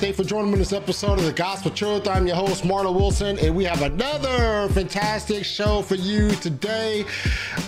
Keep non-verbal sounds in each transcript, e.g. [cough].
thanks for joining me in this episode of the Gospel Truth. I'm your host, Marlon Wilson, and we have another fantastic show for you today.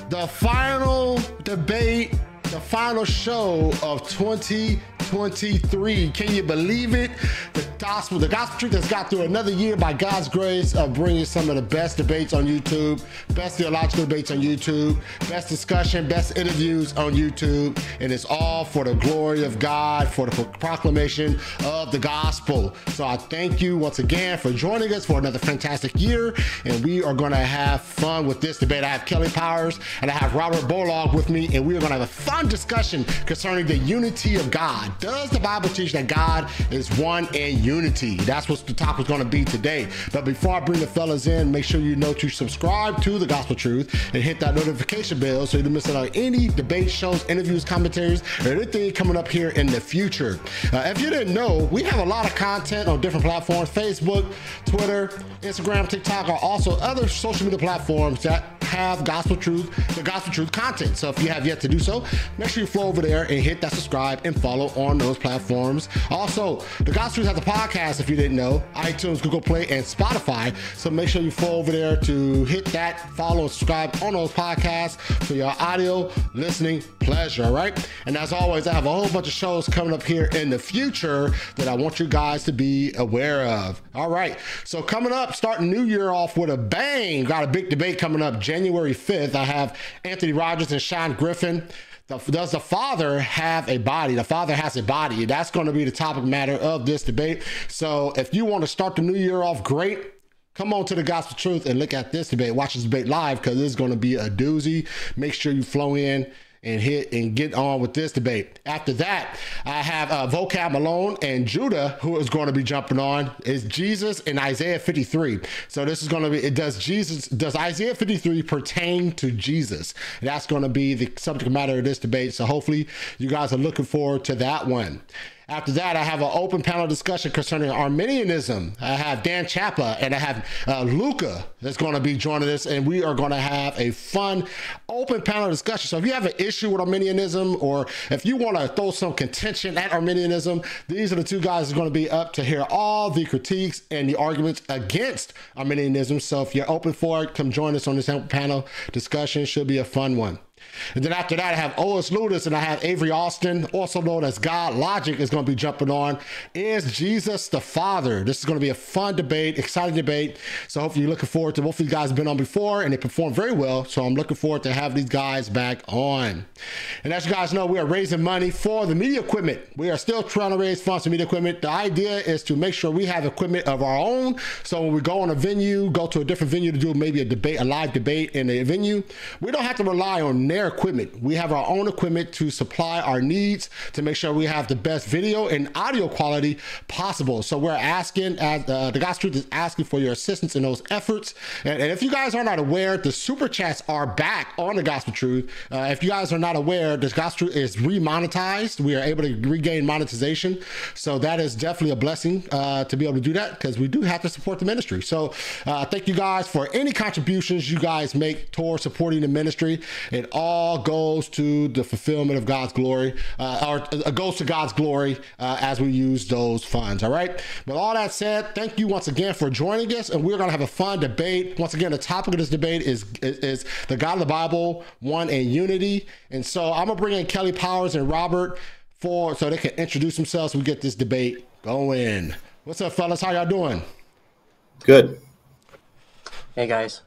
The final debate, the final show of 2023. Can you believe it? The gospel, the gospel truth has got through another year by God's grace of bringing some of the best debates on YouTube, best theological debates on YouTube, best discussion, best interviews on YouTube, and it's all for the glory of God, for the proclamation of the gospel. So I thank you once again for joining us for another fantastic year, and we are going to have fun with this debate. I have Kelly Powers and I have Robert Bolagh with me, and we are going to have a fun discussion concerning the unity of God. Does the Bible teach that God is one and unity? That's what the topic is going to be today. But before I bring the fellas in, make sure you know to subscribe to the Gospel Truth and hit that notification bell so you don't miss out on any debate shows, interviews, commentaries, or anything coming up here in the future. Uh, if you didn't know, we have a lot of content on different platforms Facebook, Twitter, Instagram, TikTok, or also other social media platforms that have gospel truth, the gospel truth content. So if you have yet to do so, make sure you flow over there and hit that subscribe and follow on those platforms. Also, the gospel truth has a podcast if you didn't know, iTunes, Google Play, and Spotify. So make sure you flow over there to hit that follow subscribe on those podcasts for your audio listening pleasure. All right. And as always, I have a whole bunch of shows coming up here in the future that I want you guys to be aware of. All right. So coming up, starting New Year off with a bang. Got a big debate coming up January 5th, I have Anthony Rogers and Sean Griffin. The, does the father have a body? The father has a body. That's going to be the topic matter of this debate. So if you want to start the new year off great, come on to the gospel truth and look at this debate. Watch this debate live because it's going to be a doozy. Make sure you flow in and hit and get on with this debate. After that, I have uh, Vocab Malone and Judah, who is going to be jumping on, is Jesus in Isaiah 53. So this is going to be, it does Jesus, does Isaiah 53 pertain to Jesus? That's going to be the subject matter of this debate. So hopefully you guys are looking forward to that one. After that, I have an open panel discussion concerning Arminianism. I have Dan Chapla and I have uh, Luca that's going to be joining us, and we are going to have a fun open panel discussion. So if you have an issue with Arminianism or if you want to throw some contention at Arminianism, these are the two guys that are going to be up to hear all the critiques and the arguments against Arminianism. So if you're open for it, come join us on this panel discussion. Should be a fun one. And then after that, I have O.S. Ludis and I have Avery Austin, also known as God Logic, is going to be jumping on. Is Jesus the Father? This is going to be a fun debate, exciting debate. So hopefully you're looking forward to both of these guys have been on before and they performed very well. So I'm looking forward to have these guys back on. And as you guys know, we are raising money for the media equipment. We are still trying to raise funds for media equipment. The idea is to make sure we have equipment of our own. So when we go on a venue, go to a different venue to do maybe a debate, a live debate in a venue, we don't have to rely on their equipment. We have our own equipment to supply our needs to make sure we have the best video and audio quality possible. So we're asking, as uh, the Gospel Truth is asking for your assistance in those efforts. And, and, if you guys are not aware, the super chats are back on the Gospel Truth. Uh, if you guys are not aware, the Gospel Truth is remonetized. We are able to regain monetization. So that is definitely a blessing uh, to be able to do that because we do have to support the ministry. So uh, thank you guys for any contributions you guys make towards supporting the ministry. It all goes to the fulfillment of God's glory, uh, or uh, goes to God's glory uh, as we use those funds. All right. But all that said, thank you once again for joining us, and we're going to have a fun debate. Once again, the topic of this debate is, is, is the God of the Bible, one and unity. And so I'm gonna bring in Kelly Powers and Robert for so they can introduce themselves. So we get this debate going. What's up, fellas? How y'all doing? Good. Hey guys.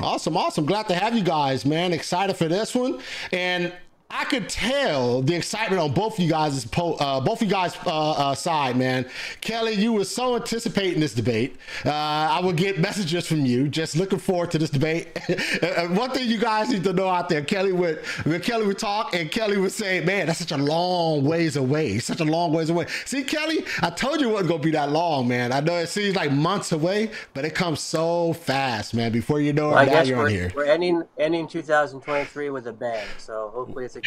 Awesome, awesome. Glad to have you guys, man. Excited for this one. And I could tell the excitement on both of you guys' uh, both of you guys' uh, uh, side, man. Kelly, you were so anticipating this debate. Uh, I would get messages from you, just looking forward to this debate. [laughs] One thing you guys need to know out there, Kelly would when Kelly would talk, and Kelly would say, "Man, that's such a long ways away. Such a long ways away." See, Kelly, I told you it wasn't gonna be that long, man. I know it seems like months away, but it comes so fast, man. Before you know it, well, I guess we're, we're ending ending 2023 with a bang. So hopefully it's a.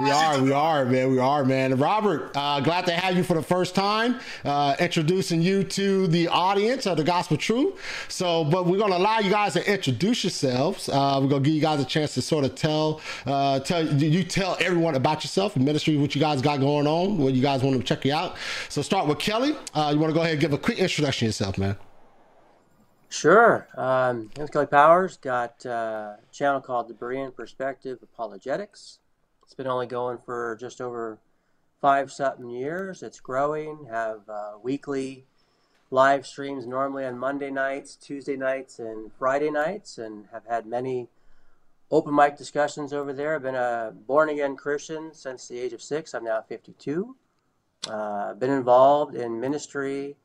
We are, we are, man, we are, man. Robert, uh, glad to have you for the first time, uh, introducing you to the audience of the Gospel Truth. So, but we're gonna allow you guys to introduce yourselves. Uh, we're gonna give you guys a chance to sort of tell, uh, tell you tell everyone about yourself, ministry, what you guys got going on, what you guys want to check you out. So, start with Kelly. Uh, you want to go ahead and give a quick introduction yourself, man. Sure. Um, I'm Kelly Powers. Got uh, a channel called the Berean Perspective Apologetics. It's been only going for just over five something years. It's growing. Have uh, weekly live streams normally on Monday nights, Tuesday nights, and Friday nights, and have had many open mic discussions over there. I've been a born again Christian since the age of six. I'm now 52. Uh, been involved in ministry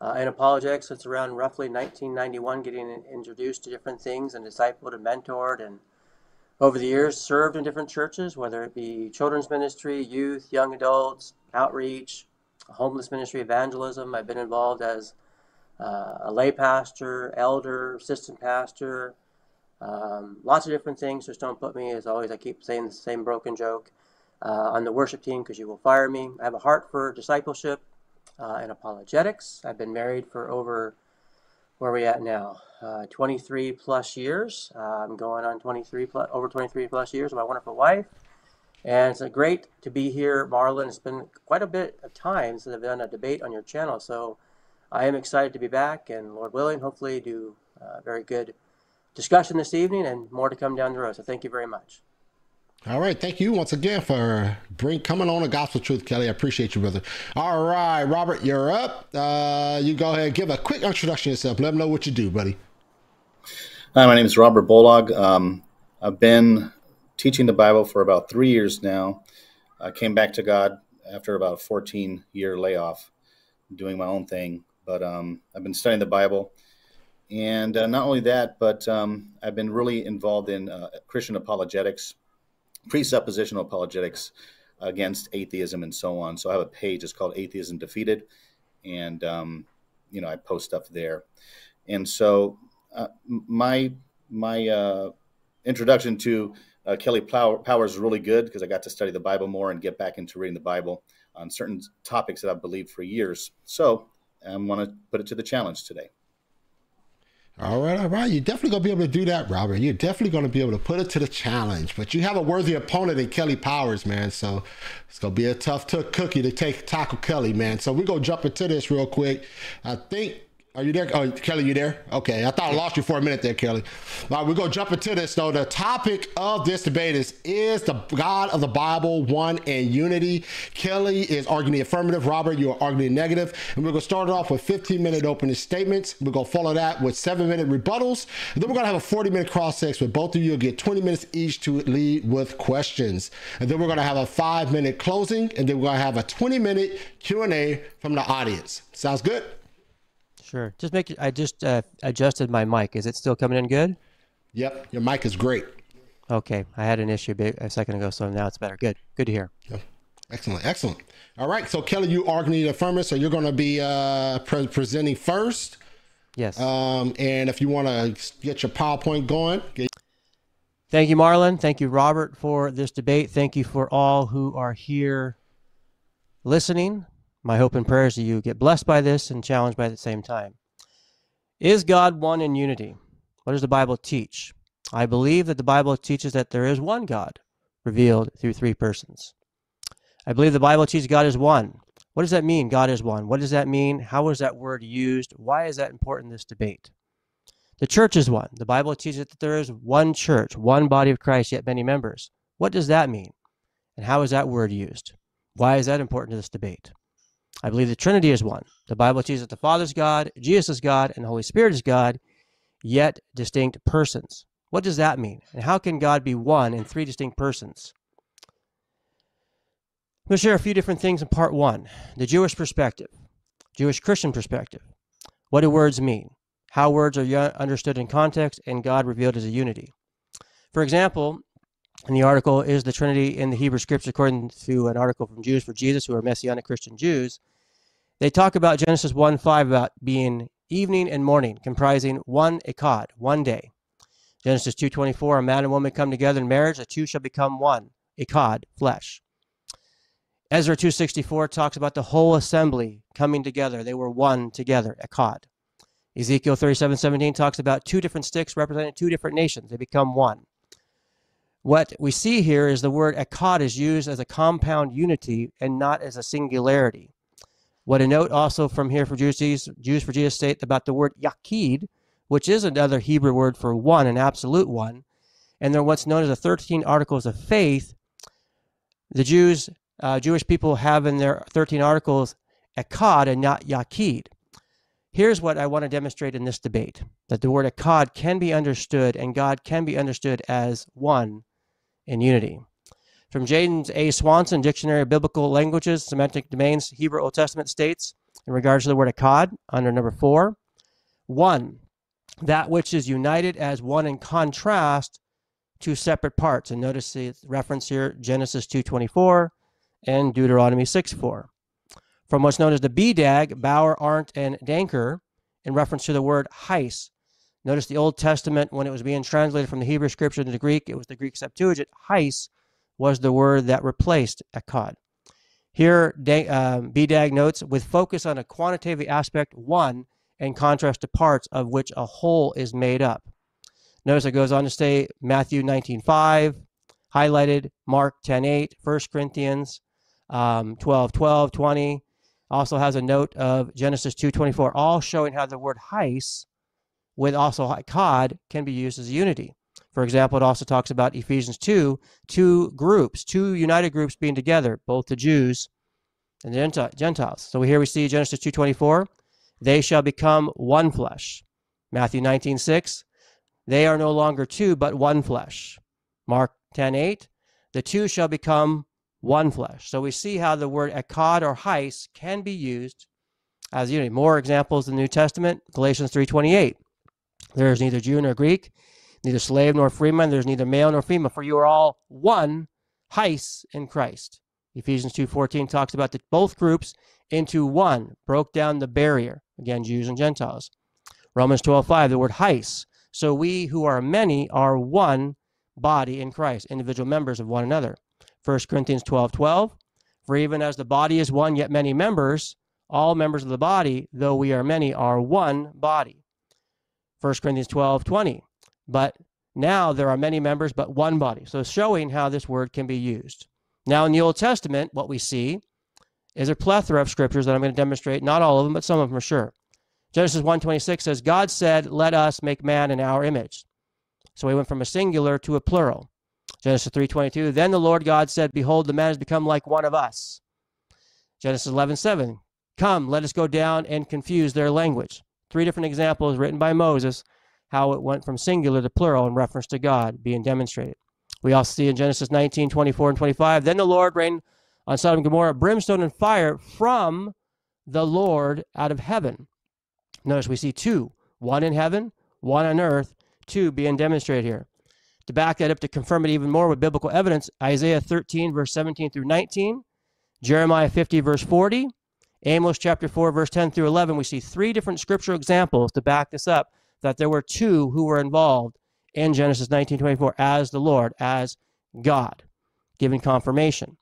uh, and apologetics it's around roughly 1991, getting introduced to different things and discipled and mentored, and over the years served in different churches, whether it be children's ministry, youth, young adults, outreach, homeless ministry, evangelism. I've been involved as uh, a lay pastor, elder, assistant pastor, um, lots of different things. Just don't put me, as always, I keep saying the same broken joke, uh, on the worship team because you will fire me. I have a heart for discipleship uh, and apologetics. I've been married for over, where are we at now? Uh, 23 plus years. Uh, I'm going on 23 plus, over 23 plus years with my wonderful wife. And it's great to be here, Marlon. It's been quite a bit of time since I've done a debate on your channel. So I am excited to be back and Lord willing, hopefully do a very good discussion this evening and more to come down the road. So thank you very much. All right, thank you once again for bring coming on the gospel truth, Kelly. I appreciate you, brother. All right, Robert, you're up. Uh, you go ahead, and give a quick introduction yourself. Let them know what you do, buddy. Hi, my name is Robert Bolagh. Um, I've been teaching the Bible for about three years now. I came back to God after about a 14 year layoff, doing my own thing. But um, I've been studying the Bible. And uh, not only that, but um, I've been really involved in uh, Christian apologetics presuppositional apologetics against atheism and so on. So I have a page. It's called Atheism Defeated, and um, you know I post stuff there. And so uh, my my uh, introduction to uh, Kelly Powers is really good because I got to study the Bible more and get back into reading the Bible on certain topics that I've believed for years. So I want to put it to the challenge today. All right, all right. You're definitely going to be able to do that, Robert. You're definitely going to be able to put it to the challenge. But you have a worthy opponent in Kelly Powers, man. So it's going to be a tough cookie to take tackle Kelly, man. So we're going to jump into this real quick. I think are you there? Oh, Kelly, you there? Okay. I thought I lost you for a minute there, Kelly. All right, we're going to jump into this, though. The topic of this debate is Is the God of the Bible one in unity? Kelly is arguing the affirmative. Robert, you are arguing the negative. And we're going to start it off with 15 minute opening statements. We're going to follow that with seven minute rebuttals. And then we're going to have a 40 minute cross sex with both of you. will get 20 minutes each to lead with questions. And then we're going to have a five minute closing. And then we're going to have a 20 minute Q&A from the audience. Sounds good? Sure. Just make. I just uh, adjusted my mic. Is it still coming in good? Yep. Your mic is great. Okay. I had an issue a second ago, so now it's better. Good. Good to hear. Yep. Excellent. Excellent. All right. So Kelly, you are going to need affirmative, so you're going to be uh, pre- presenting first. Yes. Um, and if you want to get your PowerPoint going. Get- Thank you, Marlon. Thank you, Robert, for this debate. Thank you for all who are here listening. My hope and prayers that you get blessed by this and challenged by the same time. Is God one in unity? What does the Bible teach? I believe that the Bible teaches that there is one God revealed through three persons. I believe the Bible teaches God is one. What does that mean, God is one? What does that mean? How is that word used? Why is that important in this debate? The church is one. The Bible teaches that there is one church, one body of Christ, yet many members. What does that mean? And how is that word used? Why is that important to this debate? I believe the Trinity is one. The Bible teaches that the Father is God, Jesus is God, and the Holy Spirit is God, yet distinct persons. What does that mean? And how can God be one in three distinct persons? I'm going to share a few different things in part one the Jewish perspective, Jewish Christian perspective. What do words mean? How words are understood in context and God revealed as a unity. For example, in the article, Is the Trinity in the Hebrew Scriptures, according to an article from Jews for Jesus, who are Messianic Christian Jews, they talk about Genesis 1 5 about being evening and morning, comprising one echad, one day. Genesis 2.24, a man and woman come together in marriage, the two shall become one. echad, flesh. Ezra 264 talks about the whole assembly coming together. They were one together, echad. Ezekiel 37:17 talks about two different sticks representing two different nations. They become one. What we see here is the word echad is used as a compound unity and not as a singularity. What a note also from here for Jews, Jews for Jesus state about the word yachid, which is another Hebrew word for one, an absolute one, and they're what's known as the 13 articles of faith. The Jews uh, Jewish people have in their 13 articles Echad and not Yachid. Here's what I want to demonstrate in this debate that the word Echad can be understood and God can be understood as one in unity. From James A. Swanson, Dictionary of Biblical Languages, Semantic Domains, Hebrew Old Testament states, in regards to the word Echad, under number four, one, that which is united as one in contrast to separate parts. And notice the reference here, Genesis 2.24, and Deuteronomy 6:4. From what's known as the BDAG, Bauer, Arndt, and Danker, in reference to the word heis. Notice the Old Testament, when it was being translated from the Hebrew scripture into Greek, it was the Greek Septuagint. Heis was the word that replaced echad. Here, um, BDAG notes, with focus on a quantitative aspect, one, in contrast to parts of which a whole is made up. Notice it goes on to say Matthew 19.5, highlighted Mark 10.8, 1 Corinthians um, 12, 12, 20. Also has a note of Genesis 2.24, all showing how the word heis with also kod can be used as unity. For example, it also talks about Ephesians 2, two groups, two united groups being together, both the Jews and the Gentiles. So here we see Genesis 2.24, they shall become one flesh. Matthew 19.6, they are no longer two, but one flesh. Mark 10.8, the two shall become one flesh. So we see how the word echad or heis can be used as unity. More examples in the New Testament, Galatians 3.28. There is neither Jew nor Greek, neither slave nor freeman, there's neither male nor female, for you are all one, heis, in Christ. Ephesians 2.14 talks about both groups into one, broke down the barrier, again, Jews and Gentiles. Romans 12.5, the word heis. So we who are many are one body in Christ, individual members of one another. 1 Corinthians 12.12, 12. For even as the body is one, yet many members, all members of the body, though we are many, are one body. 1 Corinthians 12 20. But now there are many members, but one body. So showing how this word can be used. Now in the Old Testament, what we see is a plethora of scriptures that I'm going to demonstrate. Not all of them, but some of them are sure. Genesis 1:26 says, God said, Let us make man in our image. So we went from a singular to a plural. Genesis 3:22. Then the Lord God said, Behold, the man has become like one of us. Genesis 11:7. Come, let us go down and confuse their language. Three different examples written by Moses, how it went from singular to plural in reference to God being demonstrated. We also see in Genesis 19, 24, and 25. Then the Lord rained on Sodom and Gomorrah brimstone and fire from the Lord out of heaven. Notice we see two, one in heaven, one on earth, two being demonstrated here. To back that up, to confirm it even more with biblical evidence, Isaiah 13, verse 17 through 19, Jeremiah 50, verse 40, Amos chapter 4, verse 10 through 11, we see three different scriptural examples to back this up that there were two who were involved in Genesis 19:24 as the Lord, as God, giving confirmation.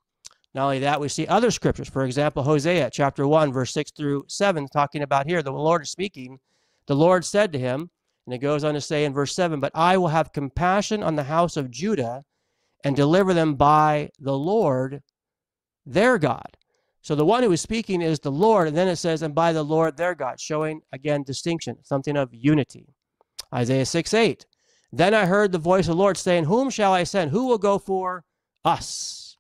Not only that, we see other scriptures. For example, Hosea chapter 1, verse 6 through 7, talking about here, the Lord is speaking. The Lord said to him, and it goes on to say in verse 7 But I will have compassion on the house of Judah and deliver them by the Lord their God. So the one who is speaking is the Lord, and then it says, and by the Lord their God, showing again distinction, something of unity. Isaiah 6 8. Then I heard the voice of the Lord saying, Whom shall I send? Who will go for us?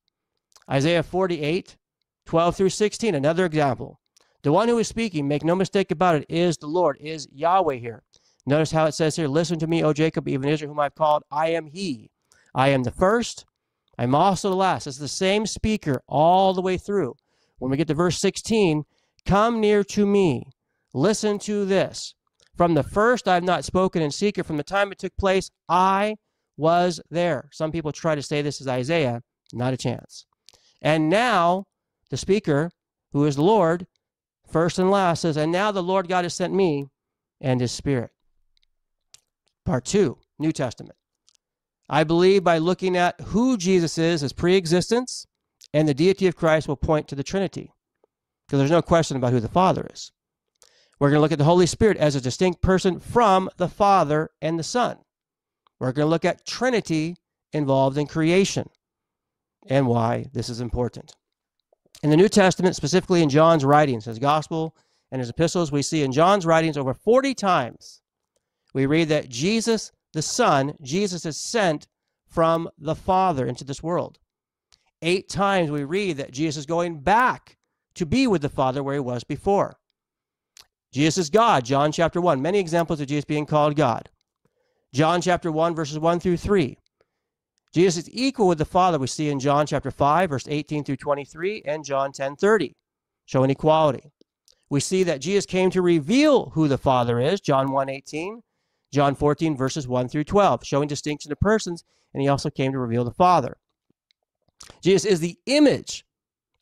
Isaiah 48 12 through 16, another example. The one who is speaking, make no mistake about it, is the Lord, is Yahweh here. Notice how it says here, Listen to me, O Jacob, even Israel, whom I've called. I am he. I am the first. I'm also the last. It's the same speaker all the way through. When we get to verse 16, come near to me. Listen to this. From the first, I have not spoken in secret. From the time it took place, I was there. Some people try to say this is Isaiah. Not a chance. And now, the speaker, who is the Lord, first and last, says, And now the Lord God has sent me and his Spirit. Part two, New Testament. I believe by looking at who Jesus is as pre existence and the deity of Christ will point to the Trinity because there's no question about who the Father is. We're going to look at the Holy Spirit as a distinct person from the Father and the Son. We're going to look at Trinity involved in creation and why this is important. In the New Testament, specifically in John's writings, his gospel and his epistles, we see in John's writings over 40 times, we read that Jesus, the Son, Jesus is sent from the Father into this world. Eight times we read that Jesus is going back to be with the Father where he was before. Jesus is God, John chapter 1. Many examples of Jesus being called God. John chapter 1, verses 1 through 3. Jesus is equal with the Father, we see in John chapter 5, verse 18 through 23, and John 10 30, showing equality. We see that Jesus came to reveal who the Father is, John 1 18, John 14, verses 1 through 12, showing distinction of persons, and he also came to reveal the Father. Jesus is the image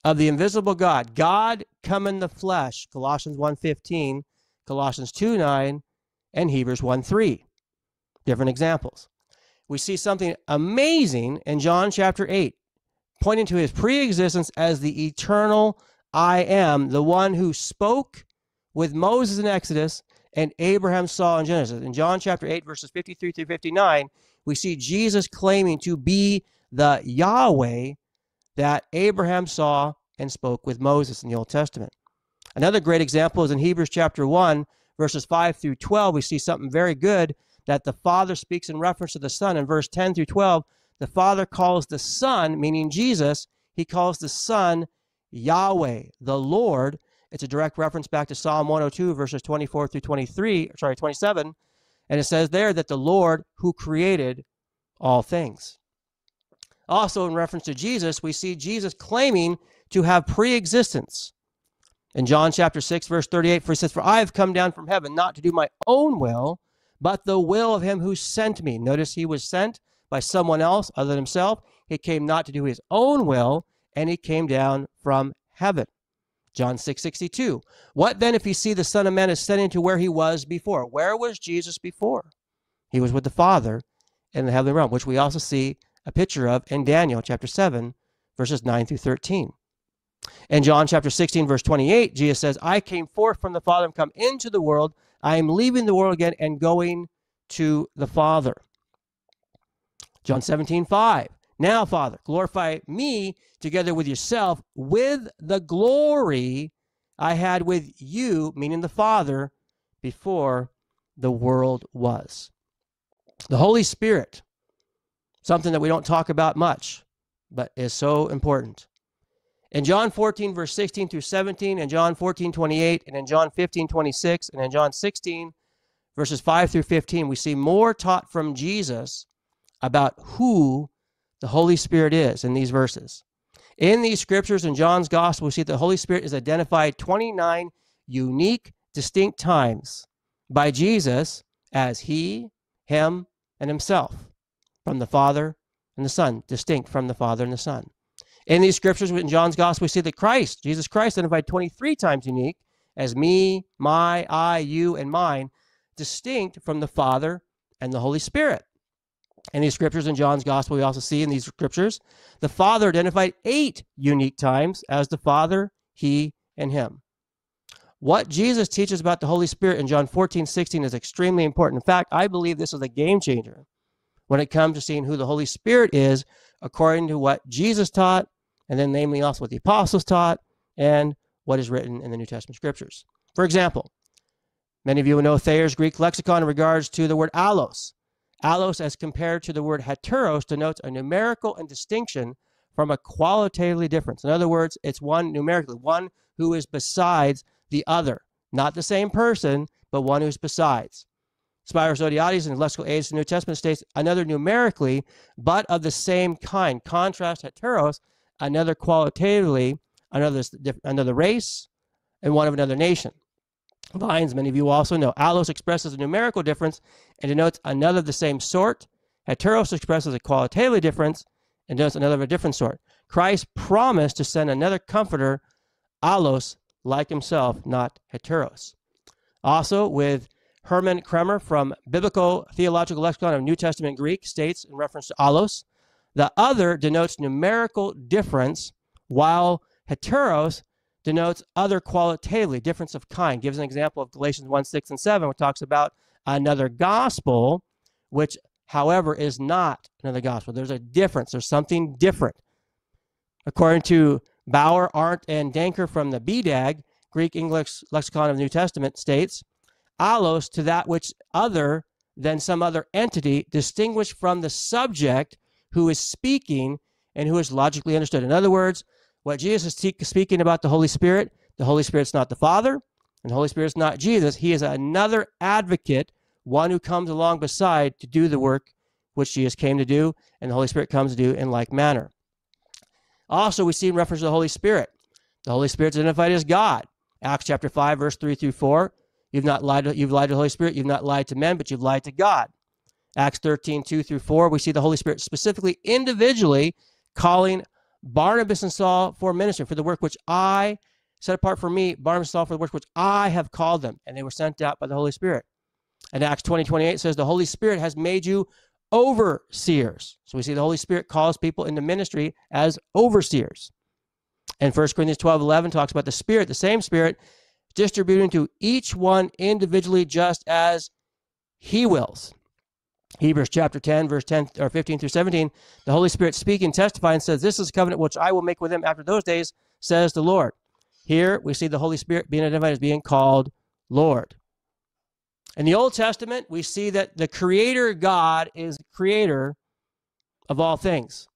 of the invisible God. God come in the flesh, Colossians 1.15, Colossians 2.9, and Hebrews 1.3. Different examples. We see something amazing in John chapter 8, pointing to his pre-existence as the eternal I am, the one who spoke with Moses in Exodus and Abraham saw in Genesis. In John chapter 8, verses 53 through 59, we see Jesus claiming to be the Yahweh that Abraham saw and spoke with Moses in the Old Testament. Another great example is in Hebrews chapter 1, verses 5 through 12. We see something very good that the Father speaks in reference to the Son. In verse 10 through 12, the Father calls the Son, meaning Jesus, he calls the Son Yahweh, the Lord. It's a direct reference back to Psalm 102, verses 24 through 23, sorry, 27. And it says there that the Lord who created all things. Also, in reference to Jesus, we see Jesus claiming to have pre existence. In John chapter 6, verse 38, for he says, For I have come down from heaven not to do my own will, but the will of him who sent me. Notice he was sent by someone else other than himself. He came not to do his own will, and he came down from heaven. John 6 62. What then if you see the Son of Man ascending to where he was before? Where was Jesus before? He was with the Father in the heavenly realm, which we also see a picture of in Daniel chapter 7, verses 9 through 13. In John chapter 16, verse 28, Jesus says, I came forth from the Father and come into the world. I am leaving the world again and going to the Father. John 17, 5. Now, Father, glorify me together with yourself with the glory I had with you, meaning the Father, before the world was. The Holy Spirit something that we don't talk about much, but is so important. In John 14, verse 16 through 17, and John 14, 28, and in John 15, 26, and in John 16, verses 5 through 15, we see more taught from Jesus about who the Holy Spirit is in these verses. In these scriptures in John's gospel, we see the Holy Spirit is identified 29 unique, distinct times by Jesus as He, Him, and Himself from the Father and the Son, distinct from the Father and the Son. In these scriptures, in John's Gospel, we see that Christ, Jesus Christ, identified 23 times unique as me, my, I, you, and mine, distinct from the Father and the Holy Spirit. In these scriptures in John's Gospel, we also see in these scriptures the Father identified eight unique times as the Father, He, and Him. What Jesus teaches about the Holy Spirit in John 14, 16 is extremely important. In fact, I believe this is a game changer when it comes to seeing who the Holy Spirit is according to what Jesus taught, and then namely also what the apostles taught and what is written in the New Testament scriptures. For example, many of you will know Thayer's Greek lexicon in regards to the word allos. Allos, as compared to the word heteros, denotes a numerical and distinction from a qualitatively difference. In other words, it's one numerically, one who is besides the other. Not the same person, but one who's besides. Spiros Zodhiates in Lexical Aids the New Testament states another numerically, but of the same kind. Contrast heteros, another qualitatively, another, another race, and one of another nation. Vines, many of you also know. Allos expresses a numerical difference and denotes another of the same sort. Heteros expresses a qualitatively difference and denotes another of a different sort. Christ promised to send another comforter, allos, like himself, not heteros. Also, with Herman Cremer from Biblical Theological Lexicon of New Testament Greek states in reference to allos, the other denotes numerical difference, while heteros denotes other qualitatively, difference of kind. Gives an example of Galatians 1 6 and 7, which talks about another gospel, which, however, is not another gospel. There's a difference, there's something different. According to Bauer, Arndt, and Danker from the BDAG, Greek English Lexicon of the New Testament, states allos to that which other than some other entity distinguished from the subject who is speaking and who is logically understood. In other words, what Jesus is speaking about the Holy Spirit, the Holy Spirit's not the Father, and the Holy Spirit's not Jesus. He is another advocate, one who comes along beside to do the work which Jesus came to do, and the Holy Spirit comes to do in like manner. Also, we see in reference to the Holy Spirit, the Holy Spirit's identified as God. Acts chapter 5, verse 3 through 4. You've not lied to, you've lied to the Holy Spirit, you've not lied to men, but you've lied to God. Acts 13, 2 through 4, we see the Holy Spirit specifically, individually calling Barnabas and Saul for ministry, for the work which I set apart for me, Barnabas and Saul for the work which I have called them. And they were sent out by the Holy Spirit. And Acts 20, 28 says, The Holy Spirit has made you overseers. So we see the Holy Spirit calls people into ministry as overseers. And 1 Corinthians 12, 11 talks about the Spirit, the same Spirit, distributing to each one individually just as he wills. Hebrews chapter 10, verse 10 or 15 through 17, the Holy Spirit speaking, testifying, says, This is a covenant which I will make with them after those days, says the Lord. Here we see the Holy Spirit being identified as being called Lord. In the Old Testament, we see that the Creator God is the creator of all things.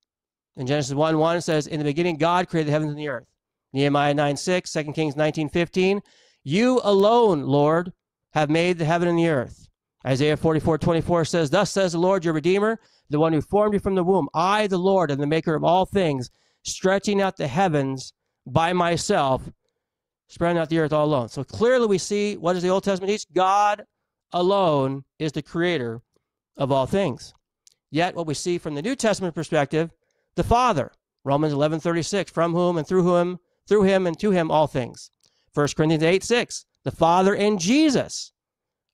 In Genesis 1 1, it says, In the beginning, God created the heavens and the earth. Nehemiah 9 6, 2 Kings 19 15, You alone, Lord, have made the heaven and the earth. Isaiah 44, 24 says, Thus says the Lord your Redeemer, the one who formed you from the womb. I, the Lord, am the maker of all things, stretching out the heavens by myself, spreading out the earth all alone. So clearly we see what does the Old Testament teach? God alone is the creator of all things. Yet what we see from the New Testament perspective, the Father, Romans 11, 36, from whom and through whom, through him and to him all things. 1 Corinthians 8, 6, the Father and Jesus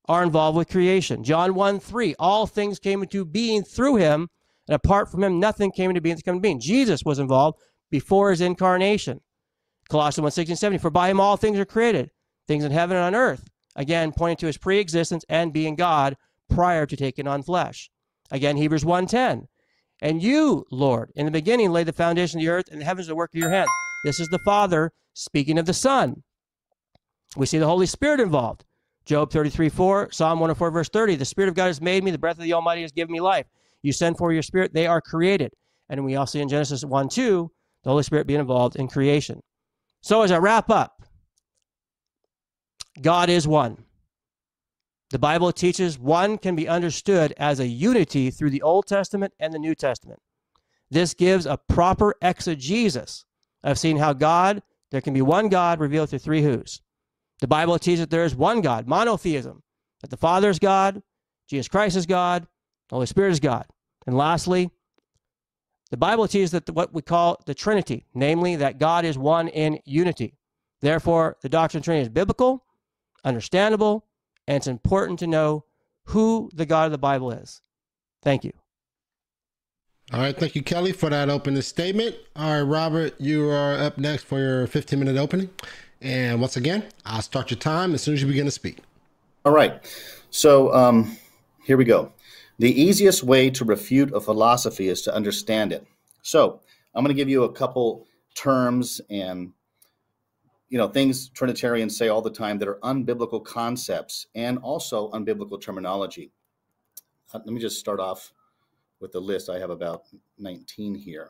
are involved with creation. John 1 3, all things came into being through him, and apart from him, nothing came into being to come into being. Jesus was involved before his incarnation. Colossians 1 16 17, for by him all things are created, things in heaven and on earth. Again, pointing to his pre existence and being God prior to taking on flesh. Again, Hebrews 1 10, and you, Lord, in the beginning laid the foundation of the earth, and the heavens are the work of your hands. This is the Father speaking of the Son. We see the Holy Spirit involved. Job 33, 4, Psalm 104, verse 30. The Spirit of God has made me, the breath of the Almighty has given me life. You send for your Spirit, they are created. And we also see in Genesis 1, 2, the Holy Spirit being involved in creation. So as I wrap up, God is one. The Bible teaches one can be understood as a unity through the Old Testament and the New Testament. This gives a proper exegesis of seeing how God, there can be one God revealed through three who's. The Bible teaches that there is one God, monotheism, that the Father is God, Jesus Christ is God, the Holy Spirit is God. And lastly, the Bible teaches that the, what we call the Trinity, namely that God is one in unity. Therefore, the doctrine of Trinity is biblical, understandable, and it's important to know who the God of the Bible is. Thank you. All right, thank you, Kelly, for that opening statement. All right, Robert, you are up next for your 15 minute opening. And once again, I'll start your time as soon as you begin to speak. All right. So um, here we go. The easiest way to refute a philosophy is to understand it. So I'm going to give you a couple terms and you know things Trinitarians say all the time that are unbiblical concepts and also unbiblical terminology. Uh, let me just start off with the list. I have about 19 here.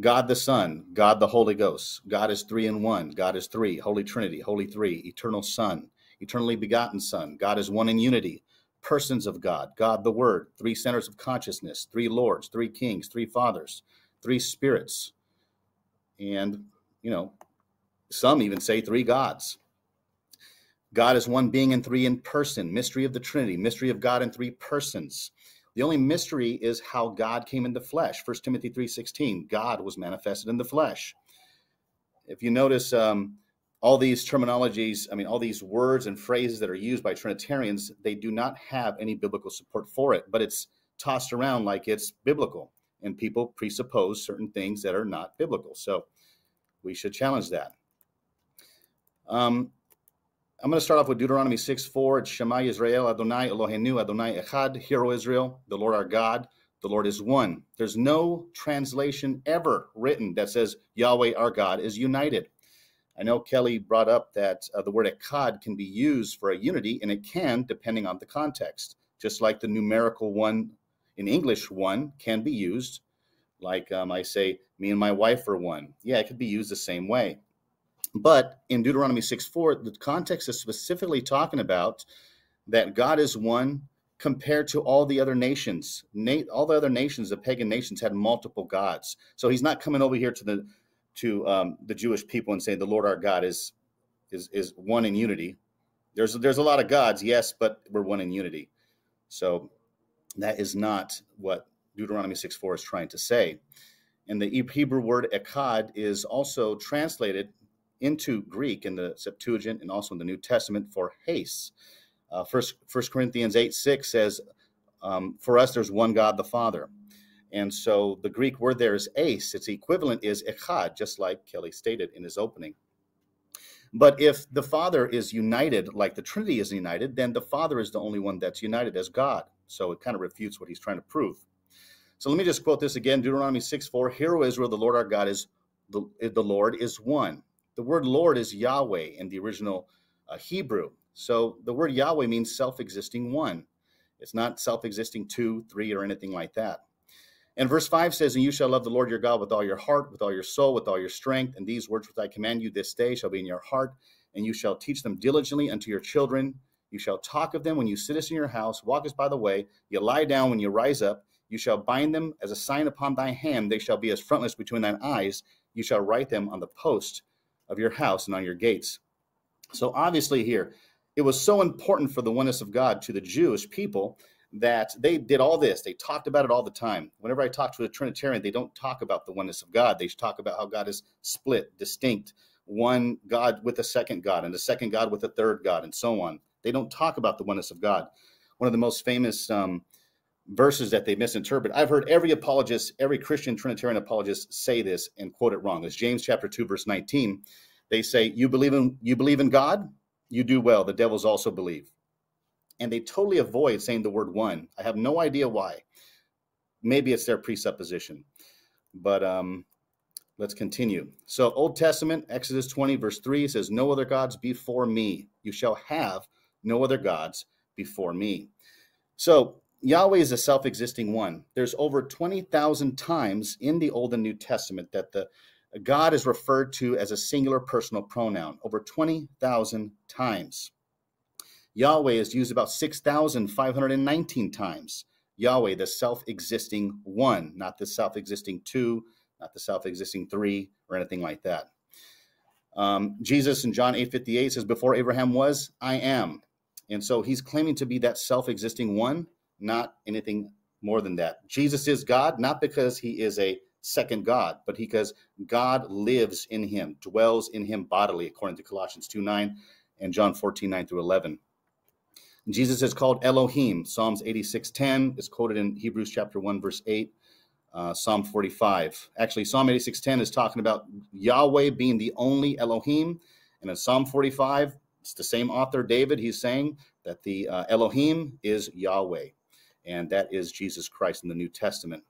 God the Son, God the Holy Ghost. God is three in one. God is three. Holy Trinity, Holy Three, Eternal Son, Eternally Begotten Son. God is one in unity. Persons of God, God the Word, three centers of consciousness, three Lords, three Kings, three Fathers, three Spirits. And, you know, some even say three gods. God is one being and three in person, mystery of the Trinity, mystery of God in three persons. The only mystery is how God came into flesh. 1 Timothy 3.16, God was manifested in the flesh. If you notice, um, all these terminologies, I mean, all these words and phrases that are used by Trinitarians, they do not have any biblical support for it, but it's tossed around like it's biblical. And people presuppose certain things that are not biblical. So we should challenge that. Um, I'm going to start off with Deuteronomy 6 4. It's Shema Israel, Adonai Eloheinu, Adonai Echad, Hero Israel, the Lord our God, the Lord is one. There's no translation ever written that says Yahweh our God is united. I know Kelly brought up that uh, the word Echad can be used for a unity, and it can depending on the context. Just like the numerical one in English, one can be used. Like um, I say, me and my wife are one. Yeah, it could be used the same way. But in Deuteronomy 6 4, the context is specifically talking about that God is one compared to all the other nations. all the other nations, the pagan nations, had multiple gods. So he's not coming over here to the to um, the Jewish people and saying the Lord our God is is is one in unity. There's there's a lot of gods, yes, but we're one in unity. So that is not what Deuteronomy 6 4 is trying to say. And the Hebrew word echad is also translated into Greek in the Septuagint and also in the New Testament for heis. Uh, First, First Corinthians 8 6 says, um, For us, there's one God, the Father. And so the Greek word there is heis. Its equivalent is echad, just like Kelly stated in his opening. But if the Father is united, like the Trinity is united, then the Father is the only one that's united as God. So it kind of refutes what he's trying to prove. So let me just quote this again Deuteronomy 6 4 Hear, Israel, the Lord our God is the, the Lord is one. The word Lord is Yahweh in the original uh, Hebrew. So the word Yahweh means self existing one. It's not self existing two, three, or anything like that. And verse 5 says, And you shall love the Lord your God with all your heart, with all your soul, with all your strength. And these words which I command you this day shall be in your heart, and you shall teach them diligently unto your children. You shall talk of them when you sittest in your house, walkest by the way, you lie down when you rise up. You shall bind them as a sign upon thy hand. They shall be as frontlets between thine eyes. You shall write them on the post of your house and on your gates. So obviously, here, it was so important for the oneness of God to the Jewish people that they did all this. They talked about it all the time. Whenever I talk to a Trinitarian, they don't talk about the oneness of God. They talk about how God is split, distinct, one God with a second God, and a second God with a third God, and so on. They don't talk about the oneness of God. One of the most famous um, verses that they misinterpret. I've heard every apologist, every Christian Trinitarian apologist say this and quote it wrong. It's James chapter 2, verse 19. They say, You believe in you believe in God, you do well. The devils also believe. And they totally avoid saying the word one. I have no idea why. Maybe it's their presupposition. But um, let's continue. So, Old Testament, Exodus 20, verse 3 says, No other gods before me. You shall have no other gods before me. So, Yahweh is a self existing one. There's over 20,000 times in the Old and New Testament that the God is referred to as a singular personal pronoun, over 20,000 times. Yahweh is used about 6,519 times. Yahweh, the self existing one, not the self existing two, not the self existing three, or anything like that. Um, Jesus in John 8 58 says, Before Abraham was, I am. And so he's claiming to be that self existing one not anything more than that. Jesus is God, not because he is a second God, but because God lives in him, dwells in him bodily, according to Colossians 2 9 and John 14 9 through 11. Jesus is called Elohim. Psalms 86 10 is quoted in Hebrews chapter 1, verse 8. Uh, Psalm 45. Actually, Psalm 86 10 is talking about Yahweh being the only Elohim. And in Psalm 45, it's the same author, David, he's saying that the uh, Elohim is Yahweh and that is Jesus Christ in the New Testament.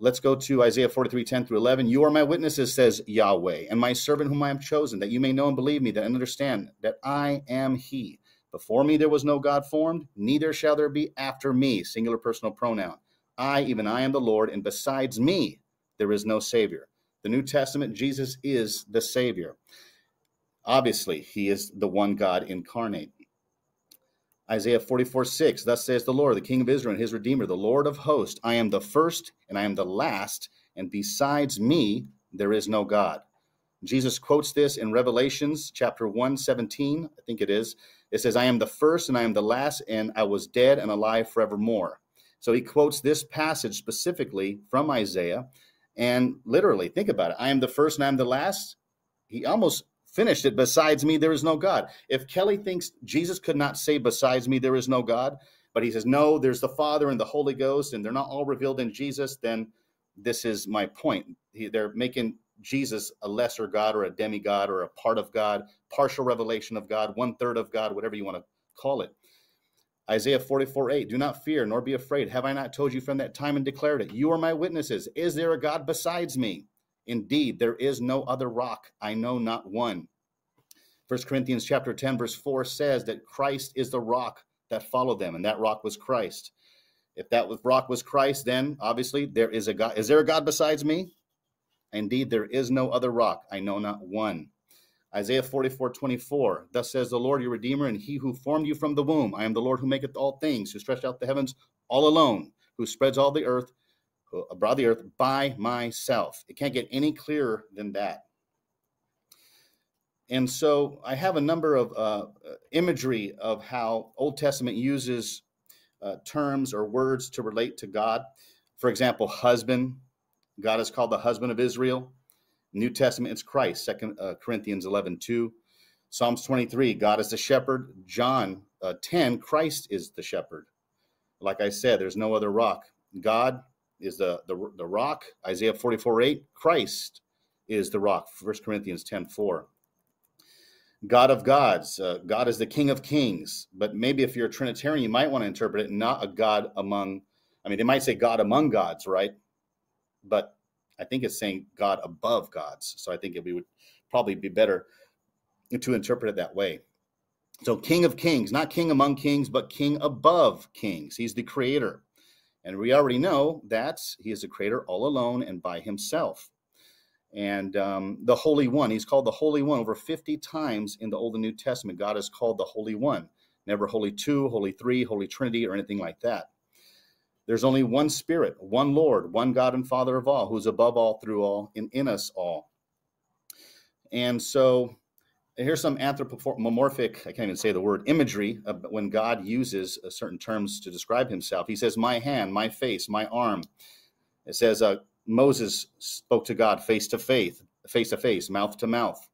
Let's go to Isaiah 43, 10 through 11. You are my witnesses, says Yahweh, and my servant whom I have chosen, that you may know and believe me, that and understand that I am He. Before me there was no God formed, neither shall there be after me. Singular personal pronoun. I, even I, am the Lord, and besides me there is no Savior. The New Testament, Jesus is the Savior. Obviously, He is the one God incarnate. Isaiah 44, 6, thus says the Lord, the King of Israel and his Redeemer, the Lord of hosts, I am the first and I am the last, and besides me there is no God. Jesus quotes this in Revelations chapter 1, 17, I think it is. It says, I am the first and I am the last, and I was dead and alive forevermore. So he quotes this passage specifically from Isaiah. And literally, think about it. I am the first and I am the last. He almost finished it. Besides me, there is no God. If Kelly thinks Jesus could not say, Besides me, there is no God, but he says, No, there's the Father and the Holy Ghost, and they're not all revealed in Jesus, then this is my point. He, they're making Jesus a lesser God or a demigod or a part of God, partial revelation of God, one third of God, whatever you want to call it. Isaiah 44 8, do not fear nor be afraid. Have I not told you from that time and declared it? You are my witnesses. Is there a God besides me? Indeed, there is no other rock. I know not one. 1 Corinthians chapter 10, verse 4 says that Christ is the rock that followed them, and that rock was Christ. If that rock was Christ, then obviously there is a God. Is there a God besides me? Indeed, there is no other rock. I know not one. Isaiah 44, 24. Thus says the Lord your Redeemer, and he who formed you from the womb. I am the Lord who maketh all things, who stretched out the heavens all alone, who spreads all the earth, abroad the earth by myself. It can't get any clearer than that. And so I have a number of uh, imagery of how Old Testament uses uh, terms or words to relate to God. For example, husband. God is called the husband of Israel. New Testament, it's Christ. Second uh, Corinthians 11, 2. Psalms 23, God is the shepherd. John uh, 10, Christ is the shepherd. Like I said, there's no other rock. God is the, the, the rock. Isaiah 44, 8, Christ is the rock. 1 Corinthians 10, 4. God of gods. Uh, God is the King of kings. But maybe if you're a Trinitarian, you might want to interpret it not a God among, I mean, they might say God among gods, right? But I think it's saying God above gods. So I think it would probably be better to interpret it that way. So, King of Kings, not King among kings, but King above kings. He's the creator. And we already know that he is the creator all alone and by himself. And um, the Holy One, he's called the Holy One over 50 times in the Old and New Testament. God is called the Holy One, never Holy Two, Holy Three, Holy Trinity, or anything like that. There's only one Spirit, one Lord, one God and Father of all, who's above all, through all, and in us all. And so here's some anthropomorphic, I can't even say the word, imagery when God uses uh, certain terms to describe himself. He says, My hand, my face, my arm. It says, uh, Moses spoke to God face to face, face to face, mouth to mouth,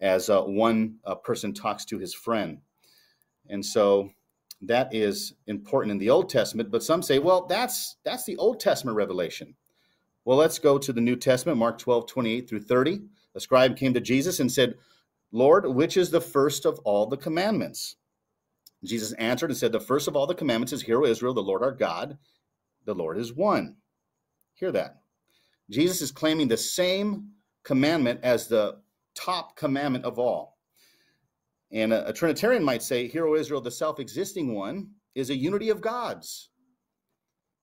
as uh, one uh, person talks to his friend. And so that is important in the Old Testament, but some say, well, that's that's the Old Testament revelation. Well, let's go to the New Testament, Mark 12, 28 through 30. A scribe came to Jesus and said, Lord, which is the first of all the commandments? Jesus answered and said, The first of all the commandments is, Hear, O Israel, the Lord our God, the Lord is one. Hear that. Jesus is claiming the same commandment as the top commandment of all. And a, a Trinitarian might say, Hear, O Israel, the self existing one is a unity of gods.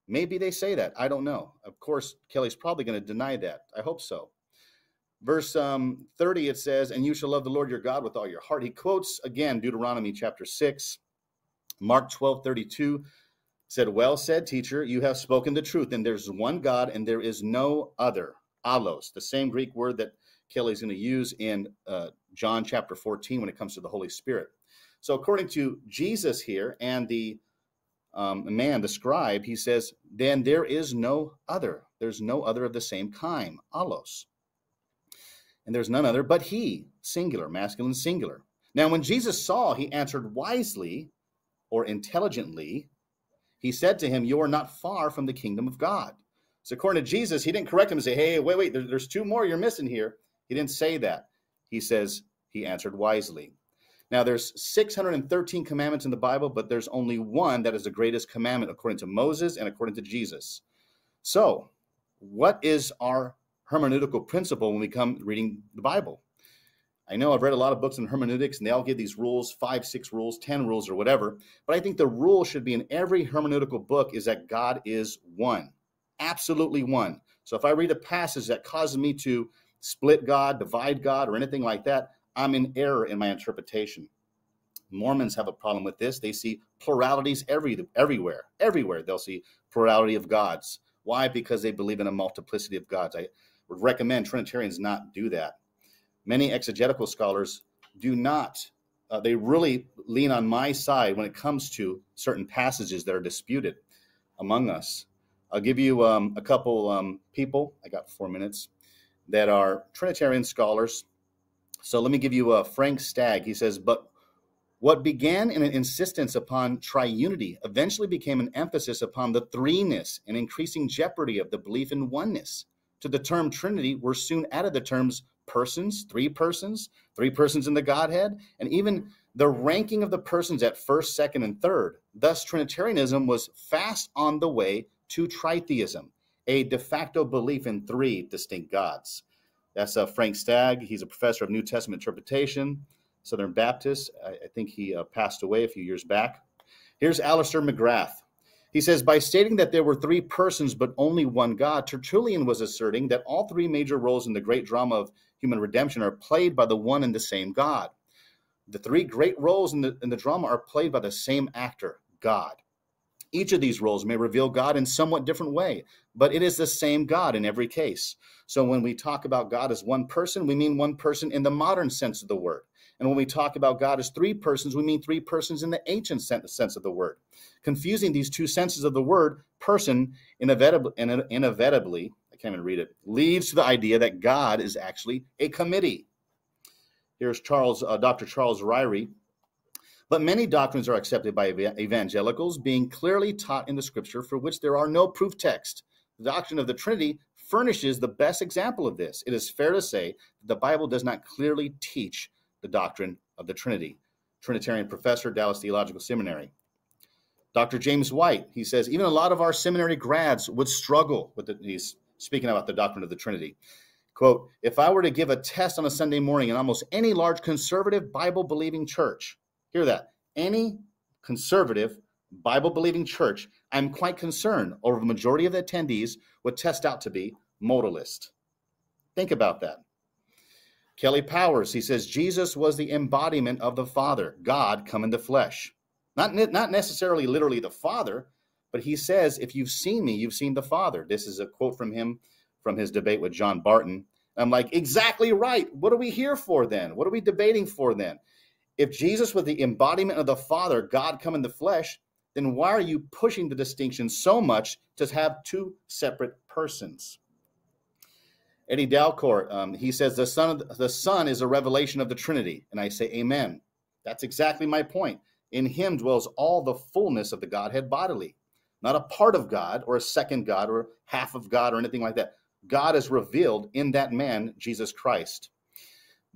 Maybe they say that. I don't know. Of course, Kelly's probably going to deny that. I hope so. Verse um, 30, it says, And you shall love the Lord your God with all your heart. He quotes again Deuteronomy chapter 6, Mark 12, 32 said, Well said, teacher, you have spoken the truth, and there's one God, and there is no other. Allos, the same Greek word that Kelly's going to use in uh, John chapter 14 when it comes to the Holy Spirit. So, according to Jesus here and the um, man, the scribe, he says, Then there is no other. There's no other of the same kind, allos. And there's none other but he, singular, masculine, singular. Now, when Jesus saw, he answered wisely or intelligently he said to him, You are not far from the kingdom of God. So, according to Jesus, he didn't correct him and say, Hey, wait, wait, there, there's two more you're missing here. He didn't say that. He says, He answered wisely. Now, there's 613 commandments in the Bible, but there's only one that is the greatest commandment according to Moses and according to Jesus. So, what is our hermeneutical principle when we come reading the Bible? I know I've read a lot of books on hermeneutics and they all give these rules, five, six rules, 10 rules, or whatever. But I think the rule should be in every hermeneutical book is that God is one, absolutely one. So if I read a passage that causes me to split God, divide God, or anything like that, I'm in error in my interpretation. Mormons have a problem with this. They see pluralities every, everywhere. Everywhere they'll see plurality of gods. Why? Because they believe in a multiplicity of gods. I would recommend Trinitarians not do that. Many exegetical scholars do not uh, they really lean on my side when it comes to certain passages that are disputed among us. I'll give you um, a couple um, people. I got four minutes. That are trinitarian scholars. So let me give you a Frank Stagg. He says, but what began in an insistence upon triunity eventually became an emphasis upon the threeness and increasing jeopardy of the belief in oneness. To the term Trinity were soon added the terms persons, three persons, three persons in the Godhead, and even the ranking of the persons at first, second, and third. Thus, Trinitarianism was fast on the way to tritheism, a de facto belief in three distinct gods. That's uh, Frank Stagg. He's a professor of New Testament interpretation, Southern Baptist. I, I think he uh, passed away a few years back. Here's Alister McGrath. He says, by stating that there were three persons but only one God, Tertullian was asserting that all three major roles in the great drama of human redemption are played by the one and the same God. The three great roles in the, in the drama are played by the same actor, God. Each of these roles may reveal God in somewhat different way, but it is the same God in every case. So when we talk about God as one person, we mean one person in the modern sense of the word. And when we talk about God as three persons, we mean three persons in the ancient sense of the word. Confusing these two senses of the word person inevitably, inevitably I can't even read it, leads to the idea that God is actually a committee. Here's Charles, uh, Dr. Charles Ryrie. But many doctrines are accepted by evangelicals, being clearly taught in the scripture for which there are no proof text. The doctrine of the Trinity furnishes the best example of this. It is fair to say that the Bible does not clearly teach the doctrine of the Trinity. Trinitarian professor, Dallas Theological Seminary. Dr. James White, he says, even a lot of our seminary grads would struggle with the, he's speaking about the doctrine of the Trinity. Quote, if I were to give a test on a Sunday morning in almost any large conservative Bible believing church, Hear that. Any conservative, Bible believing church, I'm quite concerned over the majority of the attendees would test out to be modalist. Think about that. Kelly Powers, he says Jesus was the embodiment of the Father, God come in the flesh. Not, not necessarily literally the Father, but he says, if you've seen me, you've seen the Father. This is a quote from him from his debate with John Barton. I'm like, exactly right. What are we here for then? What are we debating for then? If Jesus was the embodiment of the Father, God come in the flesh, then why are you pushing the distinction so much to have two separate persons? Eddie Dalcour, um, he says the son, the, the son is a revelation of the Trinity, and I say Amen. That's exactly my point. In him dwells all the fullness of the Godhead bodily, not a part of God or a second God or half of God or anything like that. God is revealed in that man, Jesus Christ.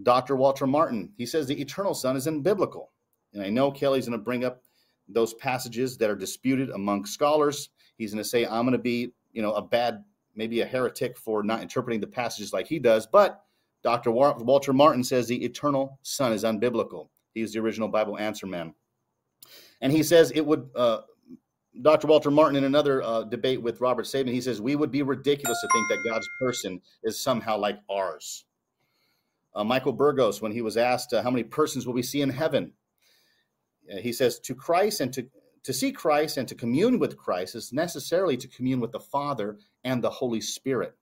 Dr. Walter Martin, he says the eternal Son is in biblical. And I know Kelly's going to bring up those passages that are disputed among scholars. He's going to say, I'm going to be, you know, a bad, maybe a heretic for not interpreting the passages like he does. But Dr. Walter Martin says the eternal Son is unbiblical. He's the original Bible answer man. And he says it would, uh, Dr. Walter Martin, in another uh, debate with Robert Sabin, he says, we would be ridiculous to think that God's person is somehow like ours. Uh, Michael Burgos, when he was asked uh, how many persons will we see in heaven, uh, he says, "To Christ and to to see Christ and to commune with Christ is necessarily to commune with the Father and the Holy Spirit."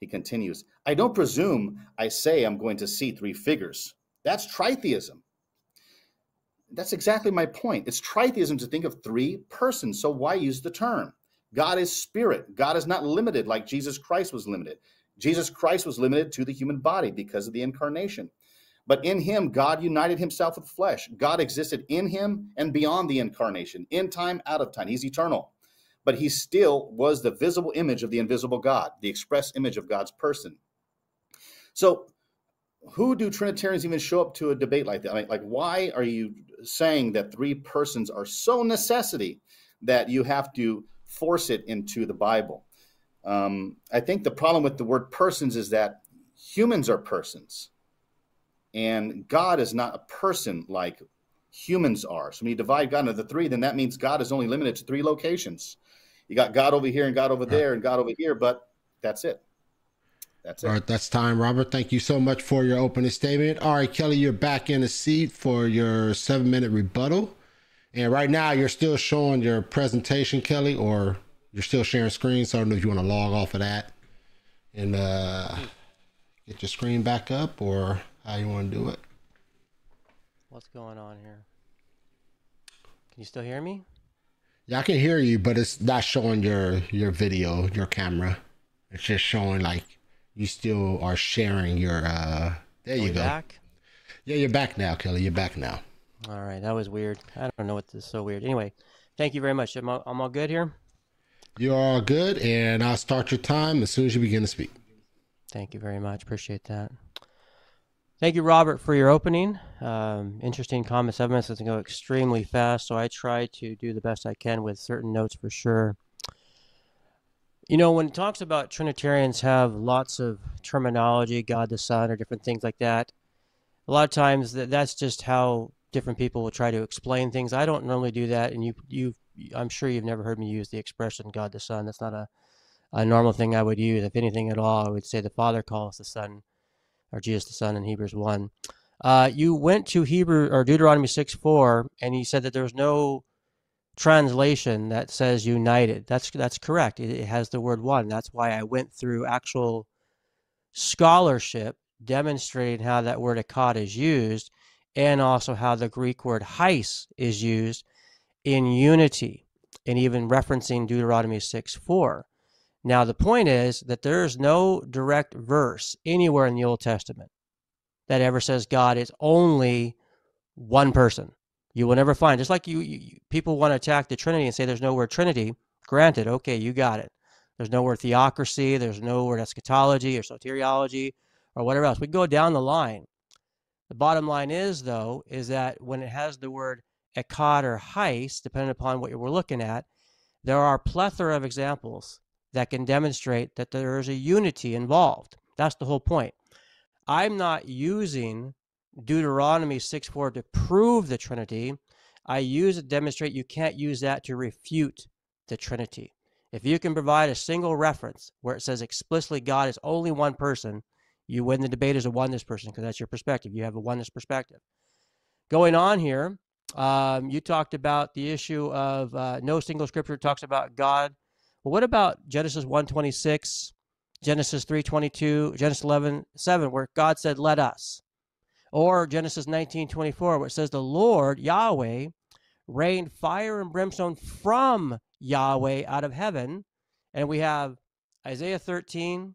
He continues, "I don't presume I say I'm going to see three figures. That's tritheism." That's exactly my point. It's tritheism to think of three persons. So why use the term? God is spirit. God is not limited like Jesus Christ was limited. Jesus Christ was limited to the human body because of the incarnation. But in him, God united himself with flesh. God existed in him and beyond the incarnation, in time, out of time. He's eternal. But he still was the visible image of the invisible God, the express image of God's person. So, who do Trinitarians even show up to a debate like that? Mean, like, why are you saying that three persons are so necessity that you have to force it into the Bible? Um, I think the problem with the word persons is that humans are persons, and God is not a person like humans are. So when you divide God into the three, then that means God is only limited to three locations. You got God over here and God over there and God over here, but that's it. That's it. All right, that's time, Robert. Thank you so much for your opening statement. All right, Kelly, you're back in the seat for your seven minute rebuttal. And right now, you're still showing your presentation, Kelly, or you're still sharing screen, so I don't know if you want to log off of that and uh, get your screen back up or how you want to do it. What's going on here? Can you still hear me? Yeah, I can hear you, but it's not showing your your video, your camera. It's just showing like you still are sharing your. uh There are you go. Back? Yeah, you're back now, Kelly. You're back now. All right, that was weird. I don't know what this is so weird. Anyway, thank you very much. I'm all, I'm all good here. You are all good, and I'll start your time as soon as you begin to speak. Thank you very much. Appreciate that. Thank you, Robert, for your opening. Um, interesting comment. Seven minutes doesn't go extremely fast, so I try to do the best I can with certain notes for sure. You know, when it talks about Trinitarians have lots of terminology, God the Son, or different things like that, a lot of times that, that's just how different people will try to explain things. I don't normally do that, and you, you, I'm sure you've never heard me use the expression God the Son. That's not a, a normal thing I would use. If anything at all, I would say the Father calls the Son, or Jesus the Son in Hebrews one. Uh, you went to Hebrew or Deuteronomy six four, and you said that there's no translation that says united. That's that's correct. It, it has the word one. That's why I went through actual scholarship demonstrating how that word echad is used and also how the Greek word heis is used in unity and even referencing Deuteronomy 6 4. Now, the point is that there is no direct verse anywhere in the Old Testament that ever says God is only one person. You will never find, just like you, you people want to attack the Trinity and say there's no word Trinity. Granted, okay, you got it. There's no word theocracy, there's no word eschatology or soteriology or whatever else. We go down the line. The bottom line is, though, is that when it has the word echad or heis, depending upon what we're looking at, there are plethora of examples that can demonstrate that there is a unity involved. That's the whole point. I'm not using Deuteronomy 6 4 to prove the Trinity. I use it to demonstrate you can't use that to refute the Trinity. If you can provide a single reference where it says explicitly God is only one person, you win the debate as a oneness person because that's your perspective. You have a oneness perspective. Going on here, um, you talked about the issue of uh, no single scripture talks about God. Well, what about Genesis 126, Genesis 322, Genesis 11, 7, where God said, let us? Or Genesis 19, 24, where it says, the Lord, Yahweh, rained fire and brimstone from Yahweh out of heaven. And we have Isaiah 13,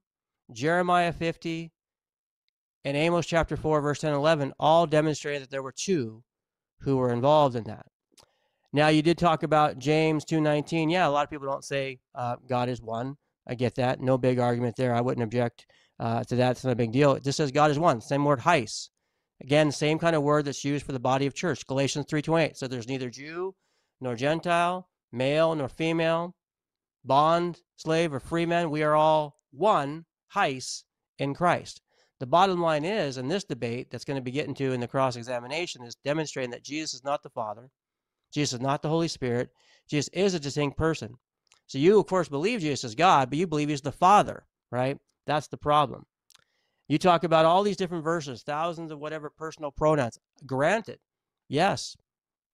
Jeremiah 50, and Amos chapter 4, verse 10 and 11 all demonstrated that there were two who were involved in that. Now, you did talk about James 2.19. Yeah, a lot of people don't say uh, God is one. I get that. No big argument there. I wouldn't object uh, to that. It's not a big deal. It just says God is one. Same word, heis. Again, same kind of word that's used for the body of church. Galatians 3.28. So there's neither Jew nor Gentile, male nor female, bond, slave, or free man. We are all one, heis, in Christ. The bottom line is, in this debate that's going to be getting to in the cross examination, is demonstrating that Jesus is not the Father, Jesus is not the Holy Spirit, Jesus is a distinct person. So you, of course, believe Jesus is God, but you believe he's the Father, right? That's the problem. You talk about all these different verses, thousands of whatever personal pronouns. Granted, yes,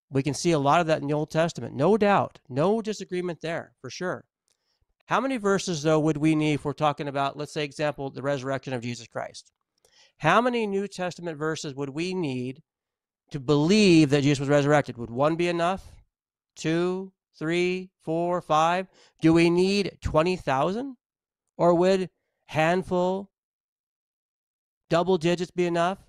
we can see a lot of that in the Old Testament. No doubt. No disagreement there, for sure. How many verses, though, would we need if we're talking about, let's say, example, the resurrection of Jesus Christ? How many New Testament verses would we need to believe that Jesus was resurrected? Would one be enough? Two, three, four, five? Do we need 20,000? Or would handful, double digits be enough?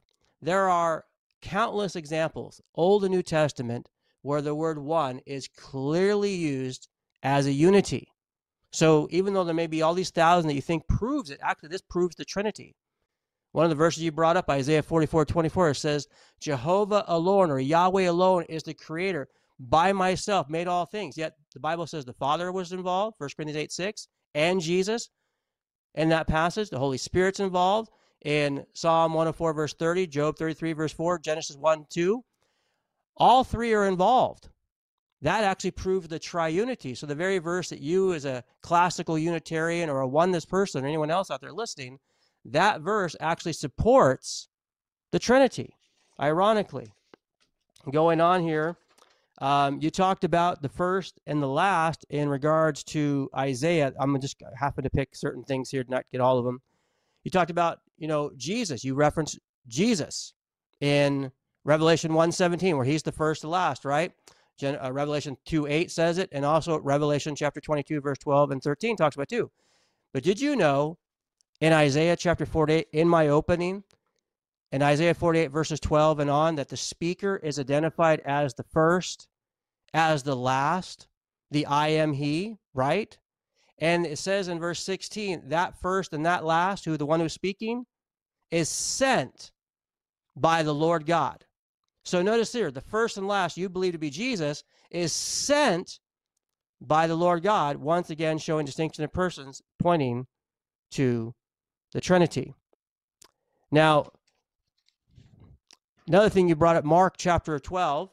There are countless examples, Old and New Testament, where the word one is clearly used as a unity. So even though there may be all these thousands that you think proves it, actually this proves the Trinity. One of the verses you brought up, Isaiah 44, 24, says, Jehovah alone or Yahweh alone is the creator. By myself made all things. Yet the Bible says the Father was involved, 1 Corinthians 8, 6, and Jesus in that passage. The Holy Spirit's involved in Psalm 104, verse 30, Job 33, verse 4, Genesis 1, 2. All three are involved. That actually proves the triunity. So the very verse that you, as a classical Unitarian or a oneness person or anyone else out there listening, that verse actually supports the Trinity, ironically. Going on here, um, you talked about the first and the last in regards to Isaiah. I'm just happen to pick certain things here to not get all of them. You talked about, you know, Jesus. You referenced Jesus in Revelation 1:17, where he's the first to last, right? Gen- uh, Revelation 2 8 says it, and also Revelation chapter 22, verse 12 and 13 talks about too. But did you know in Isaiah chapter 48, in my opening, in Isaiah 48, verses 12 and on, that the speaker is identified as the first, as the last, the I am He, right? And it says in verse 16, that first and that last, who the one who's speaking, is sent by the Lord God. So notice here, the first and last you believe to be Jesus is sent by the Lord God, once again showing distinction of persons, pointing to the Trinity. Now, another thing you brought up, Mark chapter 12,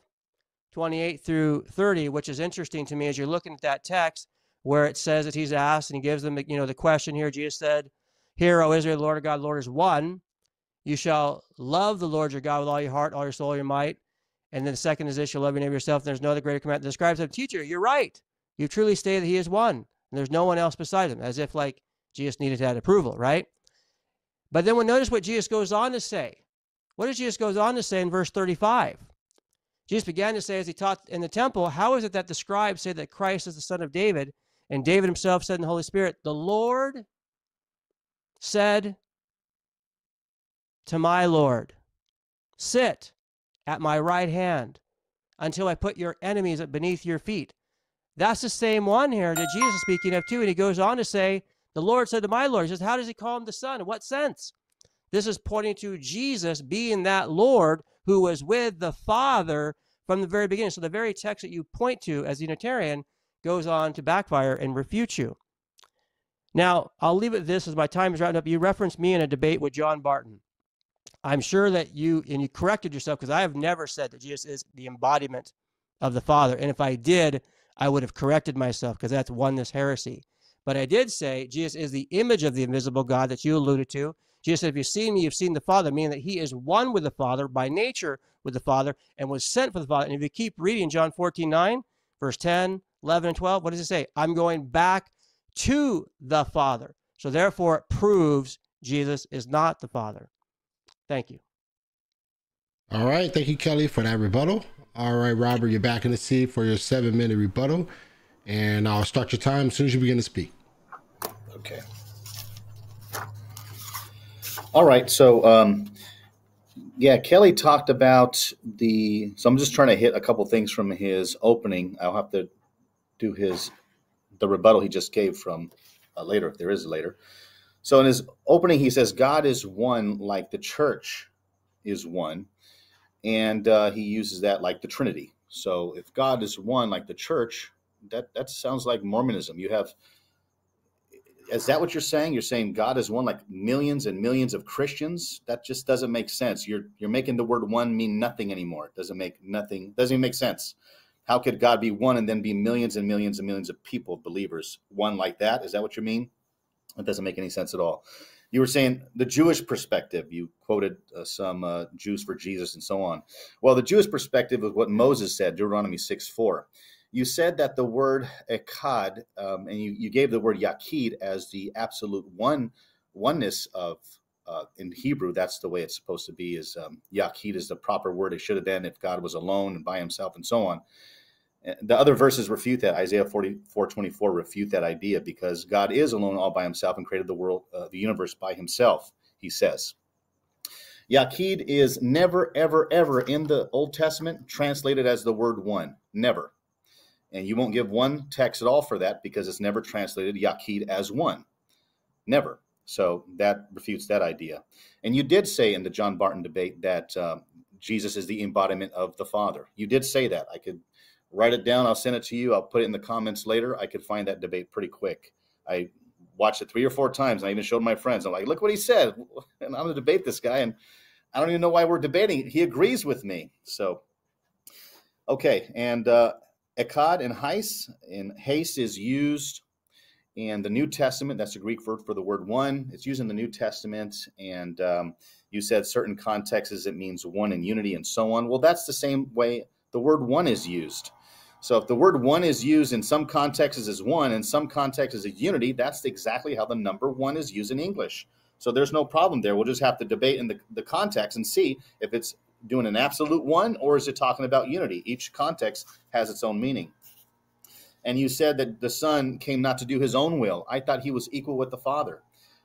28 through 30, which is interesting to me as you're looking at that text where it says that he's asked and he gives them, you know, the question here. Jesus said, Hear, O Israel, the Lord of God, Lord is one. You shall love the Lord your God with all your heart, all your soul, your might. And then the second is this, you'll love your neighbor yourself. And there's no other greater command. The scribes said, Teacher, you're right. You truly state that he is one. And there's no one else beside him, as if like Jesus needed that approval, right? But then we notice what Jesus goes on to say. What does Jesus goes on to say in verse 35? Jesus began to say as he taught in the temple, How is it that the scribes say that Christ is the son of David? And David himself said in the Holy Spirit, The Lord said to my Lord, Sit at my right hand until I put your enemies beneath your feet. That's the same one here that Jesus is speaking of too. And he goes on to say, The Lord said to my Lord, He says, How does he call him the Son? In what sense? This is pointing to Jesus being that Lord who was with the Father from the very beginning. So the very text that you point to as Unitarian goes on to backfire and refute you. Now, I'll leave it this as my time is wrapped up. You referenced me in a debate with John Barton. I'm sure that you, and you corrected yourself because I have never said that Jesus is the embodiment of the Father. And if I did, I would have corrected myself because that's oneness heresy. But I did say Jesus is the image of the invisible God that you alluded to. Jesus said, If you've seen me, you've seen the Father, meaning that he is one with the Father by nature with the Father and was sent for the Father. And if you keep reading John 14, 9, verse 10, 11, and 12, what does it say? I'm going back to the Father. So therefore, it proves Jesus is not the Father. Thank you. All right. Thank you, Kelly, for that rebuttal. All right, Robert, you're back in the seat for your seven minute rebuttal. And I'll start your time as soon as you begin to speak. Okay. All right. So, um, yeah, Kelly talked about the. So I'm just trying to hit a couple things from his opening. I'll have to do his the rebuttal he just gave from uh, later, if there is a later. So in his opening, he says, God is one like the church is one. And uh, he uses that like the Trinity. So if God is one like the church, that, that sounds like Mormonism. You have, is that what you're saying? You're saying God is one like millions and millions of Christians? That just doesn't make sense. You're, you're making the word one mean nothing anymore. It doesn't make nothing, doesn't even make sense. How could God be one and then be millions and millions and millions of people, believers, one like that? Is that what you mean? It doesn't make any sense at all. You were saying the Jewish perspective. You quoted uh, some uh, Jews for Jesus and so on. Well, the Jewish perspective is what Moses said, Deuteronomy 6 4. You said that the word echad, um, and you, you gave the word yachid as the absolute one oneness of uh, in Hebrew, that's the way it's supposed to be. Is um, Yachid is the proper word. It should have been if God was alone and by Himself and so on. The other verses refute that. Isaiah 44 24 refute that idea because god is alone all by himself and created the world uh, the universe by himself he says. Yachid is never ever ever in the old testament translated as the word one. Never and you won't give one text at all for that because it's never translated Yachid as one never so that refutes that idea and you did say in the john barton debate that uh, jesus is the embodiment of the father you did say that i could write it down. I'll send it to you. I'll put it in the comments later. I could find that debate pretty quick. I watched it three or four times. And I even showed my friends. I'm like, look what he said. [laughs] And I'm going to debate this guy. And I don't even know why we're debating. He agrees with me. So, okay. And uh, Echad and Heis, and Heis is used in the New Testament. That's a Greek word for the word one. It's used in the New Testament. And um, you said certain contexts it means one in unity and so on. Well, that's the same way the word one is used. So if the word one is used in some contexts as one, in some contexts as unity, that's exactly how the number one is used in English. So there's no problem there. We'll just have to debate in the, the context and see if it's doing an absolute one or is it talking about unity? Each context has its own meaning. And you said that the Son came not to do his own will. I thought he was equal with the Father.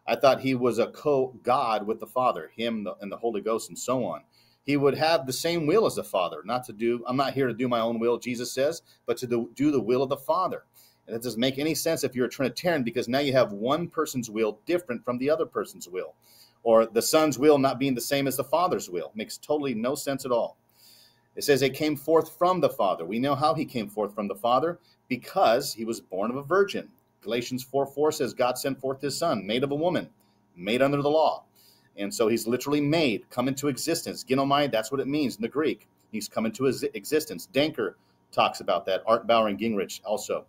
I thought he was a co God with the Father, him and the Holy Ghost, and so on. He would have the same will as the Father, not to do, I'm not here to do my own will, Jesus says, but to do, the will of the Father. And it doesn't make any sense if you're a Trinitarian because now you have one person's will different from the other person's will, or the Son's will not being the same as the Father's will. Makes totally no sense at all. It says it came forth from the Father. We know how he came forth from the Father because he was born of a virgin. Galatians 4 4 says, God sent forth his son, made of a woman, made under the law. And so he's literally made, come into existence. Ginomai, that's what it means in the Greek. He's come into his existence. Danker talks about that. Arndt Bauer and Gingrich also.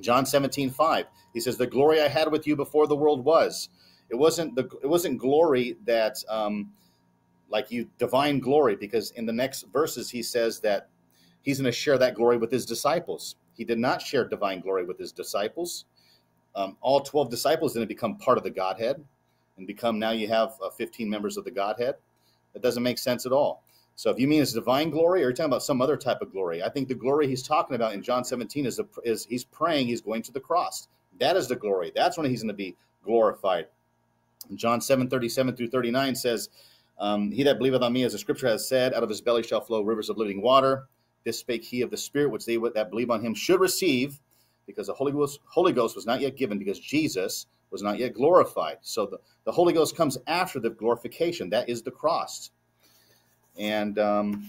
John 17, 5, he says, The glory I had with you before the world was. It wasn't the it wasn't glory that um, like you divine glory, because in the next verses he says that he's going to share that glory with his disciples. He did not share divine glory with his disciples. Um, all 12 disciples didn't become part of the Godhead and become now you have uh, 15 members of the Godhead. That doesn't make sense at all. So if you mean it's divine glory or you're talking about some other type of glory, I think the glory he's talking about in John 17 is, a, is he's praying, he's going to the cross. That is the glory. That's when he's going to be glorified. John 7, 37 through 39 says, um, He that believeth on me, as the scripture has said, out of his belly shall flow rivers of living water. This spake he of the Spirit, which they that believe on him should receive, because the Holy Ghost, Holy Ghost was not yet given, because Jesus was not yet glorified. So the, the Holy Ghost comes after the glorification. That is the cross. And um,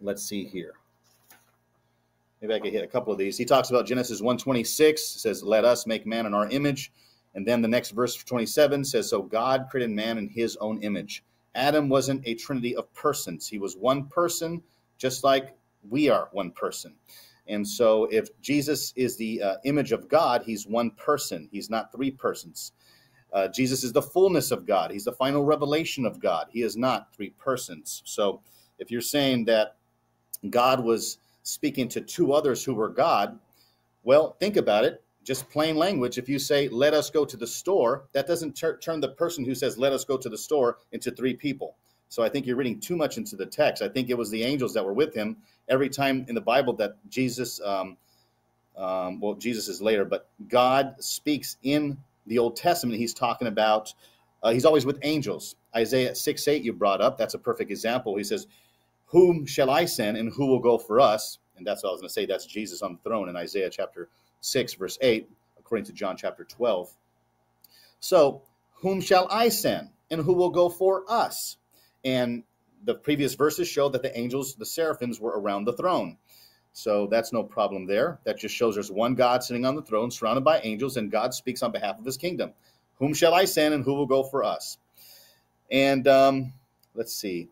let's see here. Maybe I could hit a couple of these. He talks about Genesis 126, says, Let us make man in our image. And then the next verse 27 says, So God created man in his own image. Adam wasn't a trinity of persons. He was one person, just like we are one person. And so, if Jesus is the uh, image of God, he's one person, he's not three persons. Uh, Jesus is the fullness of God, he's the final revelation of God. He is not three persons. So, if you're saying that God was speaking to two others who were God, well, think about it. Just plain language. If you say, let us go to the store, that doesn't ter- turn the person who says, let us go to the store into three people. So I think you're reading too much into the text. I think it was the angels that were with him every time in the Bible that Jesus, um, um, well, Jesus is later, but God speaks in the Old Testament. He's talking about, uh, he's always with angels. Isaiah 6 8, you brought up. That's a perfect example. He says, Whom shall I send and who will go for us? And that's what I was going to say. That's Jesus on the throne in Isaiah chapter 6, verse 8, according to John chapter 12. So, whom shall I send and who will go for us? And the previous verses show that the angels, the seraphims, were around the throne. So that's no problem there. That just shows there's one God sitting on the throne, surrounded by angels, and God speaks on behalf of his kingdom. Whom shall I send and who will go for us? And um, let's see.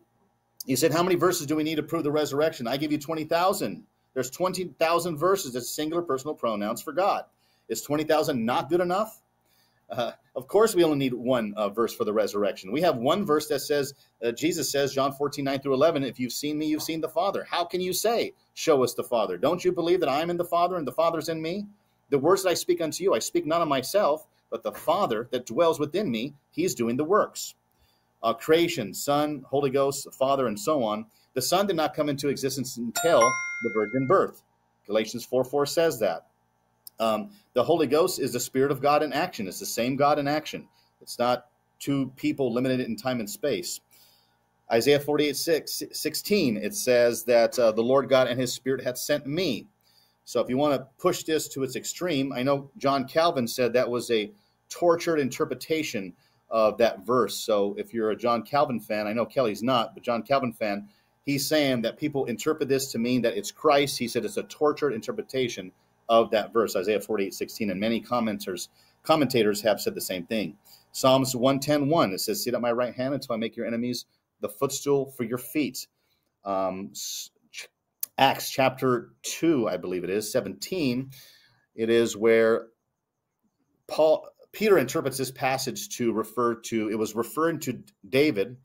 You said, How many verses do we need to prove the resurrection? I give you 20,000. There's 20,000 verses as singular personal pronouns for God. Is 20,000 not good enough? Uh, of course, we only need one uh, verse for the resurrection. We have one verse that says, uh, Jesus says, John 14, 9 through 11, if you've seen me, you've seen the Father. How can you say, Show us the Father? Don't you believe that I am in the Father and the Father's in me? The words that I speak unto you, I speak not of myself, but the Father that dwells within me, he's doing the works. Uh, creation, Son, Holy Ghost, Father, and so on. The Son did not come into existence until the virgin birth. Galatians 4 4 says that. Um, the Holy Ghost is the Spirit of God in action. It's the same God in action. It's not two people limited in time and space. Isaiah 48 6, 16, it says that uh, the Lord God and his Spirit hath sent me. So if you want to push this to its extreme, I know John Calvin said that was a tortured interpretation of that verse. So if you're a John Calvin fan, I know Kelly's not, but John Calvin fan, he's saying that people interpret this to mean that it's Christ. He said it's a tortured interpretation of that verse, Isaiah 48, 16. And many commenters, commentators have said the same thing. Psalms 110, 1, it says, Sit at my right hand until I make your enemies the footstool for your feet. Um, Acts chapter 2, I believe it is, 17, it is where Paul Peter interprets this passage to refer to it was referring to David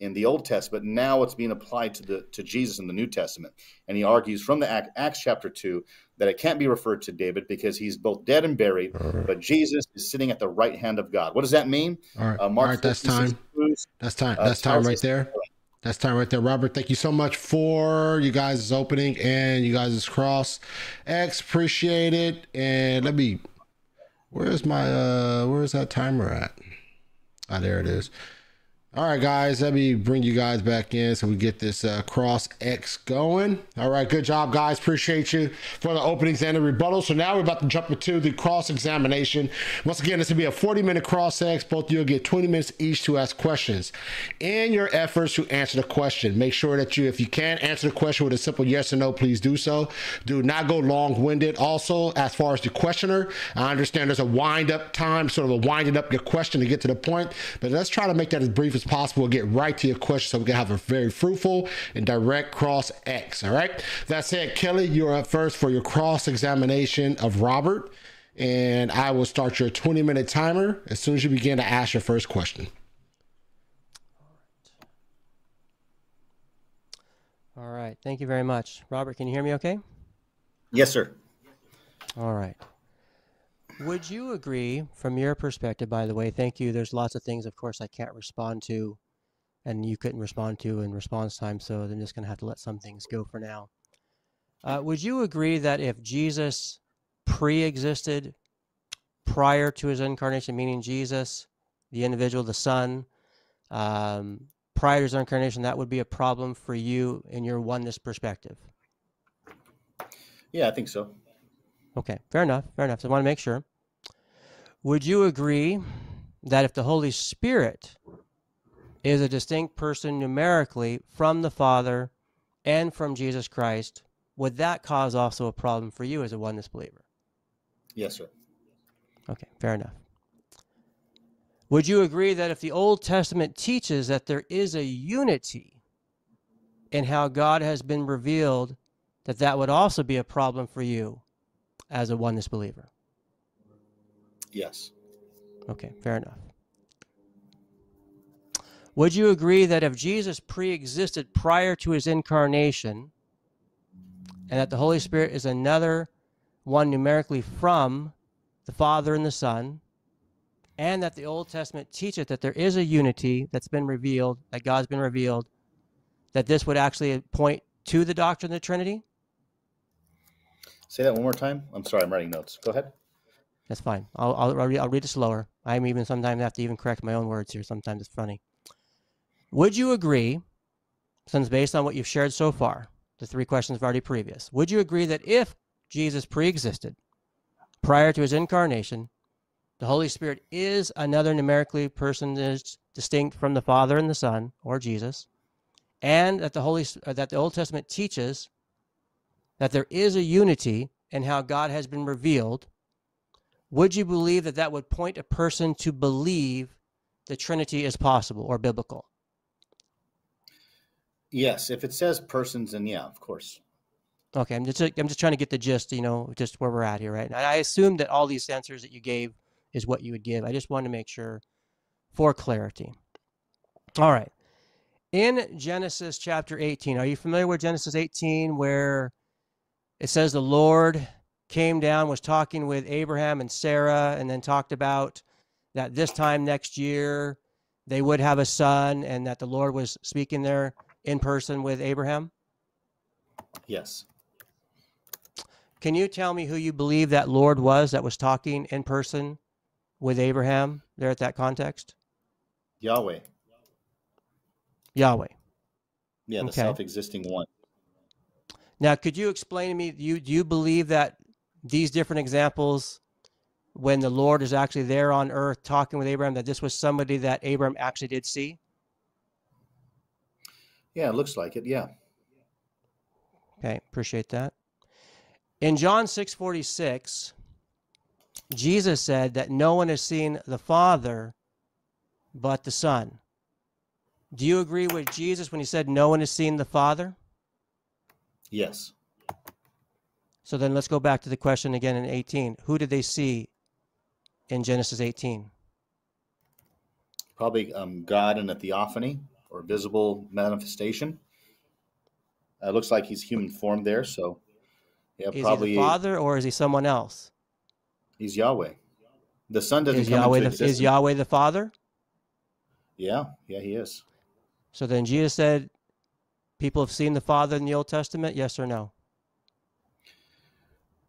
in the Old Testament. Now it's being applied to the to Jesus in the New Testament, and he argues from the Acts chapter two that it can't be referred to David because he's both dead and buried, right. but Jesus is sitting at the right hand of God. What does that mean? All right, uh, All right that's time. That's time. That's time right there. That's time right there, Robert. Thank you so much for you guys' opening and you guys' cross. X appreciate it. And let me. Where's my uh? Where's that timer at? Ah, there it is. All right, guys, let me bring you guys back in so we get this uh, cross X going. All right, good job, guys. Appreciate you for the openings and the rebuttal. So now we're about to jump into the cross examination. Once again, this will be a 40 minute cross X. Both of you will get 20 minutes each to ask questions. In your efforts to answer the question, make sure that you, if you can answer the question with a simple yes or no, please do so. Do not go long winded. Also, as far as the questioner, I understand there's a wind up time, sort of a winding up your question to get to the point, but let's try to make that as brief as possible. Get right to your question so we can have a very fruitful and direct cross X. All right. That said, Kelly, you're up first for your cross examination of Robert. And I will start your 20 minute timer as soon as you begin to ask your first question. All right. Thank you very much. Robert, can you hear me okay? Yes, sir. All right. Would you agree, from your perspective, by the way, thank you. There's lots of things, of course, I can't respond to, and you couldn't respond to in response time, so I'm just going to have to let some things go for now. Uh, would you agree that if Jesus pre existed prior to his incarnation, meaning Jesus, the individual, the Son, um, prior to his incarnation, that would be a problem for you in your oneness perspective? Yeah, I think so. Okay, fair enough. Fair enough. So I want to make sure. Would you agree that if the Holy Spirit is a distinct person numerically from the Father and from Jesus Christ, would that cause also a problem for you as a oneness believer? Yes, sir. Okay, fair enough. Would you agree that if the Old Testament teaches that there is a unity in how God has been revealed, that that would also be a problem for you as a oneness believer? Yes. Okay, fair enough. Would you agree that if Jesus pre existed prior to his incarnation, and that the Holy Spirit is another one numerically from the Father and the Son, and that the Old Testament teaches that there is a unity that's been revealed, that God's been revealed, that this would actually point to the doctrine of the Trinity? Say that one more time. I'm sorry, I'm writing notes. Go ahead. That's fine. I'll, I'll, I'll, read, I'll read it slower. I'm even sometimes have to even correct my own words here. Sometimes it's funny. Would you agree, since based on what you've shared so far, the three questions already previous, would you agree that if Jesus pre-existed prior to his incarnation, the Holy Spirit is another numerically person that is distinct from the Father and the Son, or Jesus, and that the Holy that the Old Testament teaches that there is a unity in how God has been revealed, would you believe that that would point a person to believe the Trinity is possible or biblical? Yes, if it says persons, then yeah, of course. Okay, I'm just I'm just trying to get the gist, you know, just where we're at here, right? And I assume that all these answers that you gave is what you would give. I just wanted to make sure for clarity. All right. In Genesis chapter 18, are you familiar with Genesis 18 where it says the Lord came down, was talking with Abraham and Sarah, and then talked about that this time next year they would have a son, and that the Lord was speaking there in person with Abraham? Yes. Can you tell me who you believe that Lord was that was talking in person with Abraham there at that context? Yahweh. Yahweh. Yeah, the Okay. self existing one. Now, could you explain to me? Do you do you believe that these different examples, when the Lord is actually there on earth talking with Abraham, that this was somebody that Abraham actually did see? Yeah, it looks like it. Yeah. Okay, appreciate that. In John 6:46, Jesus said that no one has seen the Father but the Son. Do you agree with Jesus when he said no one has seen the Father? Yes. So then let's go back to the question again in 18. Who did they see in Genesis 18? Probably um, God in a theophany or visible manifestation. Uh, looks like he's human form there, so yeah, Is probably he the Father or is he someone else? he's Yahweh. The Son doesn't Is come Yahweh, into the, existence. is Yahweh the Father? Yeah, yeah, he is. So then Jesus said, people have seen the Father in the Old Testament, yes or no?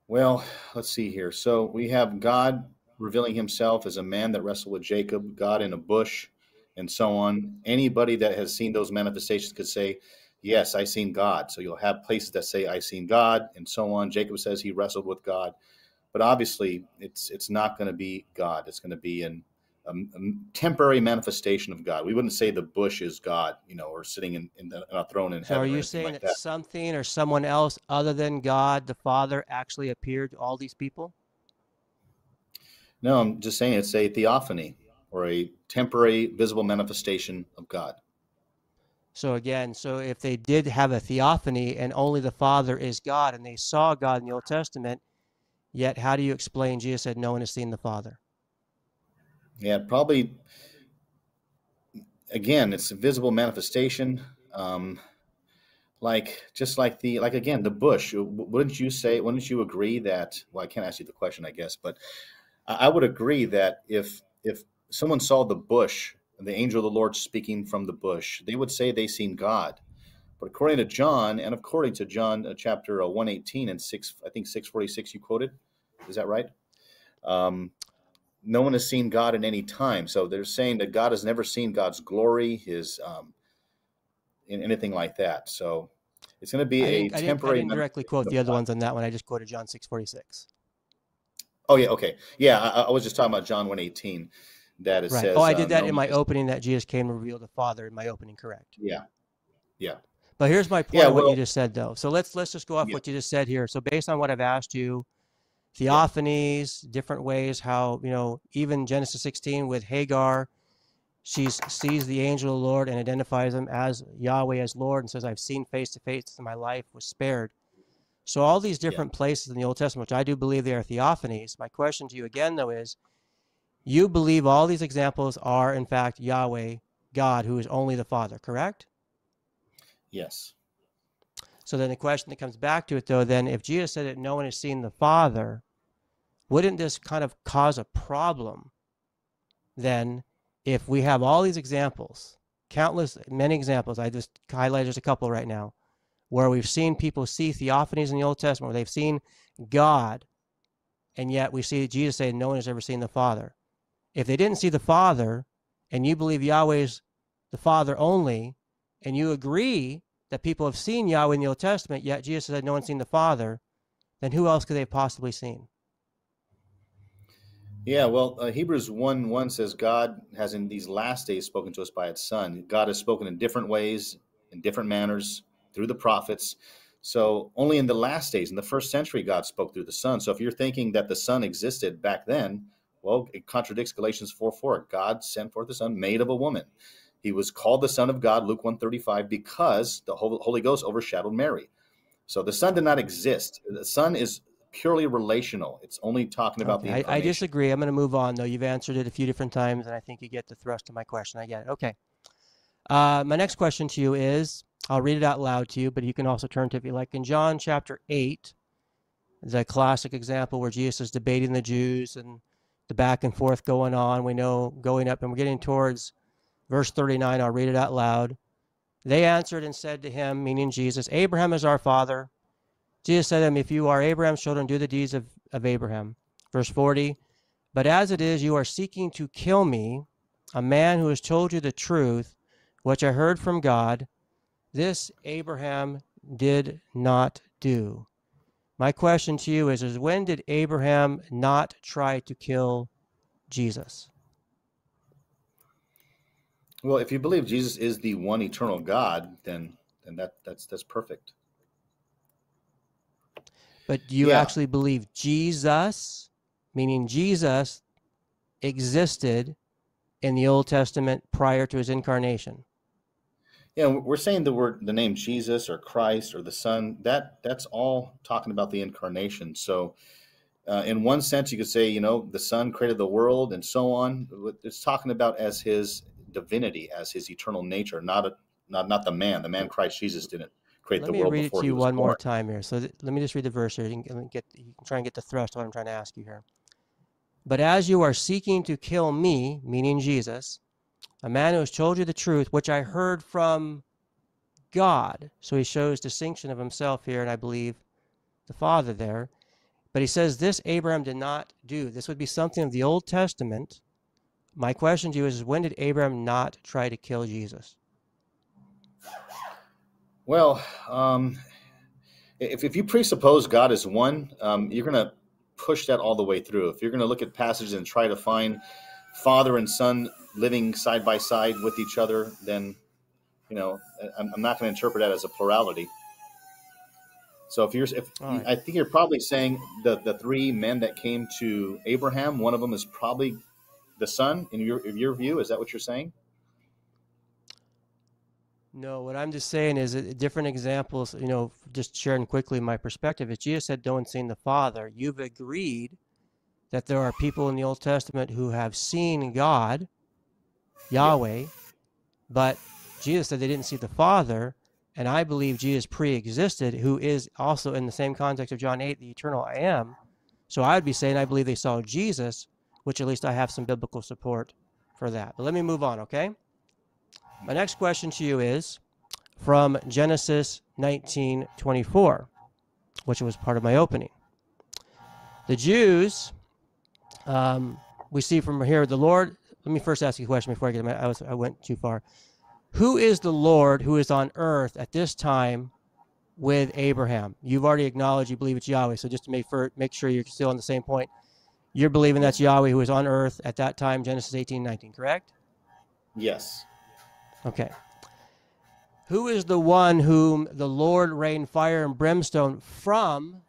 Well, let's see here. So we have God revealing himself as a man that wrestled with Jacob, God in a bush, and so on. Anybody that has seen those manifestations could say, Yes, I seen God. So you'll have places that say, I seen God, and so on. Jacob says he wrestled with God. But obviously, it's it's not going to be God. It's going to be an a, a, temporary manifestation of God. We wouldn't say the bush is God, you know, or sitting in, in, the, a throne in so heaven. are you saying like that, that something or someone else other than God, the Father, actually appeared to all these people? No, I'm just saying it's a theophany or a temporary visible manifestation of God. So again, so if they did have a theophany and only the Father is God and they saw God in the Old Testament, yet how do you explain Jesus said no one has seen the Father? Yeah, probably. Again, it's a visible manifestation. Um, like just like the like again the bush. Wouldn't you say? Wouldn't you agree that? Well, I can't ask you the question, I guess, but I would agree that if if someone saw the bush, the angel of the Lord speaking from the bush, they would say they seen God. But according to John, and according to John uh, chapter uh, one eighteen and six, I think six forty six, you quoted. Is that right? Um, no one has seen God in any time. So they're saying that God has never seen God's glory, His um, in anything like that. So it's going to be I a temporary. I didn't, directly quote the other ones on that one. I just quoted John six forty six. Oh yeah, okay, yeah. I, I, was just talking about John one eighteen. That it right. says. Oh, I did uh, that no in my opening. That Jesus came to reveal the Father in my opening. Correct. Yeah. Yeah. But here's my point. Yeah, well, what you just said, though. So let's let's just go off Yeah. what you just said here. So based on what I've asked you, theophanies, different ways how you know even Genesis 16 with Hagar, she sees the angel of the Lord and identifies him as Yahweh as Lord and says, "I've seen face to face, and my life was spared." So all these different places in the Old Testament, which I do believe they are theophanies. My question to you again, though, is: You believe all these examples are in fact Yahweh, God, who is only the Father, correct? Yes. So then the question that comes back to it, though, then if Jesus said that no one has seen the Father, wouldn't this kind of cause a problem then if we have all these examples, countless, many examples, I just highlighted just a couple right now, where we've seen people see theophanies in the Old Testament, where they've seen God, and yet we see Jesus say no one has ever seen the Father. If they didn't see the Father, and you believe Yahweh's the Father only, and you agree that people have seen Yahweh in the Old Testament, yet Jesus said no one's seen the Father, then who else could they have possibly seen? Yeah, well, uh, Hebrews 1 1 says God has in these last days spoken to us by its Son. God has spoken in different ways, in different manners, through the prophets. So only in the last days, in the first century, God spoke through the Son. So if you're thinking that the Son existed back then, well, it contradicts Galatians 4 4. God sent forth the Son made of a woman. He was called the Son of God, Luke 135, because the Holy Ghost overshadowed Mary. So the Son did not exist. The Son is purely relational. It's only talking about Okay, the I, I disagree. I'm going to move on, though. You've answered it a few different times, and I think you get the thrust of my question. I get it. Okay. Uh, my next question to you is I'll read it out loud to you, but you can also turn to it if you like. In John chapter 8, the classic example where Jesus is debating the Jews and the back and forth going on. We know going up, and we're getting towards verse 39. I'll read it out loud. They answered and said to him, meaning Jesus, Abraham is our father. Jesus said to them, If you are Abraham's children, do the deeds of, of Abraham. Verse 40 But as it is, you are seeking to kill me, a man who has told you the truth, which I heard from God. This Abraham did not do. My question to you is, is when did Abraham not try to kill Jesus? Well, if you believe Jesus is the one eternal God, then then that that's that's perfect. But do you Yeah. actually believe Jesus, meaning Jesus, existed in the Old Testament prior to his incarnation? Yeah, we're saying the word, the name Jesus or Christ or the Son. That that's all talking about the incarnation. So, uh, in one sense, you could say, you know, the Son created the world and so on. It's talking about as His divinity, as His eternal nature, not a, not not the man. The man Christ Jesus didn't create Let the me world read it to you one more time here. So th- let me just read the verse here. You can get you can try and get the thrust of what I'm trying to ask you here. But as you are seeking to kill me, meaning Jesus, a man who has told you the truth, which I heard from God. So he shows distinction of himself here, and I believe the Father there. But he says this Abraham did not do. This would be something of the Old Testament. My question to you is when did Abraham not try to kill Jesus? Well, um, if, if you presuppose God is one, um, you're going to push that all the way through. If you're going to look at passages and try to find father and son living side by side with each other, then, you know, I'm, I'm not going to interpret that as a plurality. So if you're, if right. I think you're probably saying the the three men that came to Abraham, one of them is probably the son in your in your view. Is that what you're saying? No, what I'm just saying is that different examples, you know, just sharing quickly my perspective is Jesus said, one's seen the Father. You've agreed that there are people in the Old Testament who have seen God, Yahweh, but Jesus said they didn't see the Father. And I believe Jesus pre existed, who is also in the same context of John 8, the eternal I am. So I would be saying I believe they saw Jesus, which at least I have some biblical support for that. But let me move on, okay? My next question to you is from Genesis 19:24, which was part of my opening. The Jews, um, we see from here, the Lord. Let me first ask you a question before I get. I was I went too far. Who is the Lord who is on earth at this time with Abraham? You've already acknowledged you believe it's Yahweh. So just to make for, make sure you're still on the same point, you're believing that's Yahweh who is on earth at that time, Genesis 18:19, correct? Yes. Okay. Who is the one whom the Lord rained fire and brimstone from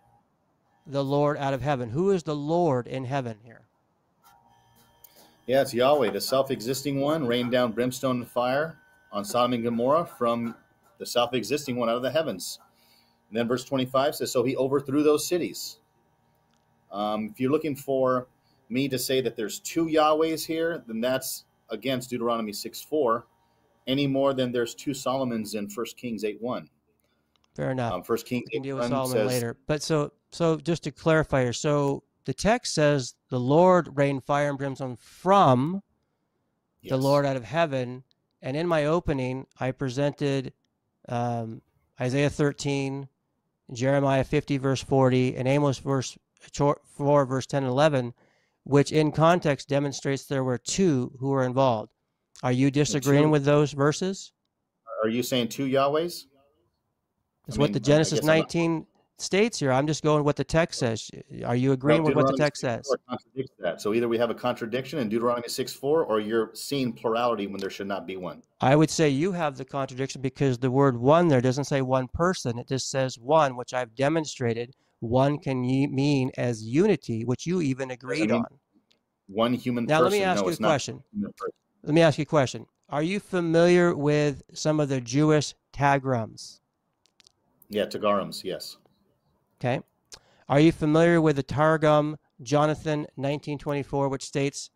the Lord out of heaven? Who is the Lord in heaven here? Yeah, it's Yahweh, the self-existing one, rained down brimstone and fire on Sodom and Gomorrah from the self-existing one out of the heavens. And then verse 25 says, "So he overthrew those cities." Um, if you're looking for me to say that there's two Yahwehs here, then that's against Deuteronomy 6:4, any more than there's two Solomons in First Kings eight one. Fair enough. Um, 1 Kings we can deal with Solomon says, later. But so so just to clarify here, so the text says the Lord rained fire and brimstone from the. Lord out of heaven. And in my opening, I presented um, Isaiah 13, Jeremiah 50, verse 40, and Amos verse 4, verse 10 and 11, which in context demonstrates there were two who were involved. Are you disagreeing two- with those verses? Are you saying two Yahwehs? It's what mean, the Genesis guess I'm not- 19 states here. I'm just going what the text says. Are you agreeing No, with what the text says? that. So either we have a contradiction in Deuteronomy 6:4 or you're seeing plurality when there should not be one. I would say you have the contradiction because the word one there doesn't say one person. It just says one, which I've demonstrated. One can mean as unity, which you even agreed mean on. One human person. Now, person. let me ask no, you a question. Let me ask you a question. Are you familiar with some of the Jewish Targums? Yeah, Targums, yes. Okay. Are you familiar with the Targum Jonathan 1924, which states,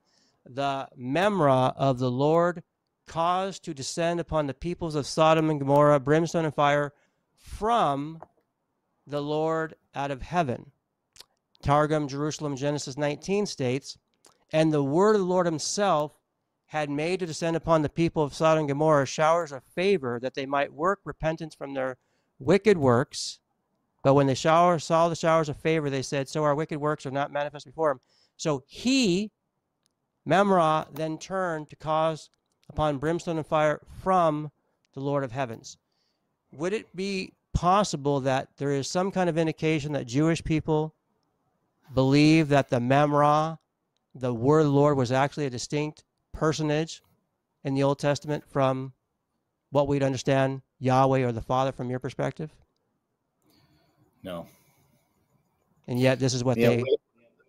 The Memra of the Lord caused to descend upon the peoples of Sodom and Gomorrah, brimstone and fire from the Lord out of heaven. Targum Jerusalem Genesis 19 states, And the word of the Lord himself had made to descend upon the people of Sodom and Gomorrah showers of favor that they might work repentance from their wicked works. But when the shower saw the showers of favor, they said, So our wicked works are not manifest before him. So he, Memra, then turned to cause upon brimstone and fire from the Lord of heavens. Would it be possible that there is some kind of indication that Jewish people believe that the Memra, the word Lord, was actually a distinct personage in the Old Testament from what we'd understand Yahweh or the Father from your perspective? No. And yet, this is what Yeah, they we-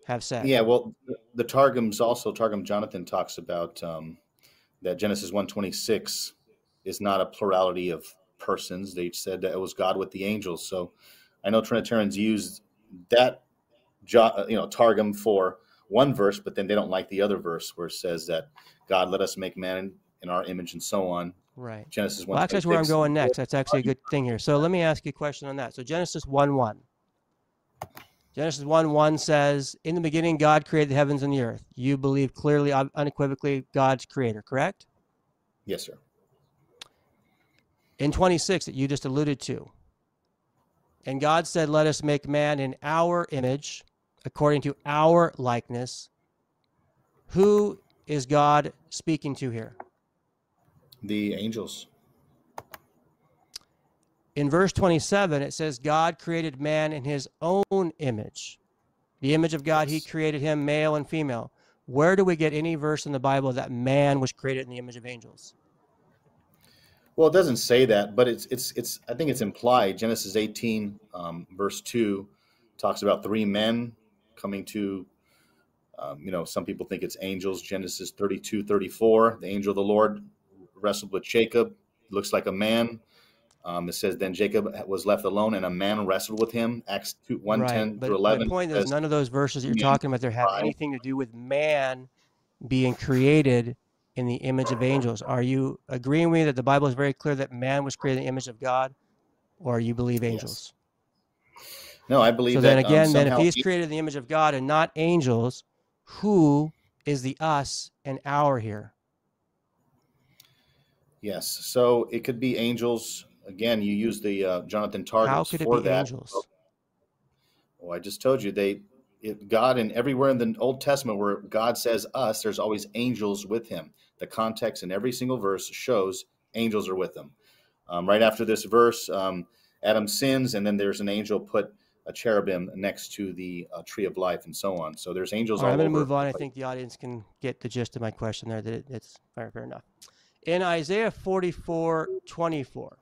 have said. yeah. Well, the- the Targums also Targum Jonathan talks about um, that Genesis one twenty six is not a plurality of persons. They said that it was God with the angels. So I know Trinitarians use that uh, you know Targum for one verse, but then they don't like the other verse where it says that God let us make man in, our image and so on. Right. Genesis one. Well, actually, that's where I'm going next. That's actually a good thing here. So let me ask you a question on that. So Genesis 1 1. Genesis 1 1 says, In the beginning, God created the heavens and the earth. You believe clearly, unequivocally, God's creator, correct? Yes, sir. In 26, that you just alluded to. And God said, Let us make man in our image, according to our likeness. Who is God speaking to here? The angels. In verse 27, it says, God created man in his own image. The image of God, he created him male and female. Where do we get any verse in the Bible that man was created in the image of angels? Well, it doesn't say that, but it's it's it's. I think it's implied. Genesis 18, um, verse two, talks about three men coming to. Um, you know, some people think it's angels. Genesis 32, 34. The angel of the Lord wrestled with Jacob. Looks like a man. Um, it says then Jacob was left alone, and a man wrestled with him. Acts 2, 1, right. 10 but through 11. My point says, is, none of those verses that you're talking about there have anything to do with man being created in the image of angels. Are you agreeing with me that the Bible is very clear that man was created in the image of God, or you believe angels? No, I believe So that. then um, again, then if he's created in the image of God and not angels, who is the us and our here? Yes. So it could be angels. Again, you use the uh, Jonathan Targum. How could it for be that. angels? Well, I just told you they, it, God, and everywhere in the Old Testament where God says us, there's always angels with him. The context in every single verse shows angels are with him. Um, right after this verse, um, Adam sins, and then there's an angel put a cherubim next to the uh, tree of life, and so on. So there's angels All right, all I'm going to move on. I think the audience can get the gist of my question there. That it, it's fair, fair enough. In Isaiah 44 24,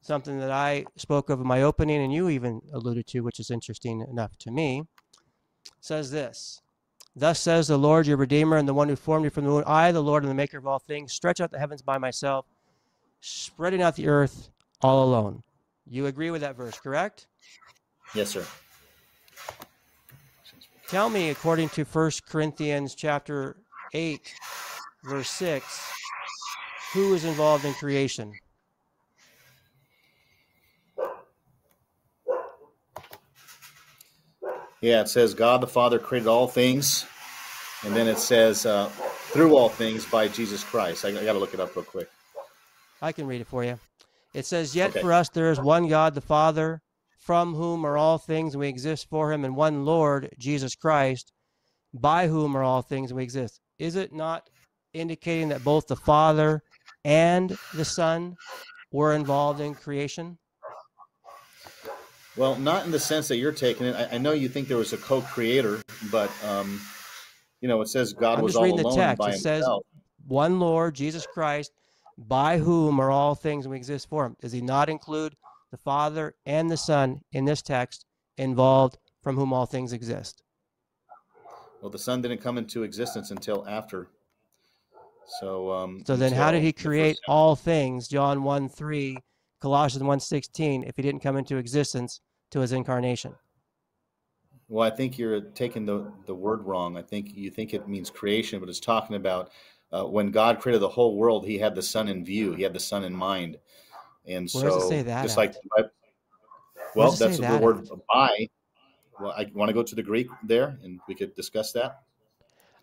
something that I spoke of in my opening and you even alluded to, which is interesting enough to me, says this Thus says the Lord, your Redeemer, and the one who formed you from the womb. I, the Lord, and the Maker of all things, stretch out the heavens by myself, spreading out the earth all alone. You agree with that verse, correct? Yes, sir. Tell me, according to 1 Corinthians chapter 8, verse 6, who is involved in creation? Yeah, it says God the Father created all things, and then it says uh, through all things by Jesus Christ. I, I got to look it up real quick. I can read it for you. It says, Yet Okay. for us there is one God, the Father, from whom are all things, and we exist for him, and one Lord, Jesus Christ, by whom are all things, and we exist. Is it not indicating that both the Father and the Son were involved in creation? Well, not in the sense that you're taking it. I, I know you think there was a co-creator, but um, you know, it says God I'm was just all reading the text. by It says- One Lord, Jesus Christ, by whom are all things, and we exist for him. Does he not include the Father and the Son in this text involved from whom all things exist? Well, the Son didn't come into existence until after. So, um, So then how did he create all things, John 1 3, Colossians 1 16, if he didn't come into existence to his incarnation? Well, I think you're taking the the word wrong. I think you think it means creation, but it's talking about uh, when God created the whole world. He had the Son in view. He had the Son in mind, and Where so say that just at? like well, that's the word by. Well, I want to go to the Greek there, and we could discuss that.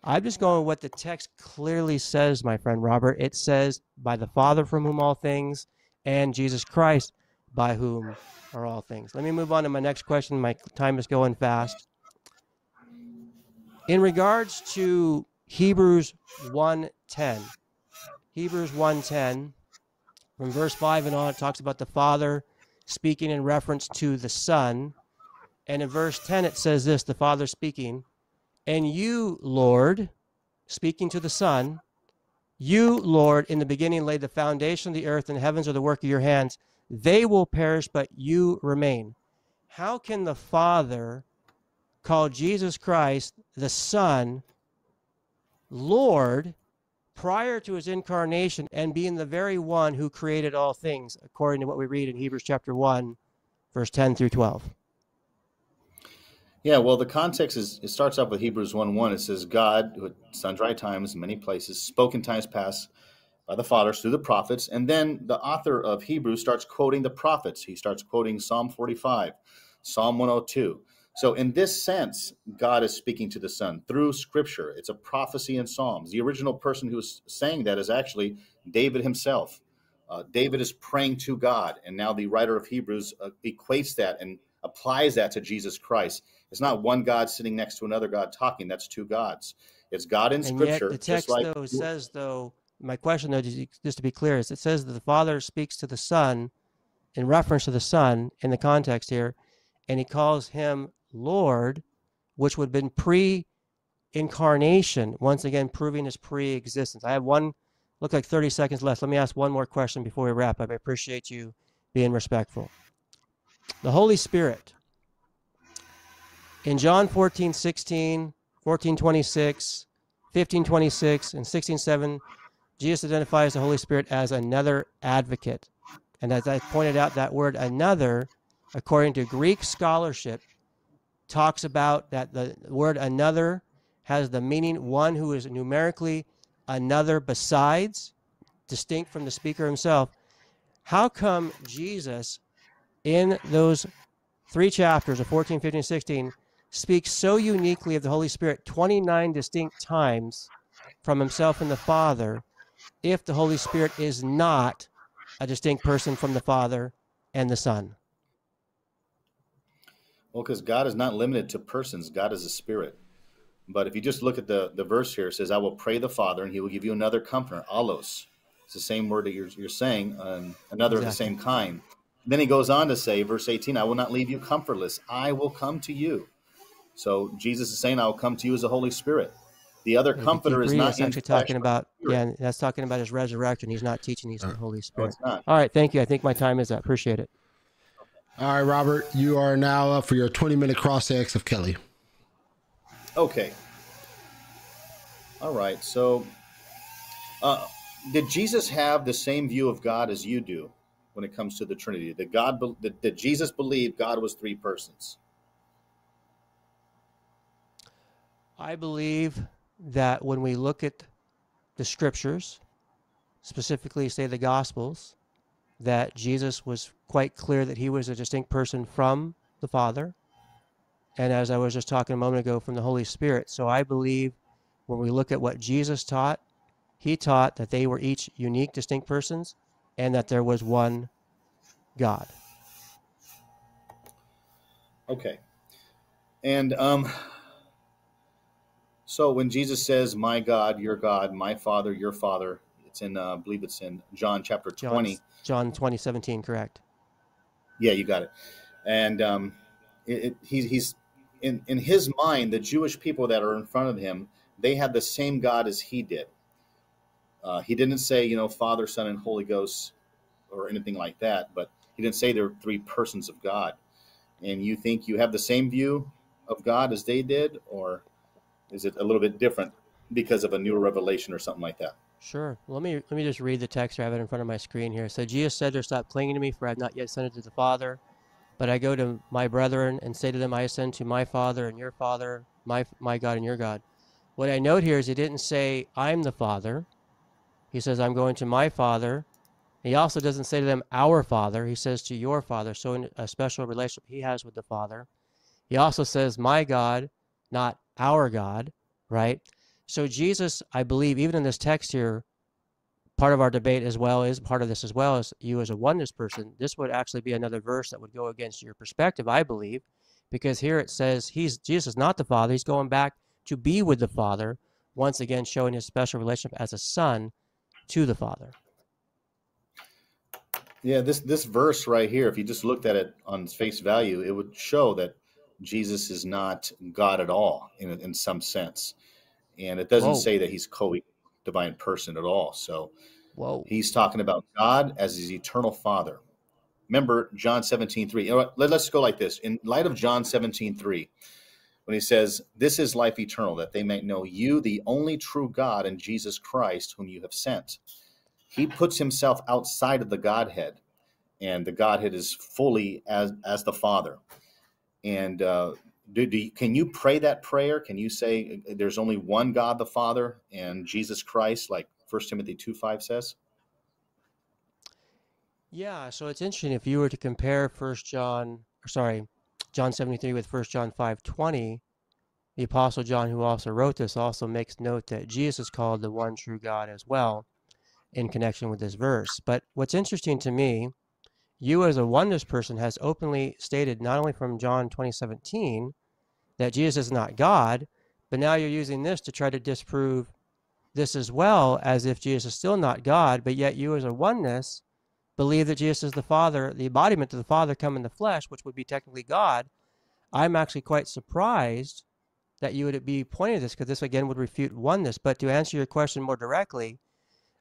I'm just going with what the text clearly says, my friend Robert. It says, by the Father from whom all things, and Jesus Christ by whom are all things. Let me move on to my next question. My time is going fast. In regards to Hebrews 1:10, Hebrews 1:10, from verse 5 and on, it talks about the Father speaking in reference to the Son. And in verse 10, it says this the Father speaking, and you, Lord, speaking to the Son, you, Lord, in the beginning laid the foundation of the earth, and the heavens are the work of your hands. They will perish, but you remain. How can the Father call Jesus Christ, the Son, Lord, prior to his incarnation and being the very one who created all things, according to what we read in Hebrews chapter 1, verse 10 through 12? Yeah, well, the context is it starts off with Hebrews 1 1. It says, God, who at sundry times, many places, spoke in times past by the fathers through the prophets. And then the author of Hebrews starts quoting the prophets. He starts quoting Psalm 45, Psalm 102. So, in this sense, God is speaking to the Son through Scripture. It's a prophecy in Psalms. The original person who's saying that is actually David himself. Uh, David is praying to God, and now the writer of Hebrews uh, equates that and applies that to Jesus Christ. It's not one God sitting next to another God talking. That's two gods. It's God in And Scripture. yet the text like, though says though my question though just to be clear is it says that the Father speaks to the Son in reference to the Son in the context here, and he calls him Lord, which would have been pre-incarnation, once again proving his pre-existence. I have one look like 30 seconds left. Let me ask one more question before we wrap up. I appreciate you being respectful. The Holy Spirit. In John 14, 16, 14, 26, 15, 26, and 16, 7, Jesus identifies the Holy Spirit as another advocate. And as I pointed out, that word another, according to Greek scholarship, talks about that the word another has the meaning one who is numerically another besides, distinct from the speaker himself. How come Jesus, in those three chapters of 14, 15, 16, speaks so uniquely of the Holy Spirit 29 distinct times from himself and the Father if the Holy Spirit is not a distinct person from the Father and the Son? Well, because God is not limited to persons, God is a spirit. But if you just look at the, the verse here, it says, I will pray the Father, and he will give you another comforter, allos. It's the same word that you're, you're saying, um, another of the same kind. Then he goes on to say, verse 18, I will not leave you comfortless. I will come to you. So Jesus is saying, I will come to you as the Holy Spirit. The other If you comforter keep is not it's in actually flesh, talking about yeah, that's talking about his resurrection. He's not teaching he's the Holy No, Spirit. it's not. All right, thank you. I think my time is up. Appreciate it. All right, Robert, you are now up for your 20 minute cross X of Kelly. Okay. All right. So, uh, did Jesus have the same view of God as you do when it comes to the Trinity? Did God? be- Did, did Jesus believe God was three persons? I believe that when we look at the scriptures, specifically say the gospels, that Jesus was quite clear that he was a distinct person from the Father. And as I was just talking a moment ago, from the Holy Spirit. So I believe when we look at what Jesus taught, he taught that they were each unique, distinct persons and that there was one God. Okay. And um, so when Jesus says, "My God, your God, my Father, your Father," it's in, uh, I believe it's in John chapter John, twenty. John 20, 17, correct. Yeah, you got it. And um, it, it, he, he's in in his mind, the Jewish people that are in front of him, they had the same God as he did. Uh, he didn't say, you know, Father, Son, and Holy Ghost, or anything like that. But he didn't say they're three persons of God. And you think you have the same view of God as they did, or is it a little bit different because of a new revelation or something like that? Sure. Let me let me just read the text. I have it in front of my screen here. So Jesus said, "Or stop clinging to me, for I have not yet ascended to the Father, but I go to my brethren and say to them, I ascend to my Father and your Father, my my God and your God." What I note here is he didn't say, "I'm the Father." He says, "I'm going to my Father." He also doesn't say to them, "Our Father." He says, "To your Father." So in a special relationship he has with the Father. He also says, "My God," not our God, right? So Jesus, I believe, even in this text here, part of our debate as well is part of this as well as you as a oneness person. This would actually be another verse that would go against your perspective, I believe, because here it says he's Jesus is not the Father. He's going back to be with the Father, once again showing his special relationship as a son to the Father. Yeah, this this verse right here, if you just looked at it on face value, it would show that Jesus is not God at all in in some sense, and it doesn't Whoa. say that he's co divine person at all. So Whoa. he's talking about God as his eternal Father. Remember John 17, 3. You know what? Let, us go like this. In light of John 17, 3, when he says, This is life eternal, that they may know you, the only true God, and Jesus Christ, whom you have sent. He puts himself outside of the Godhead, and the Godhead is fully as, as the Father. And uh, do, do you, can you pray that prayer? Can you say uh, there's only one God the Father and Jesus Christ, like 1 Timothy 2 5 says? Yeah, so it's interesting if you were to compare First John, or sorry, John 73 with First John 5:20, the apostle John who also wrote this also makes note that Jesus is called the one true God as well in connection with this verse. But what's interesting to me, you as a oneness person has openly stated not only from John 2017 that Jesus is not God, but now you're using this to try to disprove this as well, as if Jesus is still not God, but yet you as a oneness believe that Jesus is the Father, the embodiment of the Father come in the flesh, which would be technically God. I'm actually quite surprised that you would be pointing this because this again would refute oneness. But to answer your question more directly,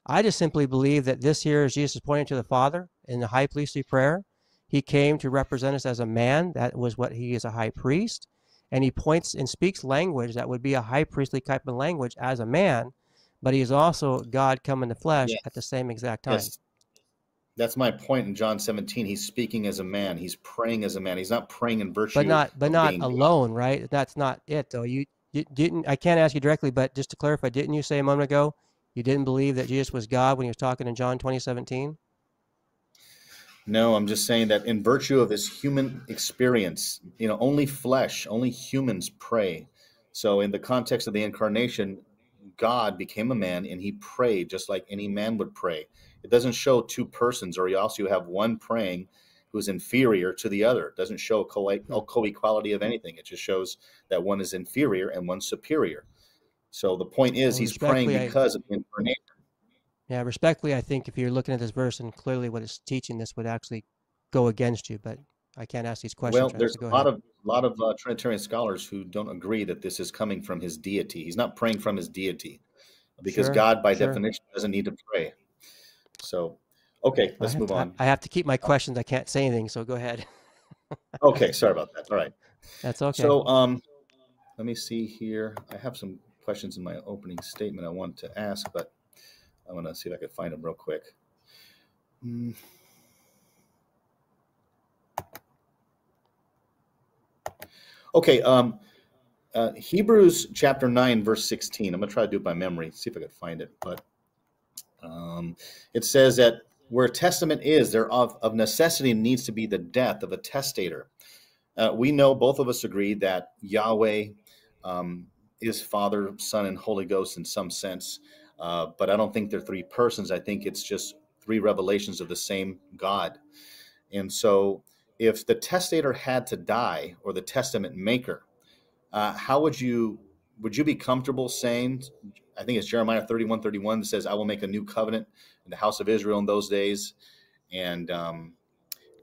I just simply believe that this here is Jesus pointing to the Father in the high priestly prayer. He came to represent us as a man. That was what he is a high priest. And he points and speaks language that would be a high priestly type of language as a man, but he is also God come in the flesh yes. at the same exact time. Yes. That's my point in John 17. He's speaking as a man. He's praying as a man. He's not praying in virtue. But not, but not alone, God. right? That's not it, though. You, you didn't. I can't ask you directly, but just to clarify, didn't you say a moment ago you didn't believe that Jesus was God when he was talking in John 2017? No, I'm just saying that in virtue of his human experience, you know, only flesh, only humans pray. So, in the context of the incarnation, God became a man and he prayed just like any man would pray. It doesn't show two persons, or you also have one praying who's inferior to the other. It doesn't show co equality of anything. It just shows that one is inferior and one superior. So the point is, well, he's praying because I, of the incarnation. Yeah, respectfully, I think if you're looking at this verse and clearly what it's teaching, this would actually go against you. But I can't ask these questions. Well, there's a lot ahead. of lot of uh, Trinitarian scholars who don't agree that this is coming from his deity. He's not praying from his deity because sure, God, by sure. definition, doesn't need to pray. So, okay, let's move to, on. I have to keep my questions. I can't say anything, so go ahead. okay, sorry about that. All right. [laughs] That's okay. So, um, let me see here. I have some questions in my opening statement I want to ask, but I want to see if I can find them real quick. Mm. Okay, um, uh, Hebrews chapter 9, verse 16. I'm going to try to do it by memory, see if I can find it. But um, it says that where testament is, there of, of necessity needs to be the death of a testator. Uh, we know, both of us agree, that Yahweh um, is Father, Son, and Holy Ghost in some sense. Uh, but I don't think they're three persons. I think it's just three revelations of the same God. And so, if the testator had to die, or the testament maker, uh, how would you would you be comfortable saying? I think it's Jeremiah thirty one thirty one that says, "I will make a new covenant in the house of Israel in those days." And um,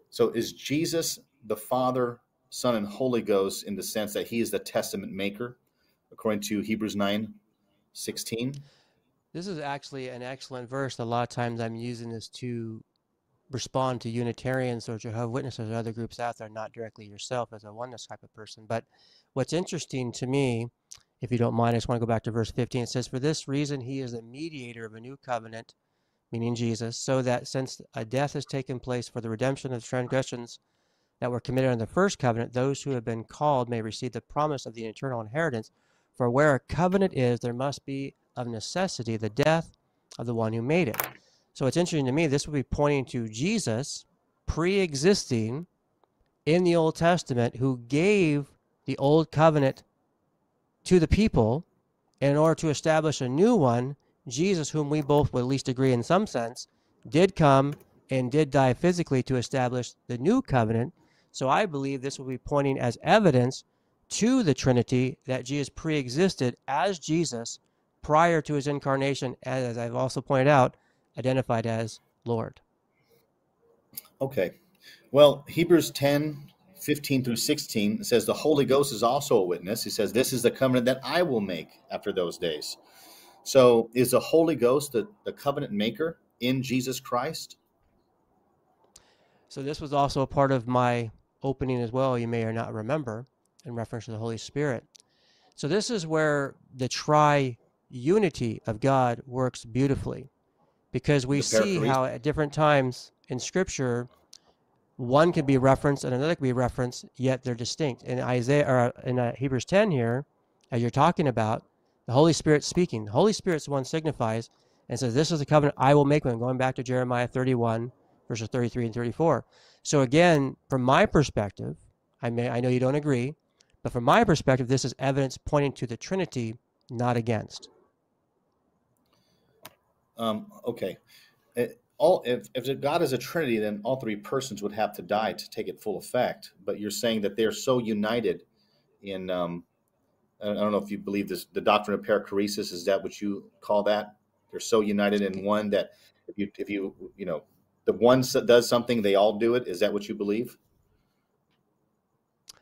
so, is Jesus the Father, Son, and Holy Ghost in the sense that He is the testament maker? According to Hebrews 9 16. This is actually an excellent verse. A lot of times I'm using this to respond to Unitarians or Jehovah Witnesses or other groups out there, not directly yourself as a oneness type of person. But what's interesting to me, if you don't mind, I just want to go back to verse 15. It says, For this reason, he is the mediator of a new covenant, meaning Jesus, so that since a death has taken place for the redemption of the transgressions that were committed under the first covenant, those who have been called may receive the promise of the eternal inheritance. For where a covenant is, there must be of necessity the death of the one who made it. So it's interesting to me, this would be pointing to Jesus pre existing in the Old Testament who gave the Old Covenant to the people in order to establish a new one. Jesus, whom we both would at least agree in some sense, did come and did die physically to establish the new covenant. So I believe this will be pointing as evidence to the Trinity that Jesus pre-existed as Jesus prior to his incarnation, as I've also pointed out, identified as Lord. Okay. Well, Hebrews 10, 15 through 16 says the Holy Ghost is also a witness. He says, This is the covenant that I will make after those days. So is the Holy Ghost the, the covenant maker in Jesus Christ? So this was also a part of my opening as well, you may or not remember in reference to the Holy Spirit. So this is where the tri-unity of God works beautifully because we see how at different times in Scripture, one can be referenced and another can be referenced, yet they're distinct. In Isaiah or in uh, Hebrews 10 here, as you're talking about, the Holy Spirit speaking. The Holy Spirit's the one signifies and says, "This is the covenant I will make." with When going back to Jeremiah 31, verses 33 and 34. So again, from my perspective, I may I know you don't agree, but from my perspective, this is evidence pointing to the Trinity, not against. Um, okay. It, all if, if God is a Trinity, then all three persons would have to die to take it full effect. But you're saying that they're so united in um, I don't know if you believe this the doctrine of perichoresis is that what you call that? They're so united in one that if you if you you know the one does something, they all do it. Is that what you believe?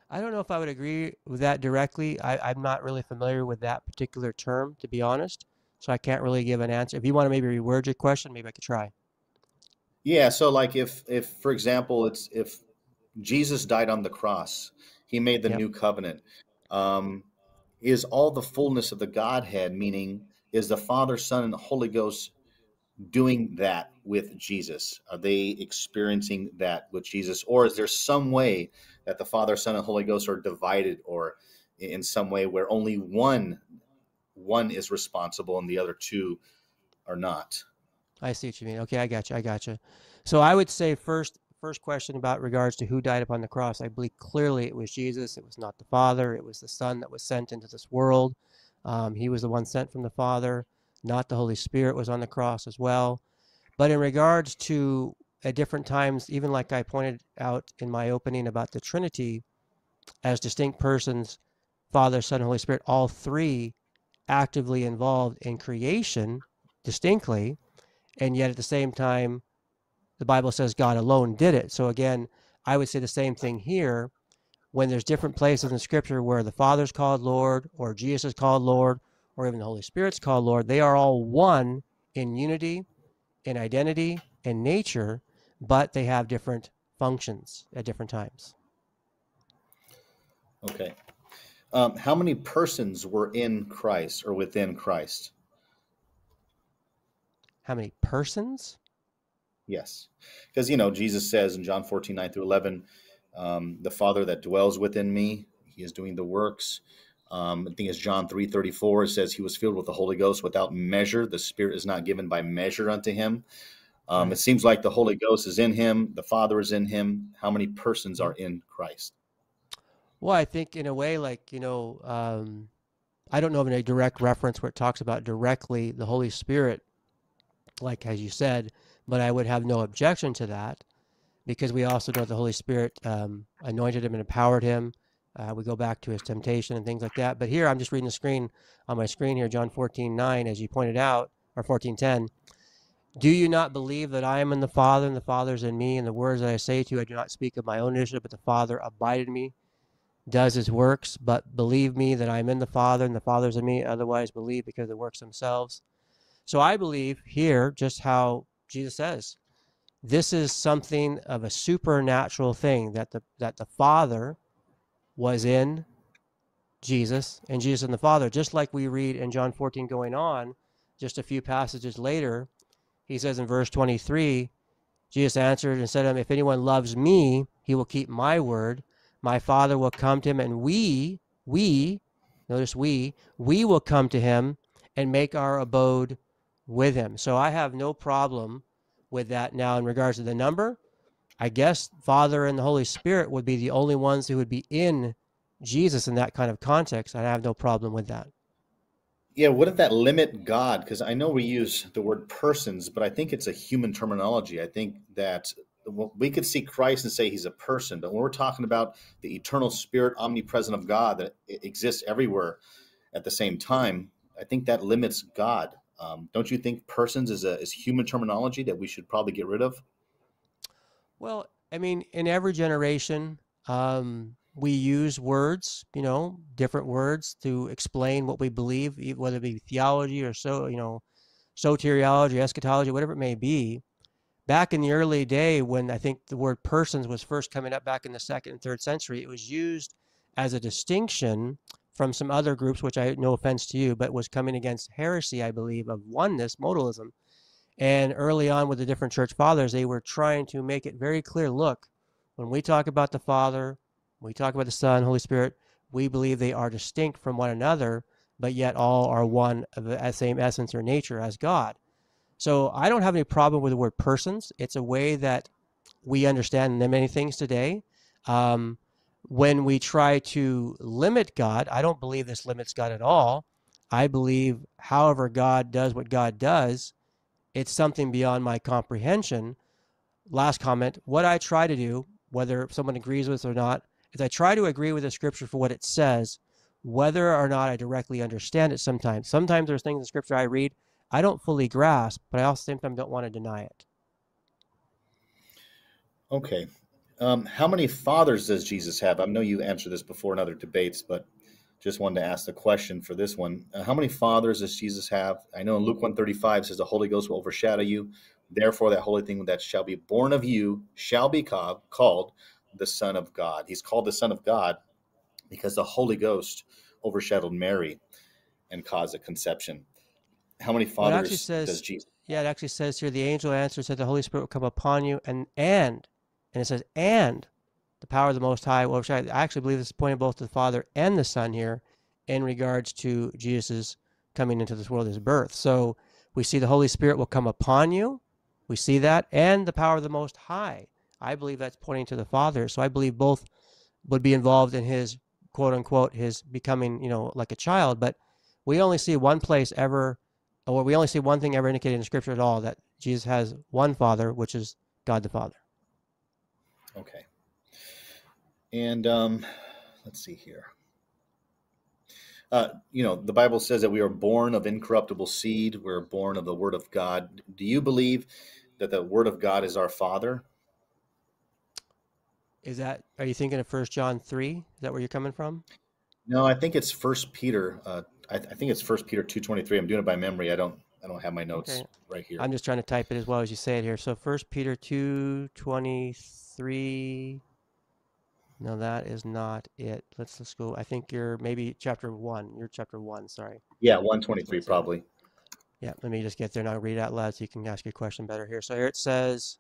I don't know if I would agree with that directly. I, I'm not really familiar with that particular term, to be honest. So I can't really give an answer. If you want to maybe reword your question, maybe I could try. Yeah. So like if if for example it's if Jesus died on the cross, he made the yep. new covenant. Um, is all the fullness of the Godhead, meaning is the Father, Son, and the Holy Ghost doing that with Jesus? Are they experiencing that with Jesus? Or is there some way that the Father, Son, and Holy Ghost are divided or in some way where only one one is responsible and the other two are not? I see what you mean. Okay, I got you. I got you. So I would say first first question about regards to who died upon the cross. I believe clearly it was Jesus. It was not the Father. It was the Son that was sent into this world. Um, he was the one sent from the Father, not the Holy Spirit was on the cross as well. But in regards to at different times, even like I pointed out in my opening about the Trinity as distinct persons, Father, Son, Holy Spirit, all three actively involved in creation distinctly, and yet at the same time, the Bible says God alone did it. So again, I would say the same thing here. When there's different places in Scripture where the Father's called Lord, or Jesus is called Lord, or even the Holy Spirit's called Lord, they are all one in unity, in identity, in nature, but they have different functions at different times. Okay. Um, how many persons were in Christ or within Christ? How many persons? Yes. Because, you know, Jesus says in John 14, 9 through 11, um, the Father that dwells within me, he is doing the works. Um, I think it's John 3 34. It says he was filled with the Holy Ghost without measure. The Spirit is not given by measure unto him. Um, it seems like the Holy Ghost is in him, the Father is in him. How many persons are in Christ? Well, I think in a way, like, you know, um, I don't know of any direct reference where it talks about directly the Holy Spirit, like as you said, but I would have no objection to that because we also know the Holy Spirit um, anointed him and empowered him. Uh, we go back to his temptation and things like that. But here, I'm just reading the screen on my screen here, John 14, 9, as you pointed out, or 14, 10. Do you not believe that I am in the Father and the Father is in me? And the words that I say to you, I do not speak of my own initiative, but the Father abided me, does his works. But believe me that I am in the Father and the Father is in me. Otherwise, believe because of the works themselves. So I believe here just how Jesus says. This is something of a supernatural thing that the that the Father was in Jesus and Jesus and the Father, just like we read in John 14 going on, just a few passages later, he says in verse 23, Jesus answered and said to him, If anyone loves me, he will keep my word. My Father will come to him, and we, we, notice we, we will come to him and make our abode with him. So I have no problem with that now in regards to the number. I guess Father and the Holy Spirit would be the only ones who would be in Jesus in that kind of context. I have no problem with that. Yeah, wouldn't that limit God? Because I know we use the word persons, but I think it's a human terminology. I think that we could see Christ and say he's a person, but when we're talking about the eternal spirit, omnipresent of God that exists everywhere at the same time, I think that limits God. Um, don't you think persons is a is human terminology that we should probably get rid of? Well, I mean, in every generation, um, we use words, you know, different words to explain what we believe, whether it be theology or so, you know, soteriology, eschatology, whatever it may be. Back in the early day, when I think the word persons was first coming up back in the second and third century, it was used as a distinction from some other groups, which I no offense to you, but was coming against heresy, I believe, of oneness, modalism. And early on with the different church fathers, they were trying to make it very clear look, when we talk about the Father, we talk about the Son, Holy Spirit, we believe they are distinct from one another, but yet all are one of the same essence or nature as God. So I don't have any problem with the word persons. It's a way that we understand many things today. Um, when we try to limit God, I don't believe this limits God at all. I believe, however, God does what God does, it's something beyond my comprehension. Last comment what I try to do, whether someone agrees with it or not, as I try to agree with the scripture for what it says, whether or not I directly understand it sometimes. Sometimes there's things in scripture I read I don't fully grasp, but I also same time don't want to deny it. Okay. Um, how many fathers does Jesus have? I know you answered this before in other debates, but just wanted to ask the question for this one. Uh, how many fathers does Jesus have? I know in Luke 135 says the Holy Ghost will overshadow you. Therefore, that holy thing that shall be born of you shall be called the Son of God. He's called the Son of God because the Holy Ghost overshadowed Mary and caused a conception. How many fathers says, does Jesus? Yeah, it actually says here the angel answered, said the Holy Spirit will come upon you, and and and it says and the power of the Most High will overshadow. I actually believe this is pointing both to the Father and the Son here in regards to Jesus's coming into this world, his birth. So we see the Holy Spirit will come upon you. We see that, and the power of the Most High. I believe that's pointing to the Father. So I believe both would be involved in his quote unquote his becoming, you know, like a child. But we only see one place ever, or we only see one thing ever indicated in Scripture at all that Jesus has one Father, which is God the Father. Okay. And um, let's see here. Uh, you know, the Bible says that we are born of incorruptible seed. We're born of the Word of God. Do you believe that the Word of God is our Father? Is that? Are you thinking of First John three? Is that where you're coming from? No, I think it's First Peter. Uh, I, I, think it's First Peter two twenty three. I'm doing it by memory. I don't. I don't have my notes okay. right here. I'm just trying to type it as well as you say it here. So First Peter two twenty three. No, that is not it. Let's let's go. I think you're maybe chapter one. You're chapter one. Sorry. Yeah, one twenty three probably. Yeah, let me just get there and I'll read out loud so you can ask your question better here. So here it says,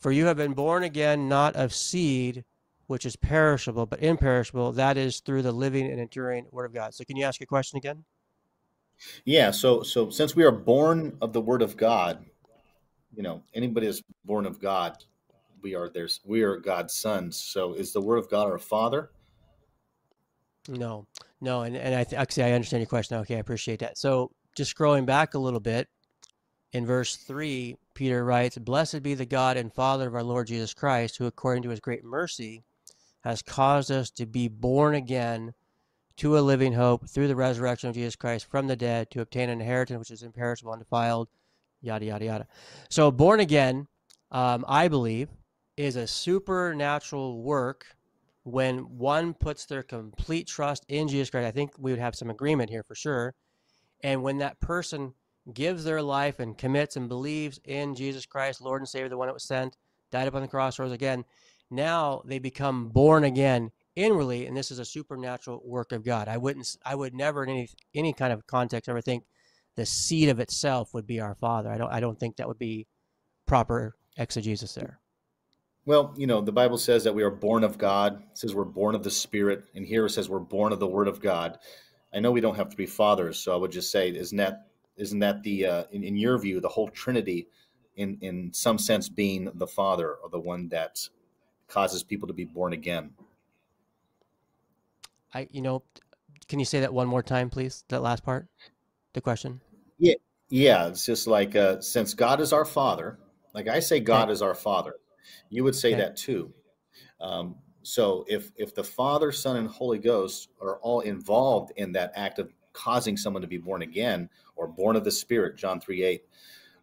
"For you have been born again, not of seed, which is perishable, but imperishable. That is through the living and enduring Word of God." So can you ask your question again? Yeah. So so since we are born of the Word of God, you know, anybody that's born of God we are there's we are God's sons. So is the word of God our father? No, no, and and I th- actually I understand your question. Okay, I appreciate that. So just scrolling back a little bit, in verse three, Peter writes, "Blessed be the God and Father of our Lord Jesus Christ, who according to His great mercy has caused us to be born again." To a living hope through the resurrection of Jesus Christ from the dead to obtain an inheritance which is imperishable, and undefiled, yada, yada, yada. So, born again, um, I believe, is a supernatural work when one puts their complete trust in Jesus Christ. I think we would have some agreement here for sure. And when that person gives their life and commits and believes in Jesus Christ, Lord and Savior, the one that was sent, died upon the cross, rose again, now they become born again inwardly, and this is a supernatural work of God. I wouldn't, I would never in any any kind of context ever think the seed of itself would be our Father. I don't, I don't think that would be proper exegesis there. Well, you know, the Bible says that we are born of God. It says we're born of the Spirit, and here it says we're born of the Word of God. I know we don't have to be fathers, so I would just say, isn't that isn't that the uh, in, in your view the whole Trinity, in in some sense being the Father or the one that causes people to be born again? I, you know, can you say that one more time, please? That last part, the question. Yeah, yeah. It's just like uh, since God is our Father, like I say, God okay. is our Father you would say okay. that too. Um, so if if the Father, Son, and Holy Ghost are all involved in that act of causing someone to be born again or born of the Spirit, John three eight,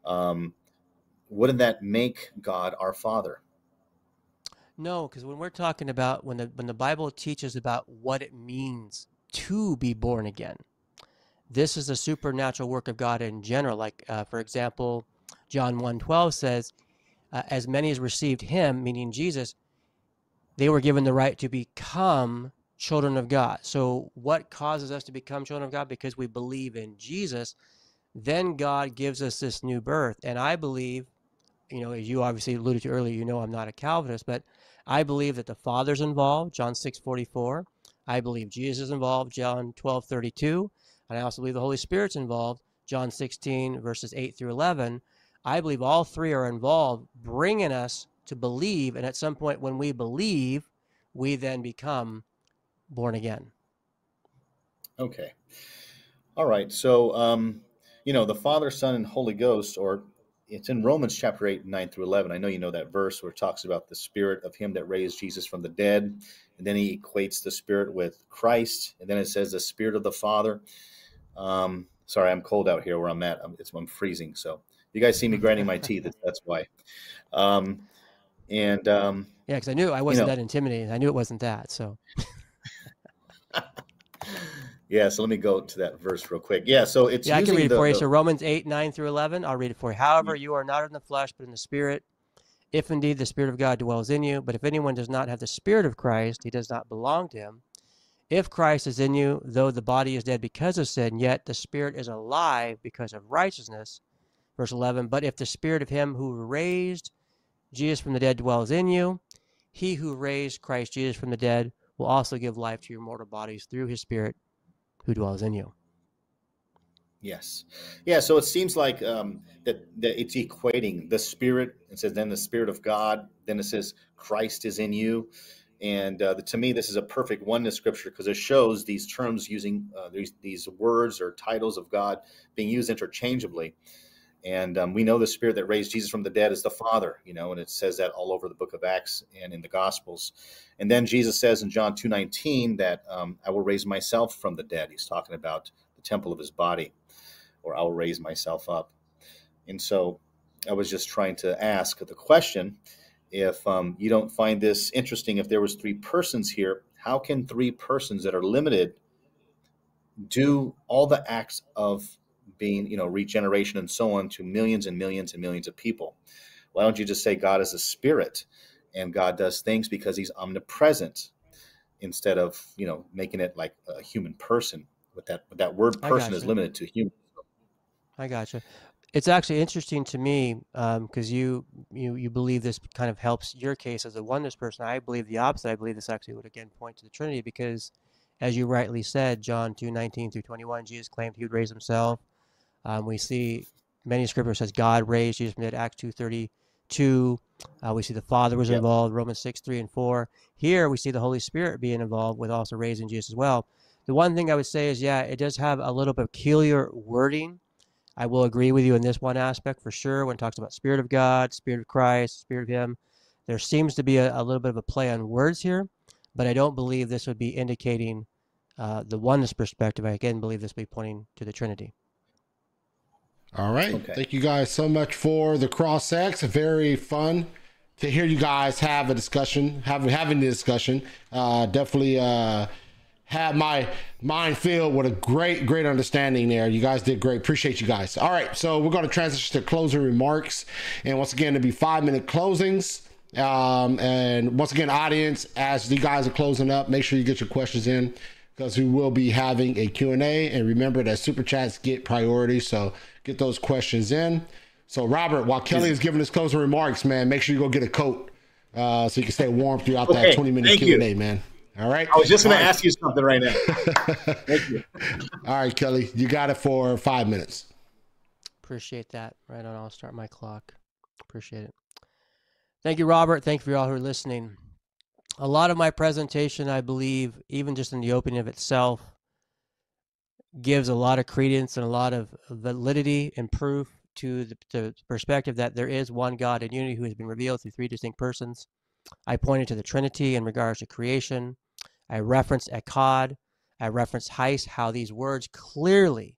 um, wouldn't that make God our Father? No, because when we're talking about when the when the Bible teaches about what it means to be born again, this is a supernatural work of God in general. Like uh, for example, John 1.12 says, uh, as many as received him, meaning Jesus, they were given the right to become children of God. So, what causes us to become children of God? Because we believe in Jesus. Then God gives us this new birth. And I believe, you know, as you obviously alluded to earlier, you know I'm not a Calvinist, but I believe that the Father's involved, John 6 44. I believe Jesus is involved, John 12 32. And I also believe the Holy Spirit's involved, John 16, verses 8 through 11. I believe all three are involved, bringing us to believe. And at some point, when we believe, we then become born again. Okay. All right. So, um, you know, the Father, Son, and Holy Ghost, or it's in Romans chapter 8, 9 through 11. I know you know that verse where it talks about the spirit of him that raised Jesus from the dead. And then he equates the spirit with Christ. And then it says the spirit of the Father. Um, sorry, I'm cold out here where I'm at. I'm, I'm freezing. So you guys see me grinding my teeth. [laughs] That's why. Um, and um, yeah, because I knew I wasn't you know, that intimidating. I knew it wasn't that. So. Yeah, so let me go to that verse real quick. Yeah, so it's yeah, I can read it the, for you. So Romans eight nine through eleven. I'll read it for you. However, you are not in the flesh, but in the spirit. If indeed the spirit of God dwells in you, but if anyone does not have the spirit of Christ, he does not belong to him. If Christ is in you, though the body is dead because of sin, yet the spirit is alive because of righteousness. Verse 11, but if the spirit of him who raised Jesus from the dead dwells in you, he who raised Christ Jesus from the dead will also give life to your mortal bodies through his spirit who dwells in you. Yes. Yeah. So it seems like um, that, that it's equating the Spirit. It says, then the Spirit of God. Then it says, Christ is in you. And uh, to me, this is a perfect oneness scripture because it shows these terms using uh, these, these words or titles of God being used interchangeably. And um, we know the spirit that raised Jesus from the dead is the Father, you know, and it says that all over the book of Acts and in the Gospels. And then Jesus says in John 2.19 that um, I will raise myself from the dead. He's talking about the temple of his body, or I will raise myself up. And so I was just trying to ask the question, if um, you don't find this interesting, if there was three persons here, how can three persons that are limited do all the acts of being, you know, regeneration and so on to millions and millions and millions of people. Why don't you just say God is a spirit and God does things because he's omnipresent instead of, you know, making it like a human person with that with that word person is limited to human. I gotcha. It's actually interesting to me because um, you you you believe this kind of helps your case as a oneness person. I believe the opposite. I believe this actually would again point to the Trinity because, as you rightly said, John two nineteen through twenty one, Jesus claimed he would raise himself. Um, we see many scriptures says God raised Jesus from the dead, Acts 2.32. Uh, we see the Father was yep. involved, Romans 6, 3 and 4. Here we see the Holy Spirit being involved with also raising Jesus as well. The one thing I would say is, yeah, it does have a little peculiar wording. I will agree with you in this one aspect for sure when it talks about Spirit of God, Spirit of Christ, Spirit of Him. There seems to be a, a little bit of a play on words here, but I don't believe this would be indicating uh, the oneness perspective. I again believe this would be pointing to the Trinity. All right. Okay. Thank you guys so much for the cross X. Very fun to hear you guys have a discussion, having having the discussion. Uh, definitely uh, had my mind filled with a great, great understanding there. You guys did great. Appreciate you guys. All right, so we're going to transition to closing remarks, and once again, it'll be five minute closings. Um, and once again, audience, as you guys are closing up, make sure you get your questions in because we will be having a Q&A. And remember that super chats get priority, so get those questions in. So, Robert, while Kelly is giving his closing remarks, man, make sure you go get a coat uh, so you can stay warm throughout okay, that 20 minute Q&A, man. All right. I was just going to ask you something right now. [laughs] Thank you. All right, Kelly, you got it for five minutes. Appreciate that. Right on. I'll start my clock. Appreciate it. Thank you, Robert. Thank you for all who are listening. A lot of my presentation, I believe, even just in the opening of itself, gives a lot of credence and a lot of validity and proof to the, the perspective that there is one God in unity who has been revealed through three distinct persons. I pointed to the Trinity in regards to creation. I referenced Echad. I referenced Heis, how these words clearly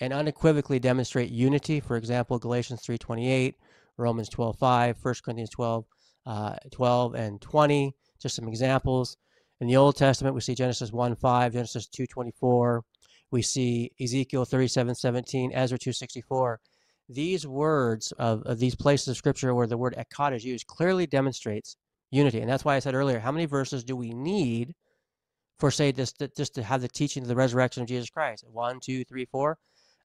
and unequivocally demonstrate unity. For example, Galatians 3.28, Romans 12.5, 1 Corinthians 12, uh, 12 and 20, just some examples. In the Old Testament, we see Genesis 1.5, Genesis 2.24, we see Ezekiel 37, 17, Ezra 264. These words of, of these places of scripture where the word echad is used clearly demonstrates unity. And that's why I said earlier, how many verses do we need for, say, this, just to have the teaching of the resurrection of Jesus Christ? One, two, three, four.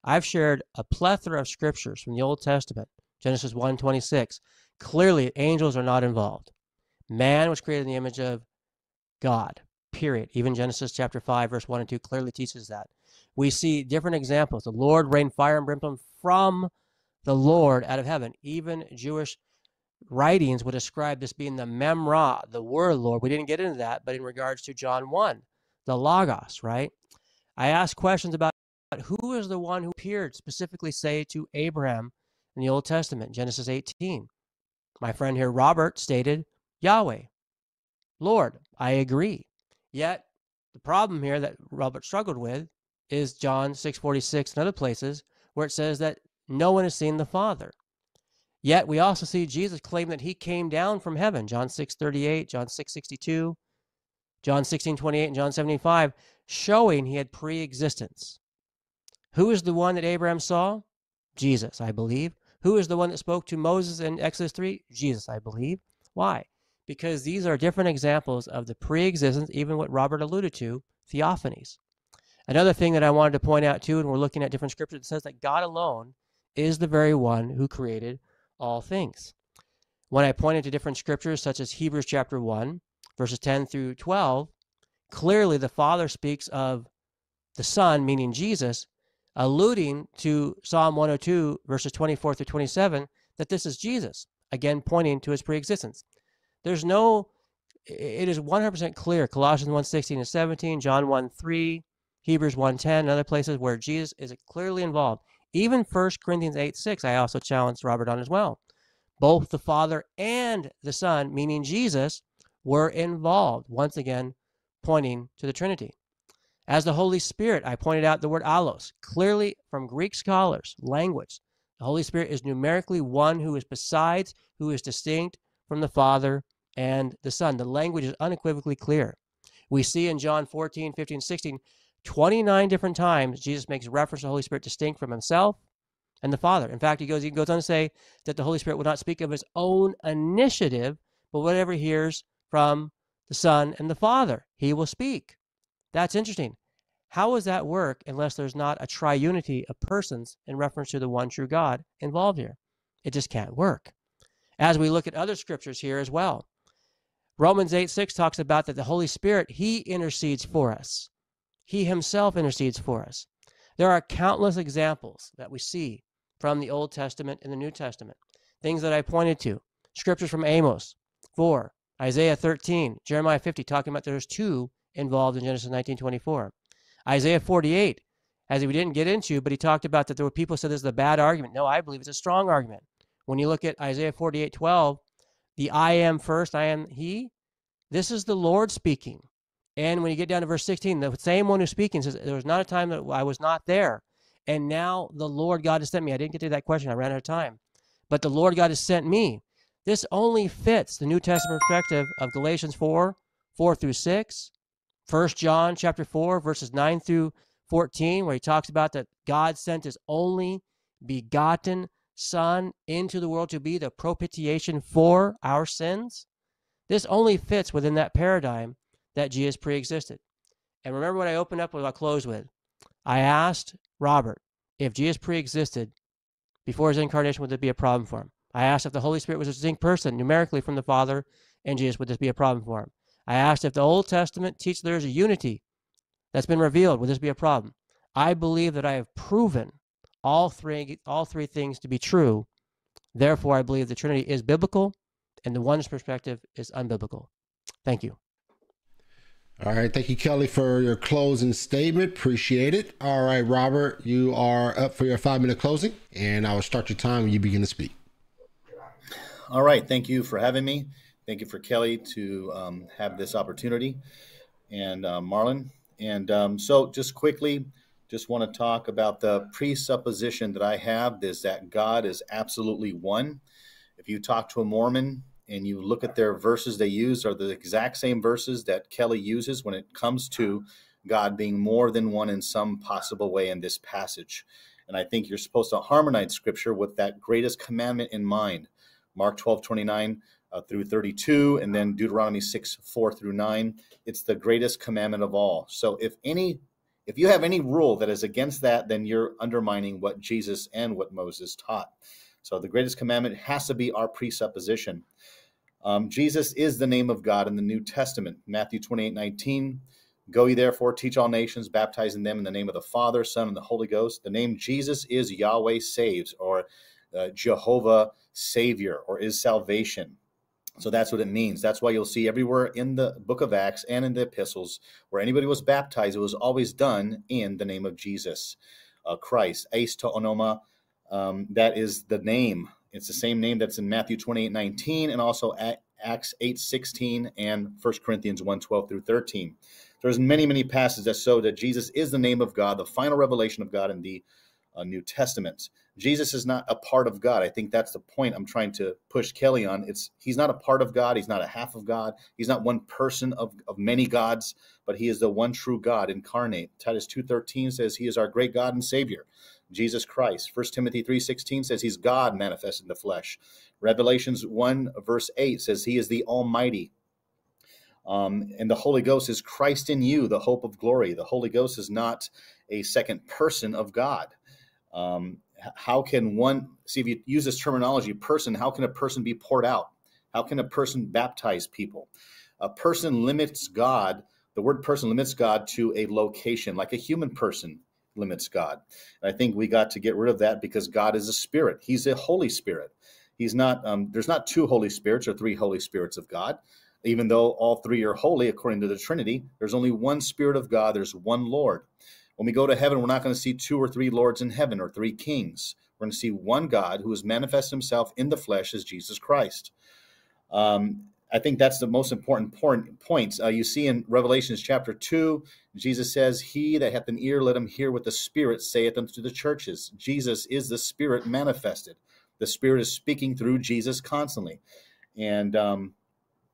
I've shared a plethora of scriptures from the Old Testament, Genesis 1, 26. Clearly, angels are not involved. Man was created in the image of God, period. Even Genesis chapter 5, verse 1 and 2 clearly teaches that we see different examples. The Lord rained fire and brimstone from the Lord out of heaven. Even Jewish writings would describe this being the Memra, the word Lord. We didn't get into that, but in regards to John 1, the Logos, right? I asked questions about who is the one who appeared, specifically say to Abraham in the Old Testament, Genesis 18. My friend here, Robert, stated Yahweh. Lord, I agree. Yet the problem here that Robert struggled with is John 6:46 and other places where it says that no one has seen the Father. Yet we also see Jesus claim that he came down from heaven, John 6:38, John 6:62, John 16:28 and John 75, showing he had pre-existence. Who is the one that Abraham saw? Jesus, I believe. Who is the one that spoke to Moses in Exodus 3? Jesus, I believe. Why? Because these are different examples of the pre-existence, even what Robert alluded to, theophanies. Another thing that I wanted to point out too, and we're looking at different scriptures, it says that God alone is the very one who created all things. When I pointed to different scriptures, such as Hebrews chapter 1, verses 10 through 12, clearly the Father speaks of the Son, meaning Jesus, alluding to Psalm 102, verses 24 through 27, that this is Jesus, again pointing to his preexistence. There's no, it is 100% clear, Colossians 1 16 and 17, John 1 3, Hebrews 1:10 and other places where Jesus is clearly involved. Even 1 Corinthians 8.6, I also challenged Robert on as well. Both the Father and the Son, meaning Jesus, were involved, once again pointing to the Trinity. As the Holy Spirit, I pointed out the word allos, clearly from Greek scholars, language. The Holy Spirit is numerically one who is besides, who is distinct from the Father and the Son. The language is unequivocally clear. We see in John 14, 15, 16, 29 different times Jesus makes reference to the Holy Spirit distinct from himself and the Father. In fact, he goes, he goes on to say that the Holy Spirit will not speak of his own initiative, but whatever he hears from the Son and the Father, he will speak. That's interesting. How does that work unless there's not a triunity of persons in reference to the one true God involved here? It just can't work. As we look at other scriptures here as well, Romans 8 6 talks about that the Holy Spirit, He intercedes for us. He himself intercedes for us. There are countless examples that we see from the Old Testament and the New Testament. Things that I pointed to. Scriptures from Amos 4, Isaiah 13, Jeremiah 50, talking about there's two involved in Genesis 19:24. Isaiah 48, as we didn't get into, but he talked about that there were people said this is a bad argument. No, I believe it's a strong argument. When you look at Isaiah 48:12, the I am first, I am he, this is the Lord speaking. And when you get down to verse 16, the same one who's speaking says, There was not a time that I was not there. And now the Lord God has sent me. I didn't get to that question. I ran out of time. But the Lord God has sent me. This only fits the New Testament perspective of Galatians 4, 4 through 6, 1 John chapter 4, verses 9 through 14, where he talks about that God sent his only begotten Son into the world to be the propitiation for our sins. This only fits within that paradigm that Jesus pre-existed. And remember what I opened up with, I'll close with. I asked Robert if Jesus pre-existed before his incarnation, would there be a problem for him? I asked if the Holy Spirit was a distinct person numerically from the Father and Jesus, would this be a problem for him? I asked if the Old Testament teaches there is a unity that's been revealed, would this be a problem? I believe that I have proven all three all three things to be true. Therefore, I believe the Trinity is biblical and the oneness perspective is unbiblical. Thank you. All right. Thank you, Kelly, for your closing statement. Appreciate it. All right, Robert, you are up for your five minute closing, and I will start your time when you begin to speak. All right. Thank you for having me. Thank you for Kelly to um, have this opportunity and uh, Marlon. And um, so, just quickly, just want to talk about the presupposition that I have is that God is absolutely one. If you talk to a Mormon, and you look at their verses they use are the exact same verses that Kelly uses when it comes to God being more than one in some possible way in this passage. And I think you're supposed to harmonize scripture with that greatest commandment in mind. Mark 12, 29 uh, through 32, and then Deuteronomy 6, 4 through 9. It's the greatest commandment of all. So if any if you have any rule that is against that, then you're undermining what Jesus and what Moses taught. So the greatest commandment has to be our presupposition. Um, Jesus is the name of God in the New Testament. Matthew 28 19. Go ye therefore, teach all nations, baptizing them in the name of the Father, Son, and the Holy Ghost. The name Jesus is Yahweh saves, or uh, Jehovah Savior, or is salvation. So that's what it means. That's why you'll see everywhere in the book of Acts and in the epistles where anybody was baptized, it was always done in the name of Jesus uh, Christ. Eis to onoma Um, that is the name. It's the same name that's in Matthew 28 19 and also Acts 8 16 and 1 Corinthians 1 12 through 13. There's many, many passages that show that Jesus is the name of God, the final revelation of God in the uh, New Testament. Jesus is not a part of God. I think that's the point I'm trying to push Kelly on. It's he's not a part of God. He's not a half of God. He's not one person of, of many gods, but he is the one true God incarnate. Titus 2:13 says he is our great God and Savior, Jesus Christ. 1 Timothy 3:16 says he's God manifest in the flesh. Revelations 1 verse 8 says he is the Almighty. Um, and the Holy Ghost is Christ in you, the hope of glory. The Holy Ghost is not a second person of God. Um, how can one see if you use this terminology person how can a person be poured out how can a person baptize people a person limits god the word person limits god to a location like a human person limits god. And i think we got to get rid of that because god is a spirit. He's a holy spirit. He's not um, there's not two holy spirits or three holy spirits of god. Even though all three are holy according to the trinity there's only one spirit of god. There's one lord. When we go to heaven, we're not going to see two or three lords in heaven or three kings. We're going to see one God who has manifested himself in the flesh as Jesus Christ. Um, I think that's the most important point. Uh, you see in Revelations chapter 2, Jesus says, He that hath an ear, let him hear what the Spirit saith unto the churches. Jesus is the Spirit manifested. The Spirit is speaking through Jesus constantly. And um,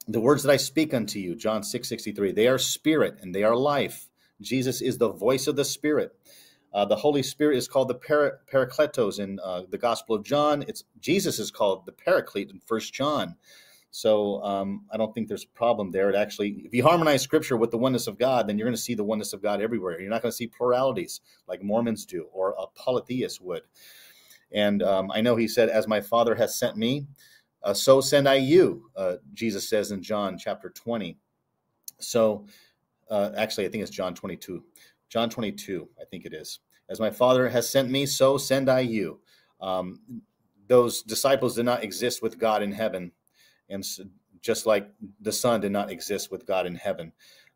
the words that I speak unto you, John 6 63, they are spirit and they are life. Jesus is the voice of the Spirit. Uh, the Holy Spirit is called the para- Parakletos in uh, the Gospel of John. It's Jesus is called the Paraclete in First John. So um, I don't think there's a problem there. It actually, if you harmonize Scripture with the oneness of God, then you're going to see the oneness of God everywhere. You're not going to see pluralities like Mormons do or a polytheist would. And um, I know He said, "As my Father has sent me, uh, so send I you." Uh, Jesus says in John chapter 20. So uh, actually, I think it's John 22. John 22, I think it is. As my Father has sent me, so send I you. Um, those disciples did not exist with God in heaven, and so, just like the Son did not exist with God in heaven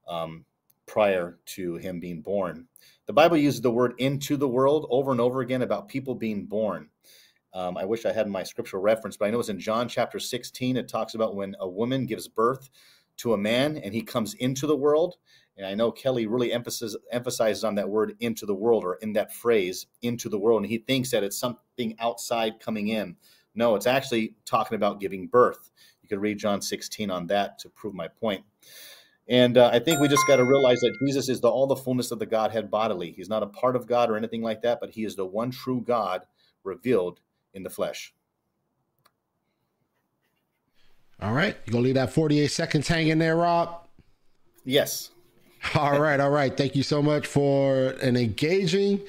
um, prior to him being born. The Bible uses the word into the world over and over again about people being born. Um, I wish I had my scriptural reference, but I know it's in John chapter 16. It talks about when a woman gives birth to a man and he comes into the world. And I know Kelly really emphasizes emphasizes on that word into the world or in that phrase into the world. And he thinks that it's something outside coming in. No, it's actually talking about giving birth. Could read John 16 on that to prove my point. And uh, I think we just got to realize that Jesus is the all the fullness of the Godhead bodily. He's not a part of God or anything like that, but he is the one true God revealed in the flesh. All right. You gonna leave that 48 seconds hanging there, Rob? Yes. [laughs] All right, all right. Thank you so much for an engaging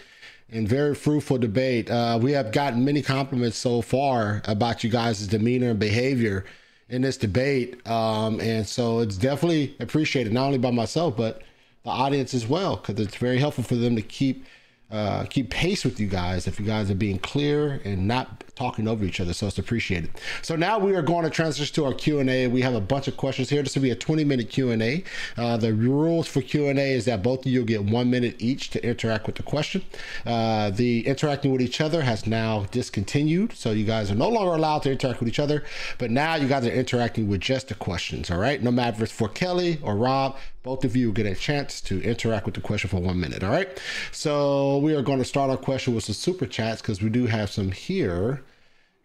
and very fruitful debate. Uh, we have gotten many compliments so far about you guys' demeanor and behavior in this debate. Um, and so it's definitely appreciated, not only by myself, but the audience as well, because it's very helpful for them to keep uh, keep pace with you guys if you guys are being clear and not talking over each other so it's appreciated so now we are going to transition to our q&a we have a bunch of questions here this will be a 20 minute q&a uh, the rules for q&a is that both of you get one minute each to interact with the question uh, the interacting with each other has now discontinued so you guys are no longer allowed to interact with each other but now you guys are interacting with just the questions all right no matter if it's for kelly or rob both of you get a chance to interact with the question for one minute. All right. So we are going to start our question with some super chats because we do have some here.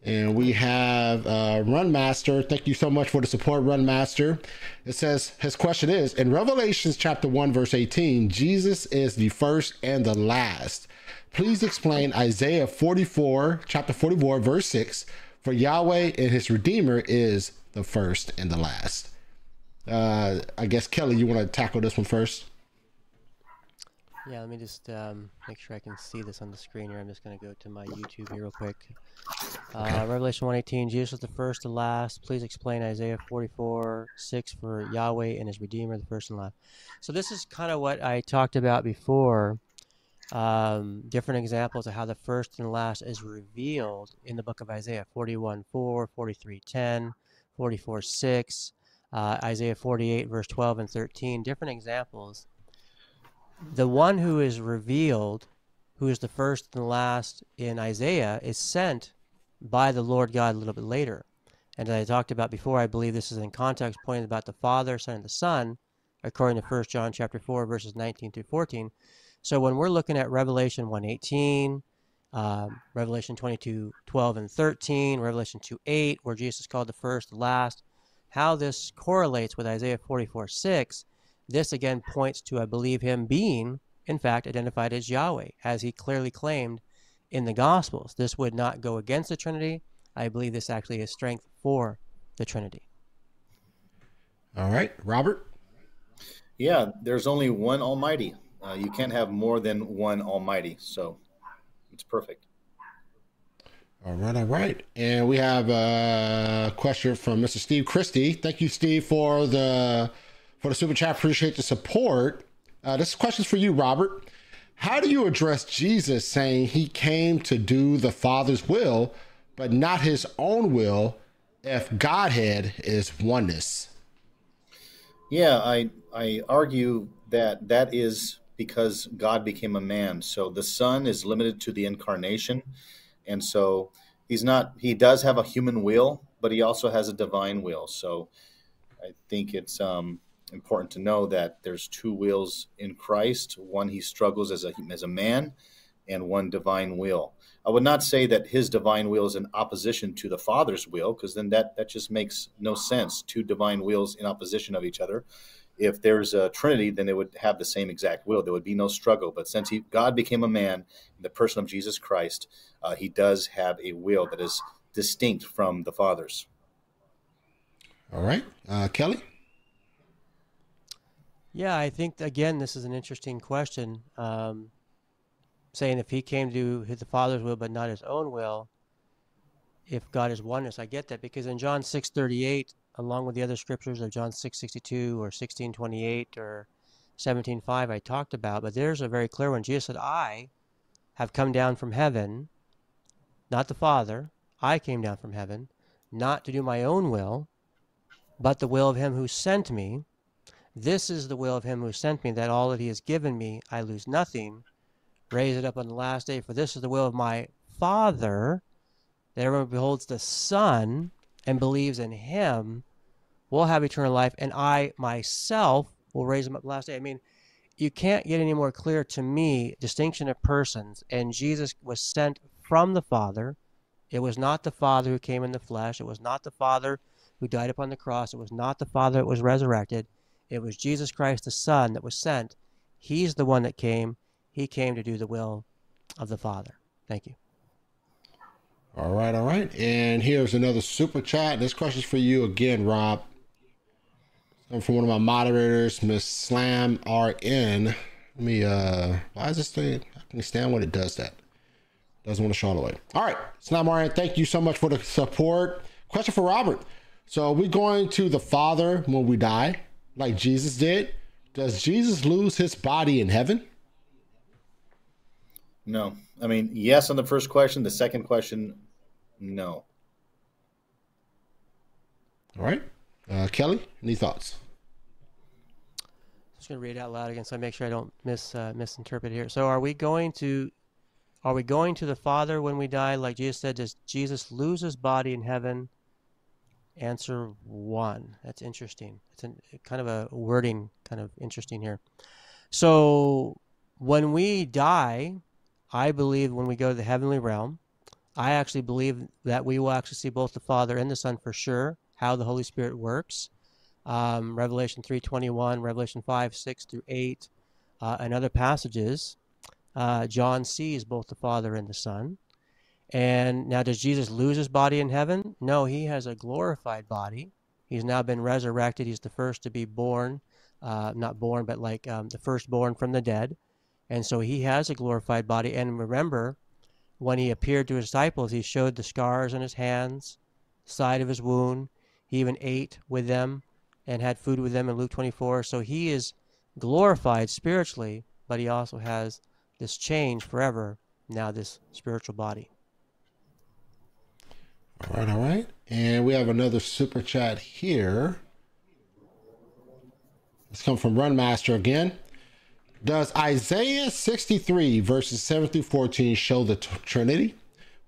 And we have uh, Runmaster. Thank you so much for the support, Runmaster. It says his question is In Revelations chapter 1, verse 18, Jesus is the first and the last. Please explain Isaiah 44, chapter 44, verse 6. For Yahweh and his Redeemer is the first and the last. Uh, I guess Kelly, you want to tackle this one first? Yeah, let me just um, make sure I can see this on the screen here. I'm just going to go to my YouTube here real quick. Uh. Revelation 118, Jesus is the first and last. Please explain Isaiah 44, 6 for Yahweh and his Redeemer, the first and last. So this is kind of what I talked about before. Um, different examples of how the first and last is revealed in the book of Isaiah 41, 4, 43, 10, 44, 6 uh, Isaiah 48, verse 12 and 13, different examples. The one who is revealed who is the first and the last in Isaiah, is sent by the Lord God a little bit later. And as I talked about before, I believe this is in context pointing about the Father, Son, and the Son, according to 1 John chapter 4, verses 19 through 14. So when we're looking at Revelation 118, um, Revelation 22, 12 and 13, Revelation 2, 8, where Jesus called the first, the last, how this correlates with Isaiah 44, 6, this again points to, I believe, him being, in fact, identified as Yahweh, as he clearly claimed in the Gospels. This would not go against the Trinity. I believe this actually is strength for the Trinity. All right, Robert. Yeah, there's only one Almighty. Uh, you can't have more than one Almighty, so it's perfect. All right, all right. And we have a question from Mr. Steve Christie. Thank you, Steve, for the for the super chat. Appreciate the support. Uh, this question is for you, Robert. How do you address Jesus saying he came to do the Father's will, but not his own will, if Godhead is oneness? Yeah, I I argue that that is because God became a man. So the Son is limited to the incarnation, and so he's not. He does have a human will, but he also has a divine will. So I think it's um, important to know that there's two wills in Christ. One he struggles as a as a man, and one divine will. I would not say that his divine will is in opposition to the Father's will, because then that that just makes no sense. Two divine wills in opposition of each other. If there's a Trinity, then they would have the same exact will. There would be no struggle. But since he, God became a man in the person of Jesus Christ, uh, he does have a will that is distinct from the Father's. All right, uh, Kelly. Yeah, I think again this is an interesting question. Um, saying if he came to do the Father's will but not his own will, if God is oneness, I get that because in John six thirty eight, along with the other scriptures of John six sixty two or sixteen twenty eight or seventeen five, I talked about, but there's a very clear one. Jesus said, "I have come down from heaven, not the Father. I came down from heaven, not to do my own will, but the will of him who sent me." This is the will of him who sent me, that all that he has given me I lose nothing, raise it up on the last day. For this is the will of my Father, that everyone beholds the Son and believes in him will have eternal life, and I myself will raise him up the last day. I mean, you can't get any more clear to me distinction of persons, and Jesus was sent from the Father. It was not the Father who came in the flesh. It was not the Father who died upon the cross. It was not the Father that was resurrected. It was Jesus Christ, the Son, that was sent. He's the one that came. He came to do the will of the Father. Thank you. All right, all right. And here's another super chat. This question's for you again, Rob. I'm from one of my moderators, Miss Slam RN. Let me uh why is this thing I can stand when it does that. Doesn't want to show it away. All right, Slam RN, thank you so much for the support. Question for Robert. So are we going to the Father when we die? Like Jesus did? Does Jesus lose his body in heaven? No. I mean, yes on the first question. The second question, no. All right. Uh, Kelly, any thoughts? I'm just going to read it out loud again so I make sure I don't mis uh, misinterpret here. So are we going to are we going to the Father when we die like Jesus said does Jesus lose his body in heaven? Answer one. That's interesting. It's an, kind of a wording, kind of interesting here. So when we die, I believe when we go to the heavenly realm, I actually believe that we will actually see both the Father and the Son for sure. How the Holy Spirit works, um, Revelation three twenty one, Revelation five six through eight, uh, and other passages. Uh, John sees both the Father and the Son. And now, does Jesus lose his body in heaven? No, he has a glorified body. He's now been resurrected. He's the first to be born, uh, not born, but like um, the firstborn from the dead. And so he has a glorified body. And remember, when he appeared to his disciples, he showed the scars on his hands, side of his wound. He even ate with them and had food with them in Luke 24. So he is glorified spiritually, but he also has this change forever, now this spiritual body. All right, all right. And we have another super chat here. It's come from Runmaster again. Does Isaiah 63 verses 7 through 14 show the Trinity?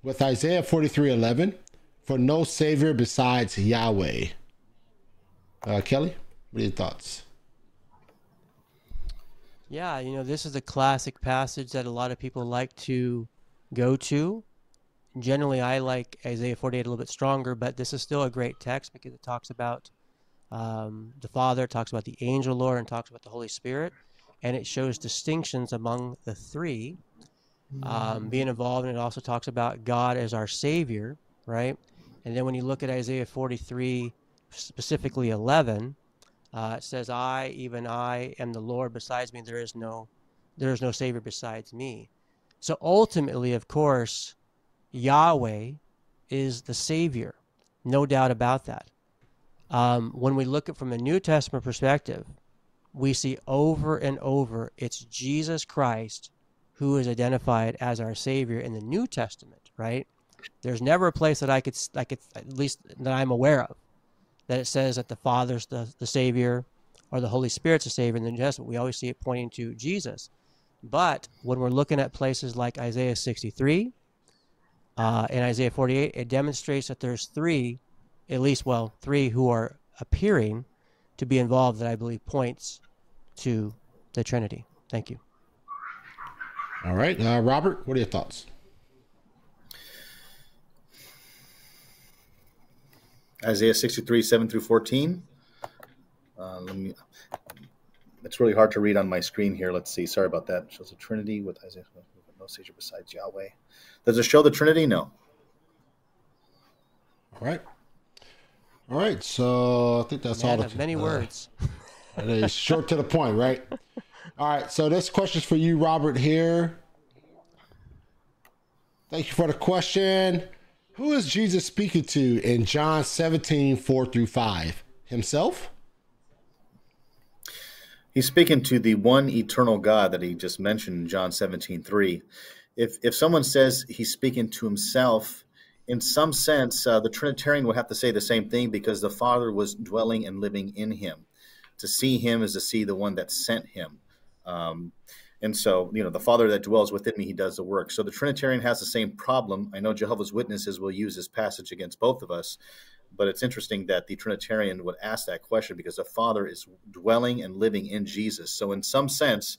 With Isaiah 43 11, for no Savior besides Yahweh. Uh, Kelly, what are your thoughts? Yeah, you know, this is a classic passage that a lot of people like to go to. Generally, I like Isaiah 48 a little bit stronger, but this is still a great text because it talks about um, the Father, talks about the angel Lord, and talks about the Holy Spirit, and it shows distinctions among the three um, being involved, and it also talks about God as our Savior, right? And then when you look at Isaiah 43, specifically 11, uh, it says, "I, even I, am the Lord. Besides me, there is no, there is no Savior besides me." So ultimately, of course, Yahweh is the Savior, no doubt about that. Um, when we look at from a New Testament perspective, we see over and over it's Jesus Christ who is identified as our Savior in the New Testament, right? There's never a place that I could, I could at least that I'm aware of, that it says that the Father's the, the Savior or the Holy Spirit's the Savior in the New Testament. We always see it pointing to Jesus. But when we're looking at places like Isaiah 63 uh, and Isaiah 48, it demonstrates that there's three, at least, well, three who are appearing to be involved that I believe points to the Trinity. Thank you. All right, uh, Robert, what are your thoughts? Isaiah 63, 7 through 14. Uh, let me. It's really hard to read on my screen here. Let's see. Sorry about that. It shows the Trinity with Isaiah. No Savior besides Yahweh. Does it show the Trinity? No. All right. All right. So I think that's Man all. of many uh, words. [laughs] it is short to the point, right? All right. So this question's for you, Robert. Here. Thank you for the question. Who is Jesus speaking to in John 17, 4 through 5? Himself? He's speaking to the one eternal God that he just mentioned in John 17, 3. If, if someone says he's speaking to himself, in some sense, uh, the Trinitarian would have to say the same thing because the Father was dwelling and living in him. To see him is to see the one that sent him. Um, and so, you know, the Father that dwells within me, he does the work. So the Trinitarian has the same problem. I know Jehovah's Witnesses will use this passage against both of us, but it's interesting that the Trinitarian would ask that question because the Father is dwelling and living in Jesus. So, in some sense,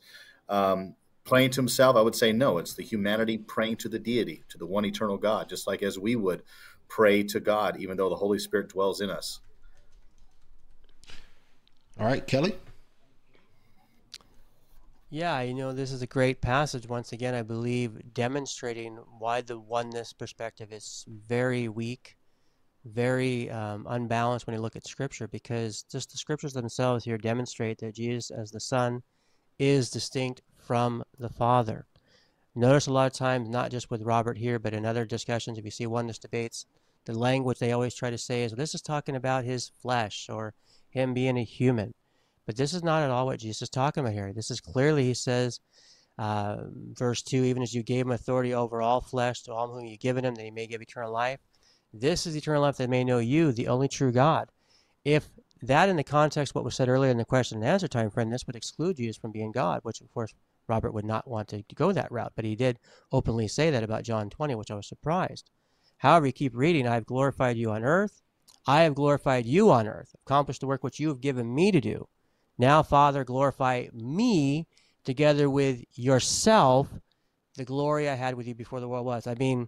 um, praying to himself, I would say no. It's the humanity praying to the deity, to the one eternal God, just like as we would pray to God, even though the Holy Spirit dwells in us. All right, Kelly? Yeah, you know, this is a great passage. Once again, I believe demonstrating why the oneness perspective is very weak, very um, unbalanced when you look at Scripture, because just the Scriptures themselves here demonstrate that Jesus, as the Son, is distinct from the Father. Notice a lot of times, not just with Robert here, but in other discussions, if you see oneness debates, the language they always try to say is, this is talking about his flesh or him being a human. But this is not at all what Jesus is talking about here. This is clearly, he says, uh, verse 2 even as you gave him authority over all flesh to all whom you've given him, that he may give eternal life. This is eternal life that may know you, the only true God. If that, in the context what was said earlier in the question and answer time, friend, this would exclude Jesus from being God, which, of course, Robert would not want to go that route. But he did openly say that about John 20, which I was surprised. However, you keep reading, I have glorified you on earth. I have glorified you on earth, accomplished the work which you have given me to do. Now, Father, glorify me together with yourself, the glory I had with you before the world was. I mean,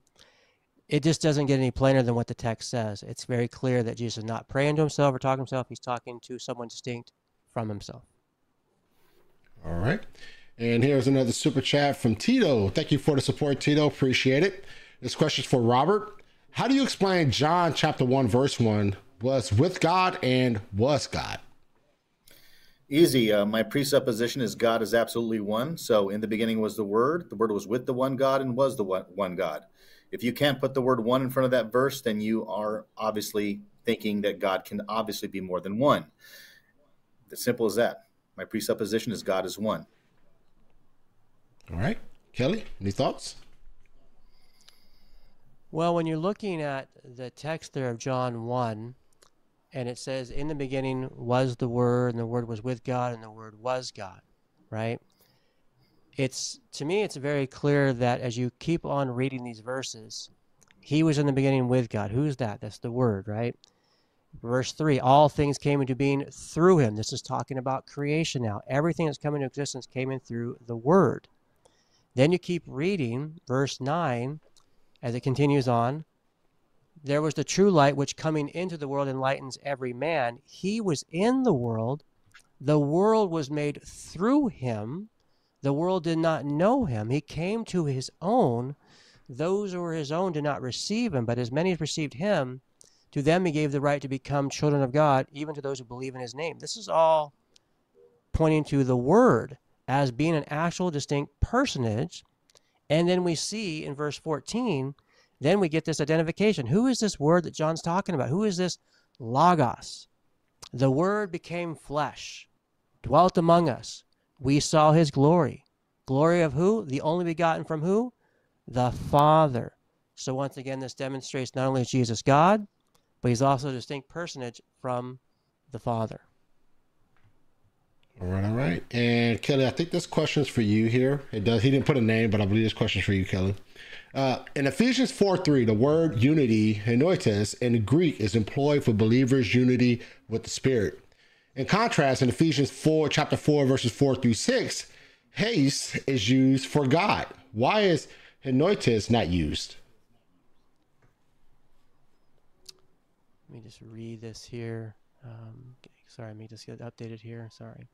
it just doesn't get any plainer than what the text says. It's very clear that Jesus is not praying to himself or talking to himself. He's talking to someone distinct from himself. All right. And here's another super chat from Tito. Thank you for the support, Tito. Appreciate it. This question is for Robert. How do you explain John chapter 1, verse 1 was with God and was God? Easy. Uh, my presupposition is God is absolutely one. So in the beginning was the Word. The Word was with the one God and was the one, one God. If you can't put the word one in front of that verse, then you are obviously thinking that God can obviously be more than one. As simple as that. My presupposition is God is one. All right. Kelly, any thoughts? Well, when you're looking at the text there of John 1, and it says, In the beginning was the Word, and the Word was with God, and the Word was God, right? It's to me it's very clear that as you keep on reading these verses, he was in the beginning with God. Who's that? That's the word, right? Verse 3 All things came into being through him. This is talking about creation now. Everything that's come into existence came in through the word. Then you keep reading verse 9 as it continues on. There was the true light which coming into the world enlightens every man. He was in the world. The world was made through him. The world did not know him. He came to his own. Those who were his own did not receive him, but as many as received him, to them he gave the right to become children of God, even to those who believe in his name. This is all pointing to the Word as being an actual distinct personage. And then we see in verse 14, then we get this identification. Who is this Word that John's talking about? Who is this Logos? The Word became flesh, dwelt among us. We saw his glory. Glory of who? The only begotten from who? The Father. So once again, this demonstrates not only is Jesus God, but he's also a distinct personage from the Father. All right, all right. And Kelly, I think this question is for you here. It does. He didn't put a name, but I believe this question is for you, Kelly. Uh, in Ephesians 4 3, the word unity, henotes, in Greek is employed for believers' unity with the Spirit. In contrast, in Ephesians 4, chapter 4, verses 4 through 6, heis is used for God. Why is henotes not used? Let me just read this here. Um, sorry, let me just get updated here. Sorry.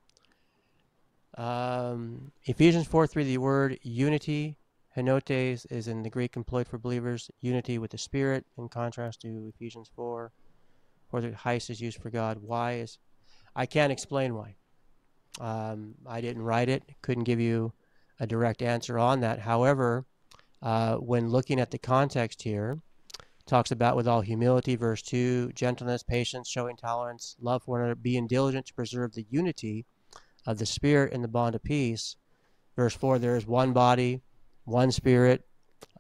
Um, Ephesians 4 3, the word unity, henotes, is in the Greek employed for believers, unity with the Spirit, in contrast to Ephesians 4, where the heis is used for God. Why is. I can't explain why. Um, I didn't write it, couldn't give you a direct answer on that. However, uh, when looking at the context here, talks about with all humility, verse 2, gentleness, patience, showing tolerance, love for one another, being diligent to preserve the unity of the Spirit in the bond of peace. Verse 4, there is one body, one Spirit,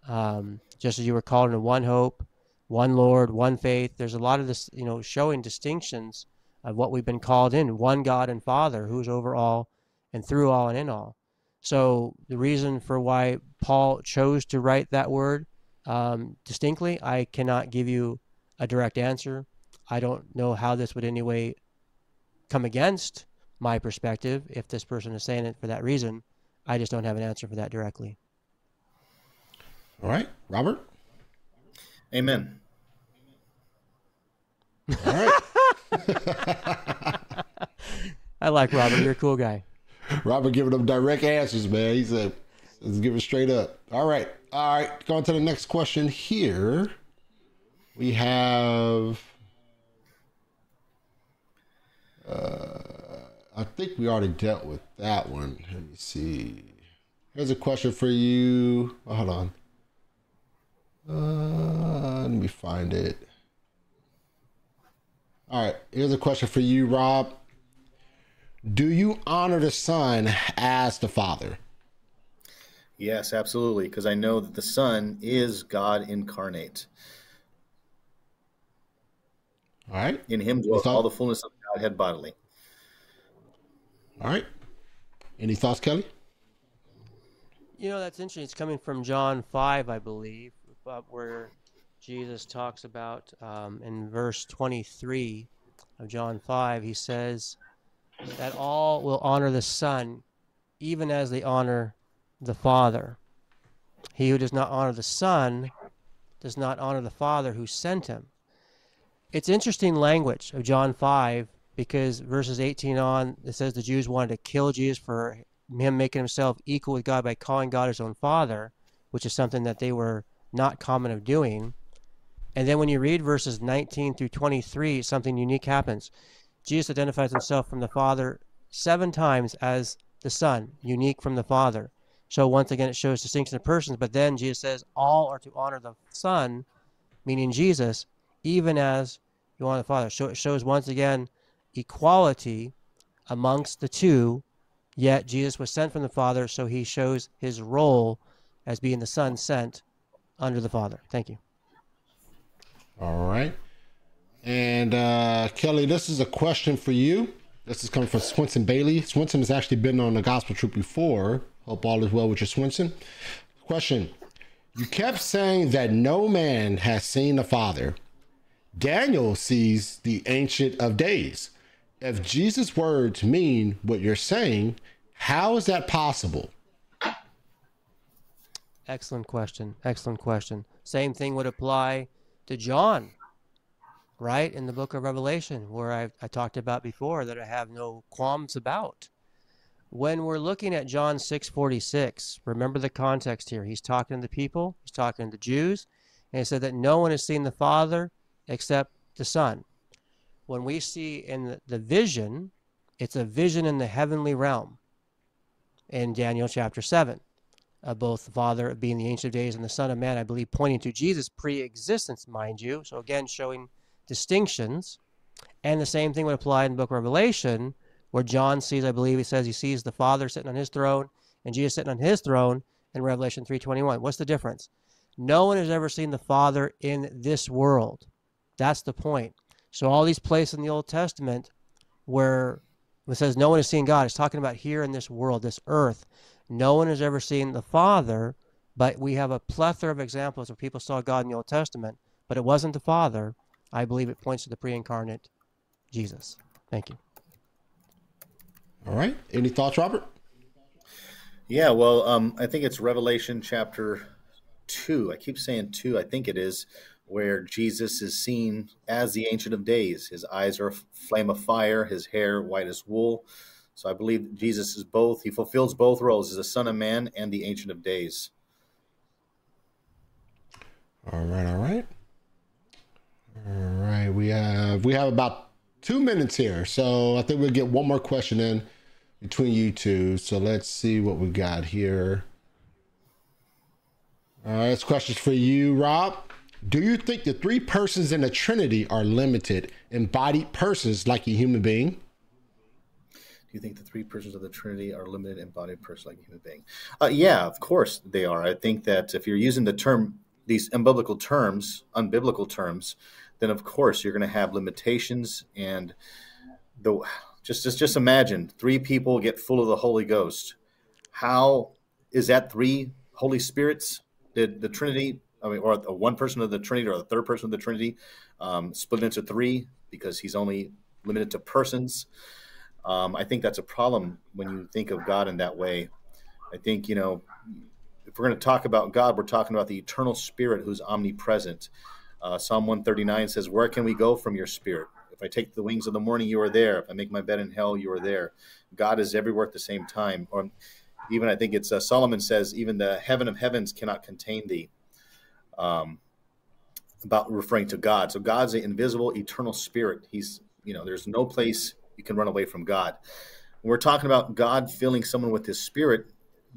um, just as you were called into one hope, one Lord, one faith. There's a lot of this, you know, showing distinctions of what we've been called in one God and Father who's over all and through all and in all. So the reason for why Paul chose to write that word um, distinctly. I cannot give you a direct answer. I don't know how this would anyway come against my perspective if this person is saying it for that reason. I just don't have an answer for that directly. All right, Robert. Amen. All right. [laughs] I like Robert. You're a cool guy. Robert giving them direct answers, man. He said, let's give it straight up. All right. All right. Going to the next question here. We have. Uh, I think we already dealt with that one. Let me see. Here's a question for you. Oh, hold on. Uh, let me find it. All right. Here's a question for you, Rob. Do you honor the Son as the Father? Yes, absolutely, because I know that the Son is God incarnate. All right. In him dwells all the fullness of Godhead bodily. All right. Any thoughts, Kelly? You know, that's interesting. It's coming from John 5, I believe, where Jesus talks about um, in verse 23 of John 5, he says that all will honor the Son, even as they honor the Father. He who does not honor the Son does not honor the Father who sent him. It's interesting language of John 5 because verses 18 on, it says the Jews wanted to kill Jesus for him making himself equal with God by calling God his own Father, which is something that they were not common of doing. And then when you read verses 19 through 23, something unique happens. Jesus identifies himself from the Father seven times as the Son, unique from the Father. So once again, it shows distinction of persons. But then Jesus says all are to honor the Son, meaning Jesus, even as you honor the Father. So it shows once again equality amongst the two. Yet Jesus was sent from the Father, so he shows his role as being the Son sent under the Father. Thank you. All right. And uh, Kelly, this is a question for you. This is coming from Swinson Bailey. Swinson has actually been on the Gospel Truth before. Hope all is well with your Swinson. Question You kept saying that no man has seen the Father. Daniel sees the Ancient of Days. If Jesus' words mean what you're saying, how is that possible? Excellent question. Excellent question. Same thing would apply to John, right? In the book of Revelation, where I, I talked about before that I have no qualms about. When we're looking at John 6:46, remember the context here. He's talking to the people, he's talking to the Jews, and he said that no one has seen the Father except the Son. When we see in the vision, it's a vision in the heavenly realm in Daniel chapter 7 both the Father being the Ancient of Days and the Son of Man, I believe, pointing to Jesus' pre existence, mind you. So, again, showing distinctions. And the same thing would apply in the book of Revelation, where John sees, I believe, he says he sees the Father sitting on his throne and Jesus sitting on his throne in Revelation 3.21. What's the difference? No one has ever seen the Father in this world. That's the point. So all these places in the Old Testament where it says no one has seen God, it's talking about here in this world, this earth. No one has ever seen the Father, but we have a plethora of examples where people saw God in the Old Testament, but it wasn't the Father. I believe it points to the pre incarnate Jesus. Thank you. All right. Any thoughts, Robert? Yeah, well, um, I think it's Revelation chapter 2. I keep saying 2, I think it is, where Jesus is seen as the Ancient of Days. His eyes are a flame of fire, his hair white as wool. So I believe Jesus is both. He fulfills both roles as the Son of Man and the Ancient of Days. All right, all right. All right, we have we have about two minutes here, so I think we'll get one more question in between you two. So let's see what we got here. All right, this question's for you, Rob. Do you think the three persons in the Trinity are limited, embodied persons like a human being? Do you think the three persons of the Trinity are limited embodied person like a human being? Uh, yeah, of course they are. I think that if you're using the term, these unbiblical terms, unbiblical terms, then of course you're going to have limitations. And the just just just imagine three people get full of the Holy Ghost. How is that three Holy Spirits? Did the Trinity, I mean, or one person of the Trinity, or the third person of the Trinity, um, split into three because he's only limited to persons? Um, I think that's a problem when you think of God in that way. I think, you know, if we're going to talk about God, we're talking about the eternal spirit who's omnipresent. Uh, Psalm 139 says, Where can we go from your spirit? If I take the wings of the morning, you are there. If I make my bed in hell, you are there. God is everywhere at the same time. Or even I think it's uh, Solomon says, Even the heaven of heavens cannot contain thee. Um, about referring to God. So God's an invisible, eternal spirit. He's, you know, there's no place you can run away from God. When we're talking about God filling someone with His Spirit,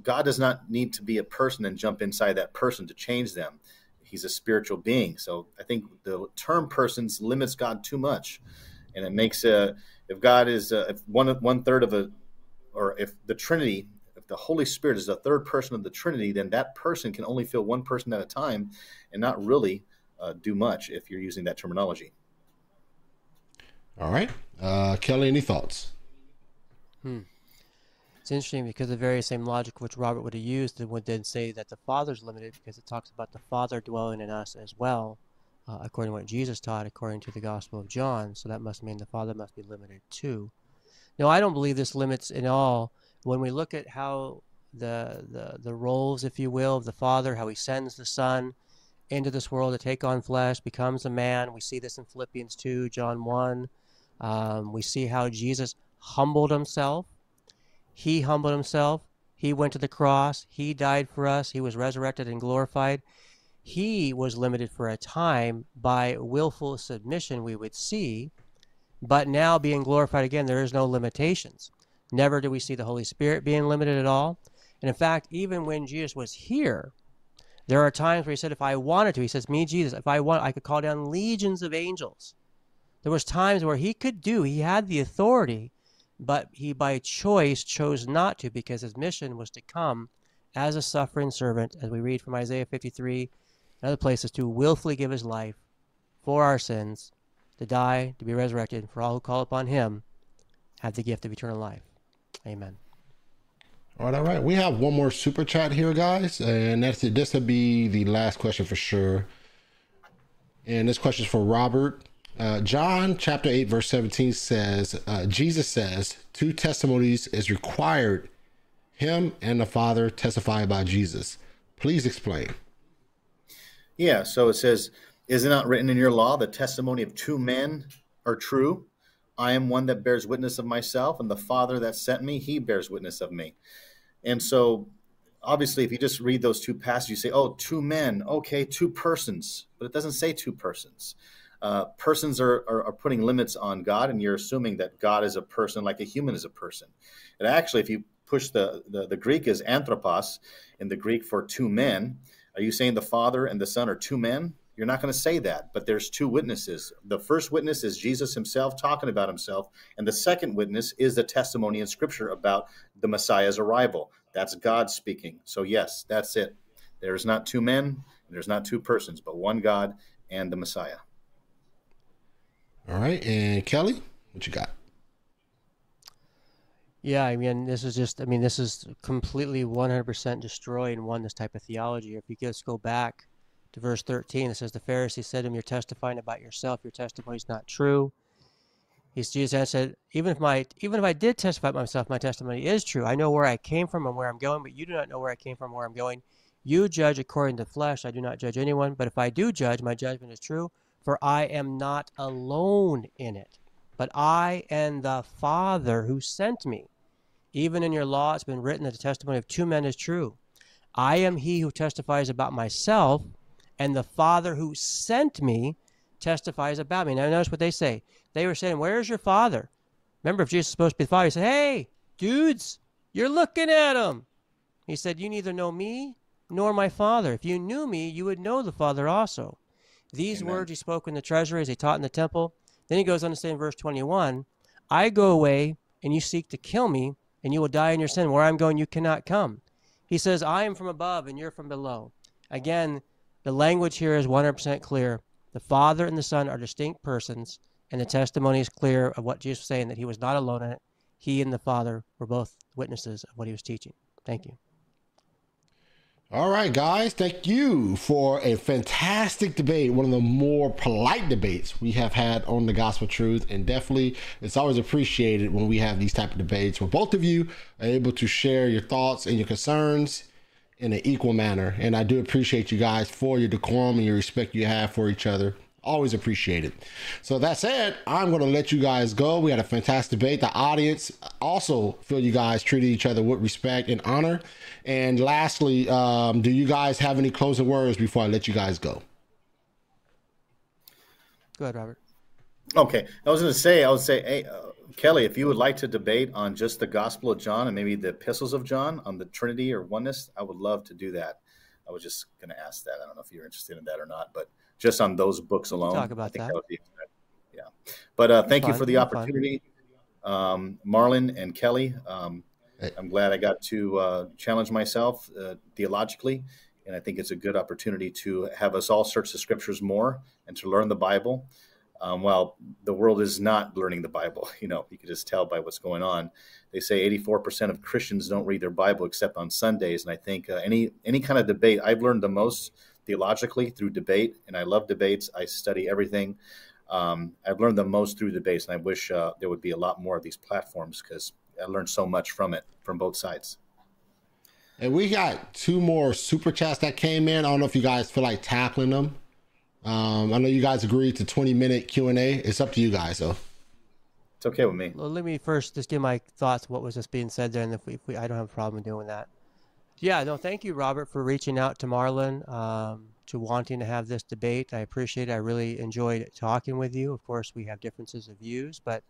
God does not need to be a person and jump inside that person to change them. He's a spiritual being. So I think the term persons limits God too much, and it makes a if God is a, if one one third of a or if the Trinity if the Holy Spirit is the third person of the Trinity, then that person can only fill one person at a time, and not really uh, do much if you're using that terminology. All right. Uh, Kelly, any thoughts? Hmm. It's interesting because the very same logic which Robert would have used would then say that the Father's limited because it talks about the Father dwelling in us as well, uh, according to what Jesus taught, according to the Gospel of John. So that must mean the Father must be limited too. Now, I don't believe this limits in all. When we look at how the, the, the roles, if you will, of the Father, how he sends the Son into this world to take on flesh, becomes a man. We see this in Philippians 2, John 1. Um, we see how Jesus humbled himself. He humbled himself. He went to the cross. He died for us. He was resurrected and glorified. He was limited for a time by willful submission, we would see. But now, being glorified again, there is no limitations. Never do we see the Holy Spirit being limited at all. And in fact, even when Jesus was here, there are times where he said, if I wanted to, he says, me, Jesus, if I want, I could call down legions of angels there was times where he could do, he had the authority, but he by choice chose not to because his mission was to come as a suffering servant, as we read from Isaiah 53 and other places, to willfully give his life for our sins, to die, to be resurrected, for all who call upon him have the gift of eternal life. Amen. All right, all right. We have one more super chat here, guys, and that's it. This will be the last question for sure. And this question is for Robert. Uh, John chapter 8, verse 17 says, uh, Jesus says, two testimonies is required. Him and the Father testify about Jesus. Please explain. Yeah, so it says, Is it not written in your law, the testimony of two men are true? I am one that bears witness of myself, and the Father that sent me, he bears witness of me. And so, obviously, if you just read those two passages, you say, Oh, two men, okay, two persons, but it doesn't say two persons. Uh, persons are, are, are, putting limits on God, and you're assuming that God is a person like a human is a person. And actually, if you push the, the, the Greek is anthropos in the Greek for two men, are you saying the Father and the Son are two men? You're not going to say that, but there's two witnesses. The first witness is Jesus himself talking about himself, and the second witness is the testimony in Scripture about the Messiah's arrival. That's God speaking. So, yes, that's it. There's not two men, there's not two persons, but one God and the Messiah. All right. And Kelly, what you got? Yeah, I mean, this is just, I mean, this is completely 100% destroying one, this type of theology. If you just go back to verse 13, it says, The Pharisee said to him, You're testifying about yourself, your testimony is not true. He's Jesus said, even if my even if I did testify about myself, my testimony is true. I know where I came from and where I'm going, but you do not know where I came from, where I'm going. You judge according to flesh. I do not judge anyone, but if I do judge, my judgment is true, for I am not alone in it, but I and the Father who sent me. Even in your law, it's been written that the testimony of two men is true. I am he who testifies about myself, and the Father who sent me testifies about me. Now, notice what they say. They were saying, Where's your Father? Remember, if Jesus is supposed to be the Father, he said, Hey, dudes, you're looking at him. He said, You neither know me nor my Father. If you knew me, you would know the Father also. These Amen. words he spoke in the treasury as he taught in the temple. Then he goes on to say in verse 21 I go away, and you seek to kill me, and you will die in your sin. Where I'm going, you cannot come. He says, I am from above, and you're from below. Again, the language here is 100% clear. The Father and the Son are distinct persons, and the testimony is clear of what Jesus was saying that he was not alone in it. He and the Father were both witnesses of what he was teaching. Thank you. All right, guys, thank you for a fantastic debate. One of the more polite debates we have had on the gospel truth, and definitely it's always appreciated when we have these type of debates where both of you are able to share your thoughts and your concerns in an equal manner. And I do appreciate you guys for your decorum and your respect you have for each other. Always appreciate it. So that said, I'm going to let you guys go. We had a fantastic debate. The audience also feel you guys treated each other with respect and honor. And lastly, um, do you guys have any closing words before I let you guys go? Go ahead, Robert. Okay, I was going to say, I would say, hey, uh, Kelly, if you would like to debate on just the Gospel of John and maybe the epistles of John on the Trinity or oneness, I would love to do that. I was just going to ask that. I don't know if you're interested in that or not, but just on those books alone, talk about that. that be, yeah. But uh, thank fine. you for the opportunity, um, Marlon and Kelly. Um, I'm glad I got to uh, challenge myself uh, theologically, and I think it's a good opportunity to have us all search the scriptures more and to learn the Bible. Um, while the world is not learning the Bible, [laughs] you know, you can just tell by what's going on. They say 84% of Christians don't read their Bible except on Sundays, and I think uh, any any kind of debate, I've learned the most theologically through debate, and I love debates. I study everything. Um, I've learned the most through debates, and I wish uh, there would be a lot more of these platforms because I learned so much from it from both sides. And we got two more super chats that came in. I don't know if you guys feel like tackling them. Um, I know you guys agreed to 20 minute Q and A. It's up to you guys, though. It's okay with me. Well, let me first just give my thoughts. What was just being said there, and if we, if we I don't have a problem doing that. Yeah, no, thank you, Robert, for reaching out to Marlon, um, to wanting to have this debate. I appreciate it. I really enjoyed talking with you. Of course, we have differences of views, but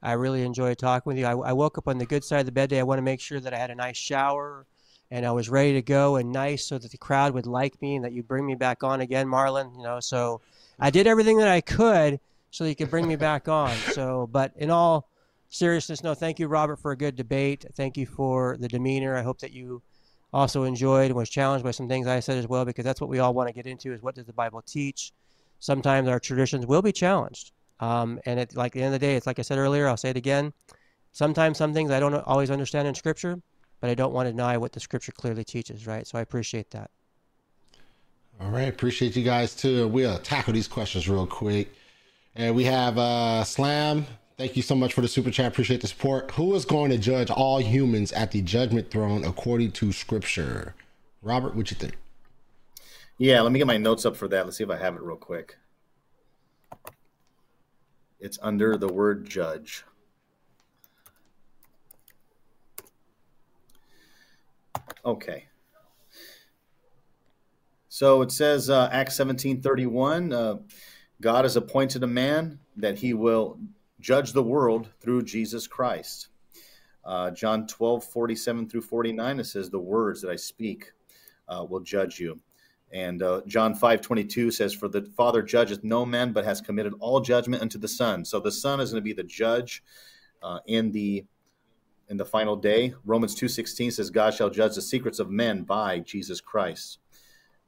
I really enjoyed talking with you. I, I woke up on the good side of the bed day. I want to make sure that I had a nice shower and I was ready to go and nice so that the crowd would like me and that you bring me back on again, Marlon. You know, so I did everything that I could so you could bring me back [laughs] on. So, but in all seriousness, no, thank you, Robert, for a good debate. Thank you for the demeanor. I hope that you also enjoyed and was challenged by some things I said as well, because that's what we all want to get into is what does the Bible teach? Sometimes our traditions will be challenged. Um, and it, like at the end of the day, it's like I said earlier, I'll say it again. Sometimes some things I don't always understand in Scripture, but I don't want to deny what the scripture clearly teaches, right? So I appreciate that. All right, appreciate you guys too. We'll tackle these questions real quick. And we have uh Slam. Thank you so much for the super chat. Appreciate the support. Who is going to judge all humans at the judgment throne according to scripture? Robert, what you think? Yeah, let me get my notes up for that. Let's see if I have it real quick. It's under the word judge. Okay. So it says uh, Acts seventeen thirty one. Uh, God has appointed a man that he will judge the world through Jesus Christ. Uh, John 12, 47 through 49, it says, The words that I speak uh, will judge you. And uh, John 5, 22 says, For the Father judgeth no man, but has committed all judgment unto the Son. So the Son is going to be the judge uh, in the in the final day. Romans 2:16 says God shall judge the secrets of men by Jesus Christ.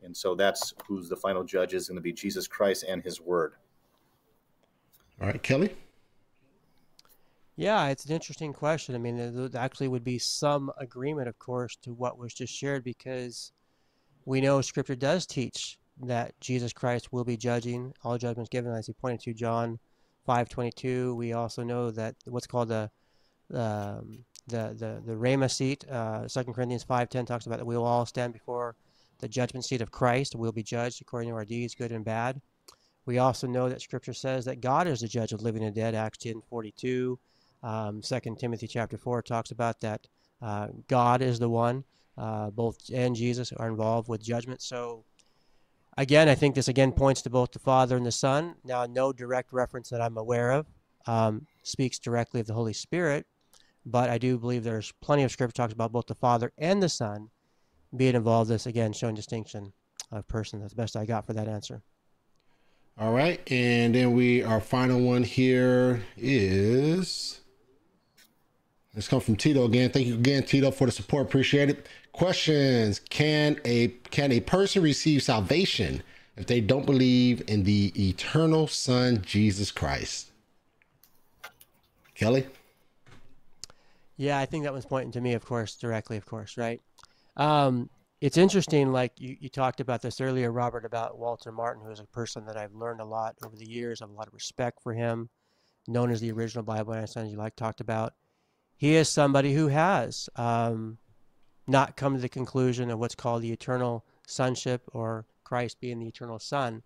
And so that's who's the final judge is going to be Jesus Christ and his word. All right, Kelly. Yeah, it's an interesting question. I mean, there actually would be some agreement, of course, to what was just shared because we know Scripture does teach that Jesus Christ will be judging all judgments given, as he pointed to John 5:22. We also know that what's called the um, the the the Bema seat, uh, 2 Corinthians 5:10 talks about that we will all stand before the judgment seat of Christ. We'll be judged according to our deeds, good and bad. We also know that Scripture says that God is the judge of living and dead. Acts 10:42. Um, 2 Timothy chapter 4 talks about that uh, God is the one. Uh, both and Jesus are involved with judgment. So again, I think this again points to both the Father and the Son. Now, no direct reference that I'm aware of um, speaks directly of the Holy Spirit, but I do believe there's plenty of scripture talks about both the Father and the Son being involved. This again showing distinction of person. That's the best I got for that answer. All right, and then we our final one here is. Let's come from Tito again. Thank you again, Tito, for the support. Appreciate it. Questions: Can a can a person receive salvation if they don't believe in the eternal Son Jesus Christ? Kelly. Yeah, I think that was pointing to me, of course, directly, of course, right? Um, it's interesting, like you, you talked about this earlier, Robert, about Walter Martin, who is a person that I've learned a lot over the years. I have a lot of respect for him, known as the original Bible Answer Man, you like talked about. He is somebody who has um, not come to the conclusion of what's called the eternal sonship or Christ being the eternal son.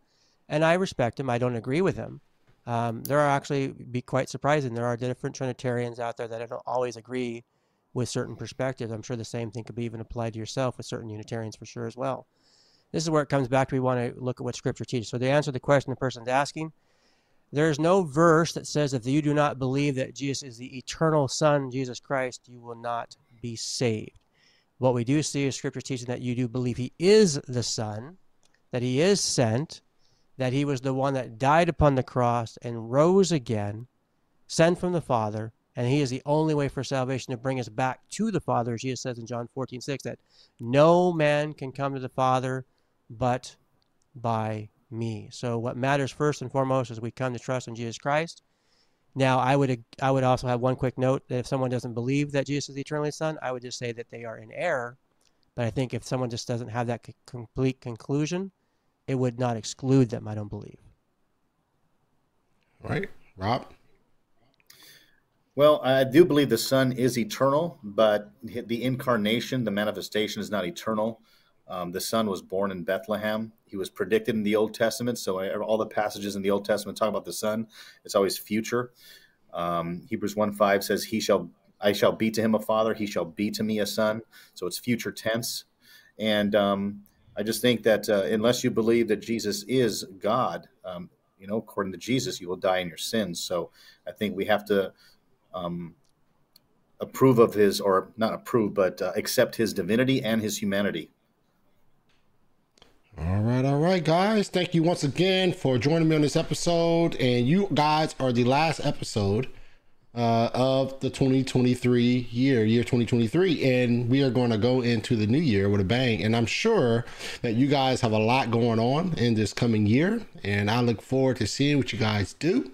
And I respect him. I don't agree with him. Um, there are actually be quite surprising. There are different Trinitarians out there that I don't always agree with certain perspectives. I'm sure the same thing could be even applied to yourself with certain Unitarians for sure as well. This is where it comes back to we want to look at what Scripture teaches. So to answer the question the person's asking, there is no verse that says if you do not believe that Jesus is the eternal Son, Jesus Christ, you will not be saved. What we do see is Scripture teaching that you do believe He is the Son, that He is sent, that He was the one that died upon the cross and rose again, sent from the Father, and he is the only way for salvation to bring us back to the Father. Jesus says in John 14, 6 that no man can come to the Father but by me. So what matters first and foremost is we come to trust in Jesus Christ. Now, I would I would also have one quick note that if someone doesn't believe that Jesus is the eternal Son, I would just say that they are in error. But I think if someone just doesn't have that c- complete conclusion, it would not exclude them. I don't believe. Right, Rob. Well, I do believe the Son is eternal, but the incarnation, the manifestation, is not eternal. Um, the Son was born in Bethlehem. He was predicted in the Old Testament. So all the passages in the Old Testament talk about the Son. It's always future. Um, Hebrews 1 5 says, He shall I shall be to him a father, he shall be to me a son. So it's future tense. And um, I just think that uh, unless you believe that Jesus is God, um, you know, according to Jesus, you will die in your sins. So I think we have to um, approve of his, or not approve, but uh, accept his divinity and his humanity. All right, all right, guys. Thank you once again for joining me on this episode. And you guys are the last episode uh, of the 2023 year, year 2023. And we are going to go into the new year with a bang. And I'm sure that you guys have a lot going on in this coming year. And I look forward to seeing what you guys do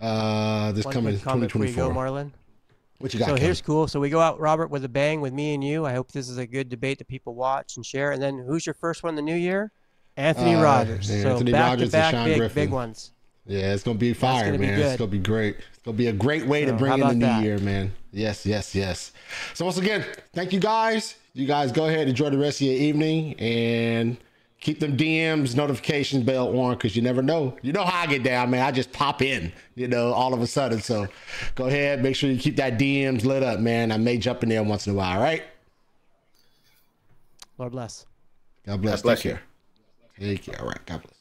uh, this One coming quick comment before you 2024. go, Marlon. What you got? So Kelly? here's cool. So we go out, Robert, with a bang with me and you. I hope this is a good debate that people watch and share. And then who's your first one in the new year? Anthony Uh, Rogers. yeah, so Anthony back Rogers and to back, Sean big, Griffin. big ones. Yeah, it's gonna be fire, gonna be man. it's gonna be great. It's gonna be a great way to bring in the new that? year, man. Yes, yes, yes. So once again, thank you guys. You guys go ahead, enjoy the rest of your evening, and keep them DMs, notifications bell on, because you never know. You know how I get down, man. I just pop in, you know, all of a sudden. So go ahead, make sure you keep that DMs lit up, man. I may jump in there once in a while. All right. Lord bless. God bless. God bless Take care. Take care. All right. God bless.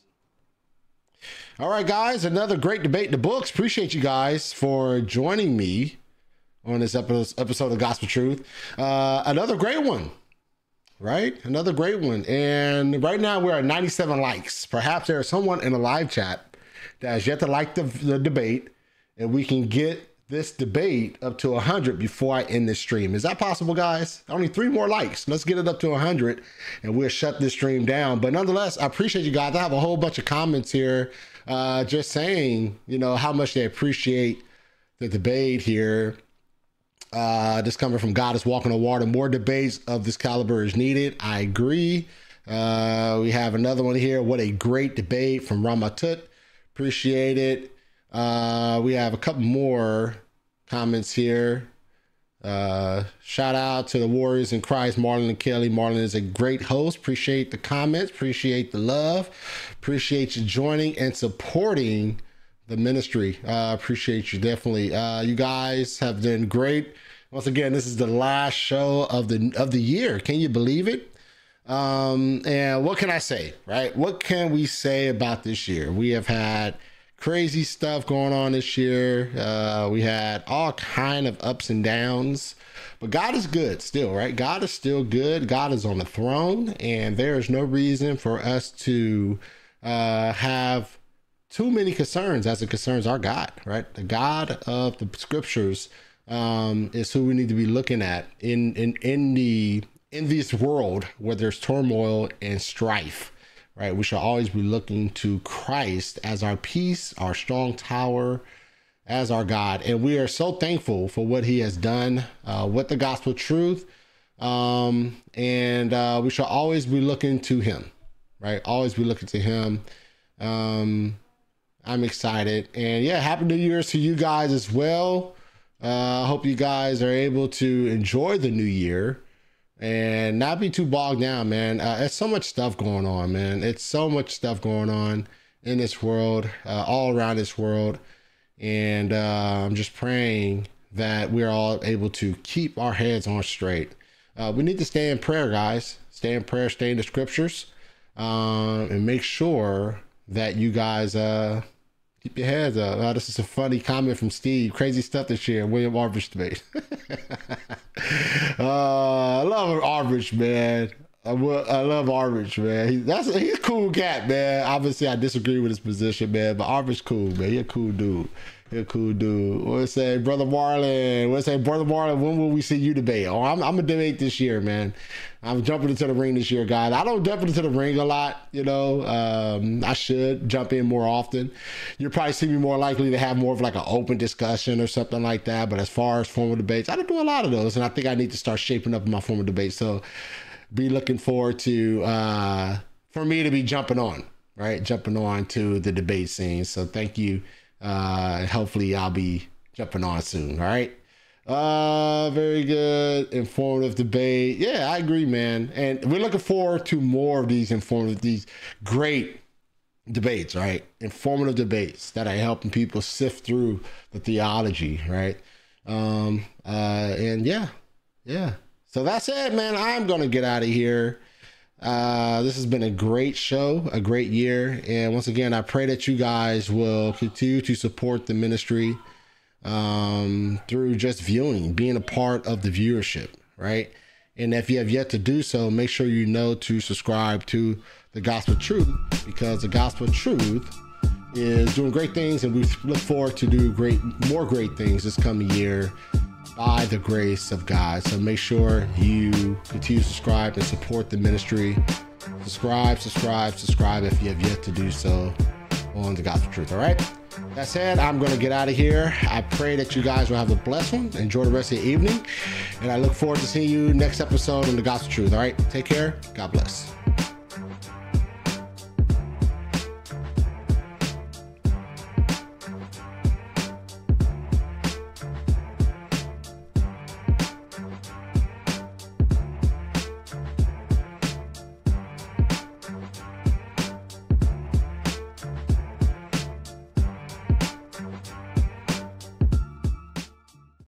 All right, guys. Another great debate in the books. Appreciate you guys for joining me on this episode episode of Gospel Truth. Uh, another great one, right? Another great one. And right now we're at 97 likes. Perhaps there is someone in the live chat that has yet to like the, the debate, and we can get this debate up to 100 before I end this stream. Is that possible, guys? Only three more likes. Let's get it up to 100 and we'll shut this stream down. But nonetheless, I appreciate you guys. I have a whole bunch of comments here uh, just saying, you know, how much they appreciate the debate here. Uh, this coming from God is walking on water. More debates of this caliber is needed. I agree. Uh, we have another one here. What a great debate from Ramatut. Appreciate it. Uh, we have a couple more comments here. Uh, shout out to the Warriors in Christ, Marlon and Kelly. Marlon is a great host. Appreciate the comments. Appreciate the love. Appreciate you joining and supporting the ministry. Uh, appreciate you definitely. Uh, you guys have been great. Once again, this is the last show of the of the year. Can you believe it? Um, and what can I say? Right? What can we say about this year? We have had crazy stuff going on this year. Uh, we had all kind of ups and downs, but God is good still, right? God is still good. God is on the throne, and there is no reason for us to uh, have too many concerns as it concerns our God, right? The God of the scriptures um, is who we need to be looking at in in in the in this world where there's turmoil and strife right? We should always be looking to Christ as our peace, our strong tower, as our God. And we are so thankful for what he has done uh, with the gospel truth. Um, and uh, we should always be looking to him, right? Always be looking to him. Um, I'm excited. And yeah, happy New Year's to you guys as well. Uh, I hope you guys are able to enjoy the new year and not be too bogged down, man. Uh, there's so much stuff going on, man. It's so much stuff going on in this world, uh, all around this world. And uh, I'm just praying that we're all able to keep our heads on straight. Uh, we need to stay in prayer, guys. Stay in prayer, stay in the scriptures, um, and make sure that you guys uh, keep your heads up. Uh, this is a funny comment from Steve. Crazy stuff this year. William Arbridge debate. [laughs] uh, I love Arbridge, man. I, love Arbridge, man. He, that's he's a cool cat, man. Obviously, I disagree with his position, man, but Arbridge cool, man. He a cool dude. He a cool dude. What say, brother Marlon? What say, brother Marlon? When will we see you debate? Oh, I'm I'm a debate this year, man. I'm jumping into the ring this year, guys. I don't jump into the ring a lot, you know. Um, I should jump in more often. You'll probably see me more likely to have more of like an open discussion or something like that. But as far as formal debates, I don't do a lot of those, and I think I need to start shaping up my formal debates. So be looking forward to uh, for me to be jumping on, right? Jumping on to the debate scene. So thank you. Uh, hopefully I'll be jumping on soon. All right. Uh, very good. Informative debate. Yeah, I agree, man. And we're looking forward to more of these informative, these great debates, right? Informative debates that are helping people sift through the theology, right? Um, uh, and yeah, yeah. So that's it, man. I'm gonna get out of here. Uh, this has been a great show, a great year, and once again, I pray that you guys will continue to support the ministry um, through just viewing, being a part of the viewership, right? And if you have yet to do so, make sure you know to subscribe to the Gospel Truth because the Gospel Truth is doing great things, and we look forward to do great, more great things this coming year by the grace of God. So make sure you continue to subscribe and support the ministry. Subscribe, subscribe, subscribe if you have yet to do so on the Gospel Truth. All right. That said, I'm going to get out of here. I pray that you guys will have a blessed one. Enjoy the rest of your evening. And I look forward to seeing you next episode on The Gospel Truth. All right. Take care. God bless.